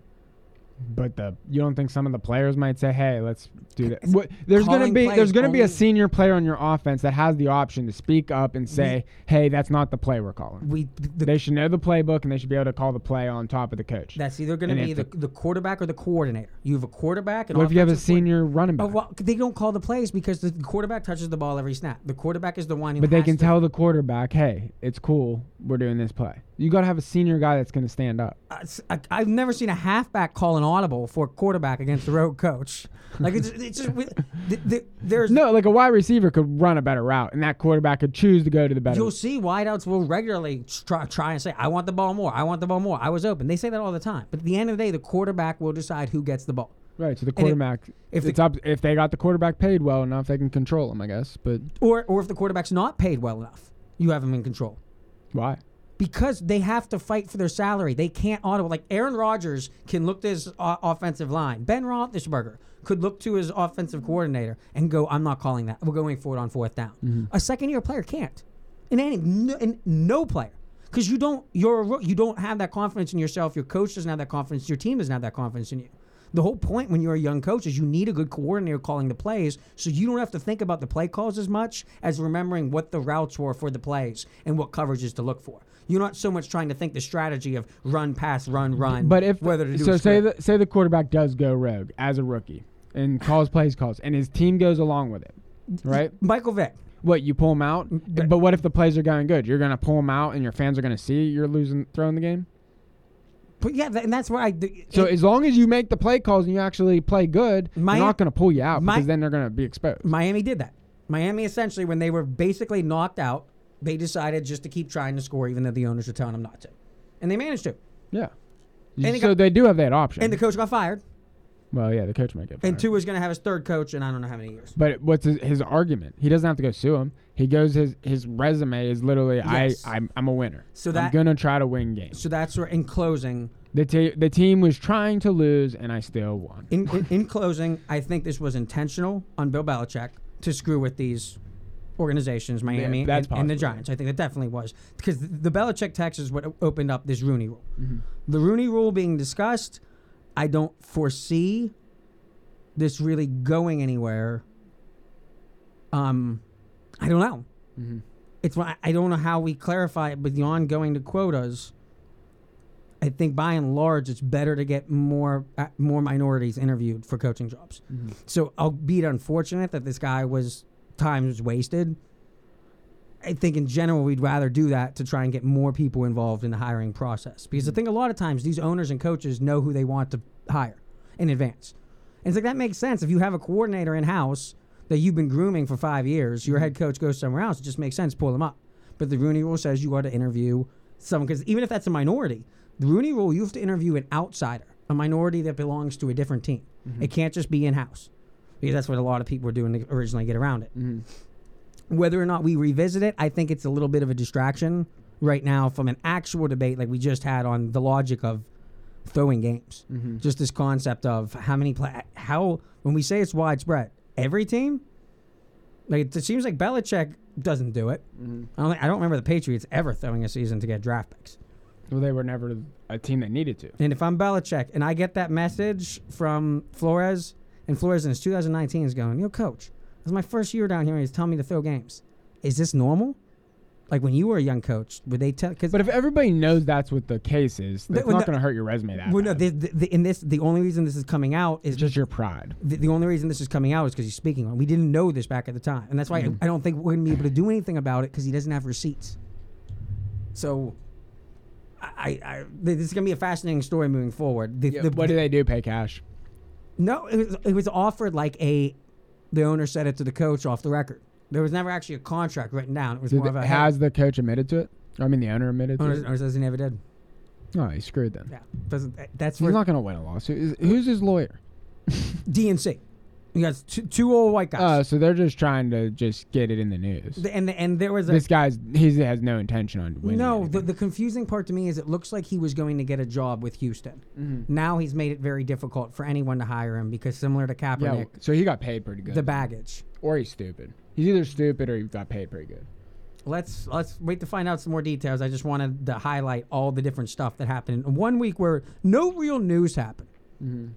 But the you don't think some of the players might say, "Hey, let's do that." What, there's going to be there's going to be a senior player on your offense that has the option to speak up and say, "Hey, that's not the play we're calling."
We
they should know the playbook and they should be able to call the play on top of the coach.
That's either going to
And
be the, the quarterback or the coordinator. You have a quarterback. And
What if you have a senior running back?
Oh, well, they don't call the plays because the quarterback touches the ball every snap. The quarterback is the one who.
But they can
to-
tell the quarterback, "Hey, it's cool. We're doing this play." You got to have a senior guy that's going to stand up.
I, have never seen a halfback call an audible for a quarterback against the road coach. Like it's, it's just we- th- th- there's
No, like a wide receiver could run a better route, and that quarterback could choose to go to the better.
You'll see wideouts will regularly try, try and say, I want the ball more. I want the ball more. I was open. They say that all the time. But at the end of the day, the quarterback will decide who gets the ball.
Right. So the quarterback,
if
if
the-
it's up, if they got the quarterback paid well enough, they can control him, I guess. But
Or, or if the quarterback's not paid well enough, you have him in control.
why?
Because they have to fight for their salary. They can't auto. Like Aaron Rodgers can look to his o- offensive line. Ben Roethlisberger could look to his offensive coordinator and go, I'm not calling that. We're going for it on fourth down.
Mhm.
A second year player can't. In any, no, in no player. Because you don't, you're, a you don't have that confidence in yourself. Your coach doesn't have that confidence. Your team doesn't have that confidence in you. The whole point when you're a young coach is you need a good coordinator calling the plays so you don't have to think about the play calls as much as remembering what the routes were for the plays and what coverages to look for. You're not so much trying to think the strategy of run, pass, run, run.
But if
whether to do
so, say the say the quarterback does go rogue as a rookie and calls plays calls, and his team goes along with it, right?
Michael Vick.
What you pull him out? But what if the plays are going good? You're gonna pull him out, and your fans are gonna see you're losing, throwing the game.
But yeah, and that's why. I, th-
So
it-
as long as you make the play calls and you actually play good,
Mi-
they're not gonna pull you out
Mi-
because then they're gonna be exposed.
Miami did that. Miami essentially, when they were basically knocked out, they decided just to keep trying to score, even though the owners were telling them not to, and they managed to.
Yeah.
It
so
got-
they do have that option.
And the coach got fired,
well, yeah, the coach might get. Fired.
and Tua was going to have his third coach, and I don't know how many years.
But what's his, his argument? He doesn't have to go sue him. He goes his his resume is literally
Yes.
I I'm, I'm a winner.
So that, I'm
gonna try to win games.
So that's where, in closing,
The te- the team was trying to lose and I still won.
in, in, in closing, I think this was intentional on Bill Belichick to screw with these organizations, Miami
that's
and, and the. Giants. I think it definitely was because the, Belichick text is what opened up this Rooney Rule.
Mm-hmm.
The Rooney Rule being discussed, I don't foresee this really going anywhere. Um, I don't know.
Mm-hmm.
It's I don't know how we clarify it, but the ongoing to quotas. I think by and large, it's better to get more uh, more minorities interviewed for coaching jobs.
Mhm.
So, albeit unfortunate that this guy was time was wasted. I think in general we'd rather do that to try and get more people involved in the hiring process because I mm. think a lot of times these owners and coaches know who they want to hire in advance. And it's like that makes sense if you have a coordinator in house that you've been grooming for five years, your head mm. coach goes somewhere else, it just makes sense pull them up. But the Rooney Rule says you got to interview someone because even if that's a minority, the Rooney Rule you have to interview an outsider, a minority that belongs to a different team. Mm-hmm. It can't just be in house because that's what a lot of people were doing to originally get around it. Whether or not we revisit it, I think it's a little bit of a distraction right now from an actual debate like we just had on the logic of throwing games.
Mhm.
Just this concept of how many play, how when we say it's widespread, every team. Like it seems like Belichick doesn't do it. I don't. I don't remember the Patriots ever throwing a season to get draft picks.
Well, they were never a team that needed to.
And if I'm Belichick and I get that message from Flores, and Flores in his 2019 is going, "Yo, coach, this is my first year down here, and he's telling me to throw games. Is this normal? Like when you were a young coach, would they tell? Cause
But if everybody knows that's what the case is, that's not
no-
going to hurt your resume that
well, no, the, the, the, in this, the only reason this is coming out is
just your pride.
The, the only reason this is coming out is because he's speaking on. We didn't know this back at the time, and that's why
Mhm.
I, I don't think we're going to be able to do anything about it because he doesn't have receipts. So, I, I, this is going to be a fascinating story moving forward. The,
Yeah,
the-
what do they do? Pay cash?
No, it was, it was offered like a. The owner said it to the coach off the record. There was never actually a contract written down. It was
Did
more
the-
of a.
has the coach admitted to it? I mean, the owner admitted to
owner,
it.
owner says he never did.
Oh, he screwed them.
Yeah, doesn't that's
He's
where
not going to win a lawsuit. Is- Who's his lawyer?
DNC. You got two, two old white guys.
Oh, so they're just trying to just get it in the news.
The- and and there was a
This guy's he has no intention on winning.
No, the, the confusing part to me is it looks like he was going to get a job with Houston.
Mhm.
Now he's made it very difficult for anyone to hire him because similar to
Yeah,
Kaepernick,
so he got paid pretty good.
the baggage.
Or he's stupid. He's either stupid or he got paid pretty good.
Let's let's wait to find out some more details. I just wanted to highlight all the different stuff that happened in one week where no real news happened.
Mm-hmm.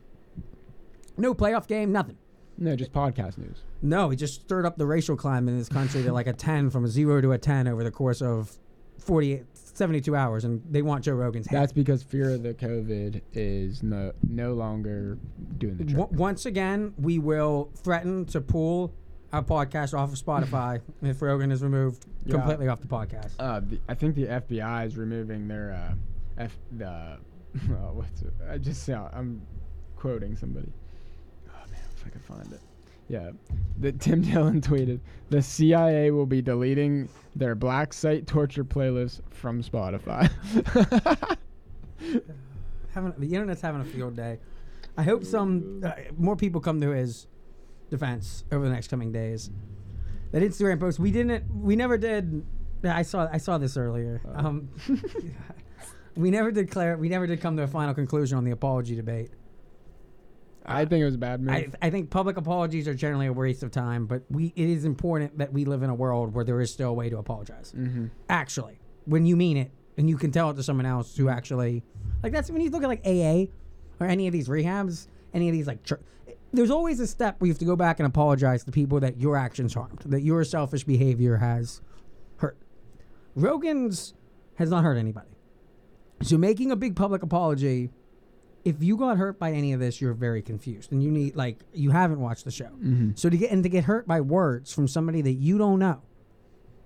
No playoff game, nothing.
No, just podcast news.
No, he just stirred up the racial climate in this country to like a 10 from a 0 to a 10 over the course of 48 72 hours and they want Joe Rogan's head.
That's because fear of the COVID is no no longer doing the trick.
W- once again, we will threaten to pull our podcast off of Spotify if Rogan is removed
Yeah.
completely off the podcast.
Uh, the, I think the FBI is removing their uh, F the. Uh, what's it? I just saw. I'm quoting somebody. Man, if I could find it. Yeah, the Tim Dillon tweeted the CIA will be deleting their black site torture playlist from Spotify.
having the internet's having a field day. I hope some uh, more people come to his defense over the next coming days. That Instagram post we didn't we never did. I saw I saw this earlier. Um, we never did clear. We never did come to a final conclusion on the apology debate.
I think it was a bad move.
I, I think public apologies are generally a waste of time, but we it is important that we live in a world where there is still a way to apologize.
Mhm.
Actually, when you mean it and you can tell it to someone else who actually like that's when you look at like AA or any of these rehabs, any of these like there's always a step where you have to go back and apologize to people that your actions harmed, that your selfish behavior has hurt. Rogan's has not hurt anybody. So making a big public apology if you got hurt by any of this, you're very confused, and you need like you haven't watched the show.
Mhm.
So to get and to get hurt by words from somebody that you don't know,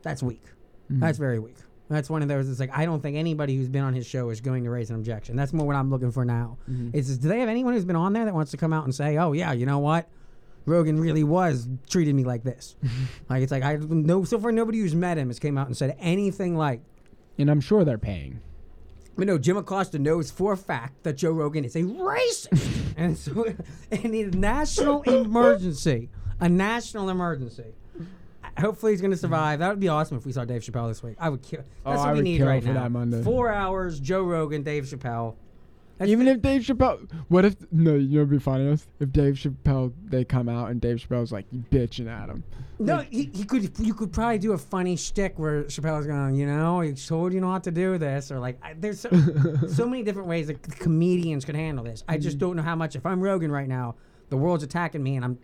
that's weak.
Mhm.
That's very weak. That's one of those. It's like I don't think anybody who's been on his show is going to raise an objection. That's more what I'm looking for now.
Mhm.
Is do they have anyone who's been on there that wants to come out and say, "Oh yeah, you know what, Rogan really was treated me like this." like it's like I no so far nobody who's met him has came out and said anything like.
and I'm sure they're paying.
But no, Jim Acosta knows for a fact that Joe Rogan is a racist, and so in a national emergency, a national emergency. Hopefully he's going to survive. That would be awesome if we saw Dave Chappelle this week. I would kill.
Oh,
That's
I
what we need right now. Four hours, Joe Rogan, Dave Chappelle.
Even if Dave Chappelle, what if no? You know, what'd be funniest if Dave Chappelle they come out and Dave Chappelle's like you bitching at him.
No, he, he could. You could probably do a funny shtick where Chappelle's going, you know, he told you not to do this, or like, I, there's so, so many different ways that comedians could handle this. I just mm-hmm. don't know how much. If I'm Rogan right now, the world's attacking me, and I'm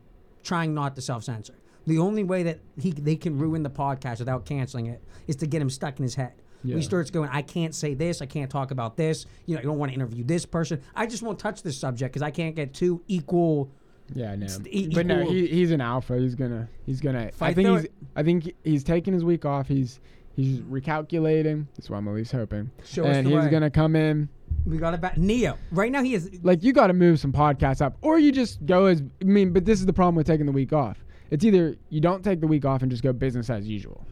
trying not to self censor. The only way that he they can ruin the podcast without canceling it is to get him stuck in his head.
Yeah.
He starts going, I can't say this, I can't talk about this. You know, I don't want to interview this person. I just won't touch this subject because I can't get two equal.
Yeah, I know.
e-
but no, he, he's an alpha. He's gonna he's gonna. I think he's
it.
I think he's taking his week off. He's he's recalculating. That's what I'm at least hoping.
Show us
and he's
way.
gonna come in.
We got it back. Neo. Right now, he is.
Like you got to move some podcasts up, or you just go as. I mean, but this is the problem with taking the week off. It's either you don't take the week off and just go business as usual,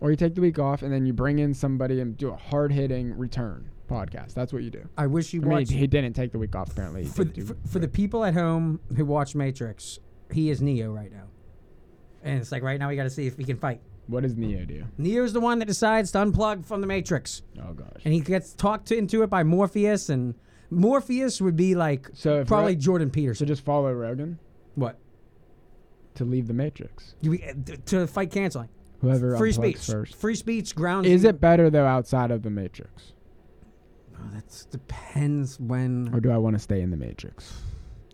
or you take the week off and then you bring in somebody and do a hard hitting return podcast. That's what you do.
I wish you
I mean,
watched.
he, he didn't take the week off apparently.
For, the, for, for the people at home who watch Matrix, he is Neo right now. And it's like right now we got to see if he can fight.
what does Neo do?
Neo's the one that decides to unplug from the Matrix.
Oh gosh.
And he gets talked to, into it by Morpheus, and Morpheus would be like
So
probably
Ro-
Jordan Peterson.
So just follow Rogan.
What?
To leave the Matrix.
You, uh, to fight canceling.
Whoever
Free speech.
first.
Free speech grounds.
Is
you-
it better though outside of the Matrix,
Oh, that depends when.
or do I want to stay in the Matrix?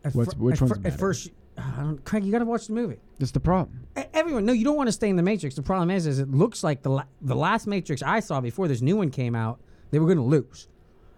Fir-
which
at
one's
fir-
better?
At first, I don't, Craig, you got to watch the movie.
That's the problem.
E- Everyone, no, you don't want to stay in the Matrix. The problem is, is it looks like the la- the last Matrix I saw before this new one came out, they were going to lose.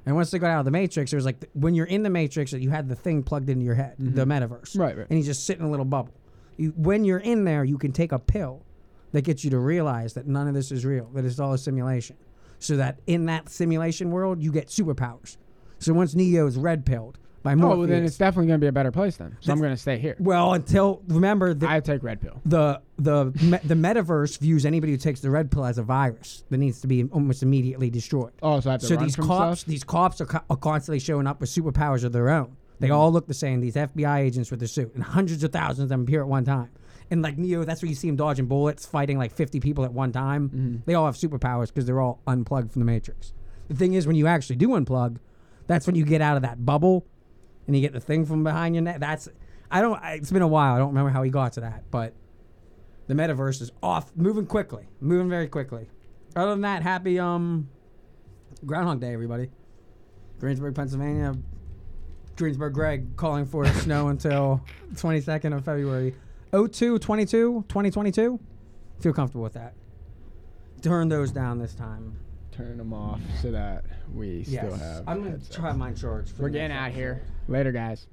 And once they got out of the Matrix, it was like th- when you're in the Matrix, that you had the thing plugged into your head, the mm-hmm. metaverse,
Right, right.
And you just sit in a little bubble. You, when you're in there, you can take a pill that gets you to realize that none of this is real, that it's all a simulation. So that in that simulation world, you get superpowers. So once Neo is red pilled by
Oh, well then it's definitely going to be a better place then. So I'm going to stay here.
well until remember the
I take red pill.
the the me, the metaverse views anybody who takes the red pill as a virus that needs to be almost immediately destroyed.
Oh, so I have to
so
run
these
from
cops,
stuff?
these cops are, co- are constantly showing up with superpowers of their own. They
Mm-hmm.
all look the same. These FBI agents with the suit, and hundreds of thousands of them appear at one time. And like Neo, that's where you see him dodging bullets, fighting like 50 people at one time.
Mm-hmm.
They all have superpowers because they're all unplugged from the Matrix. The thing is, when you actually do unplug, that's when you get out of that bubble, and you get the thing from behind your neck. That's I don't. I- It's been a while. I don't remember how he got to that, but the metaverse is off, moving quickly, moving very quickly. Other than that, happy um Groundhog Day, everybody. Greensburg, Pennsylvania. Greensburg Greg calling for snow until 22nd of February. 02 22 2022. Feel comfortable with that. Turn those down this time.
Turn them off so that we
Yes.
still have.
I'm going to
headsets.
try mine charged. for
We're
the
getting
next
out here.
episode.
Later, guys.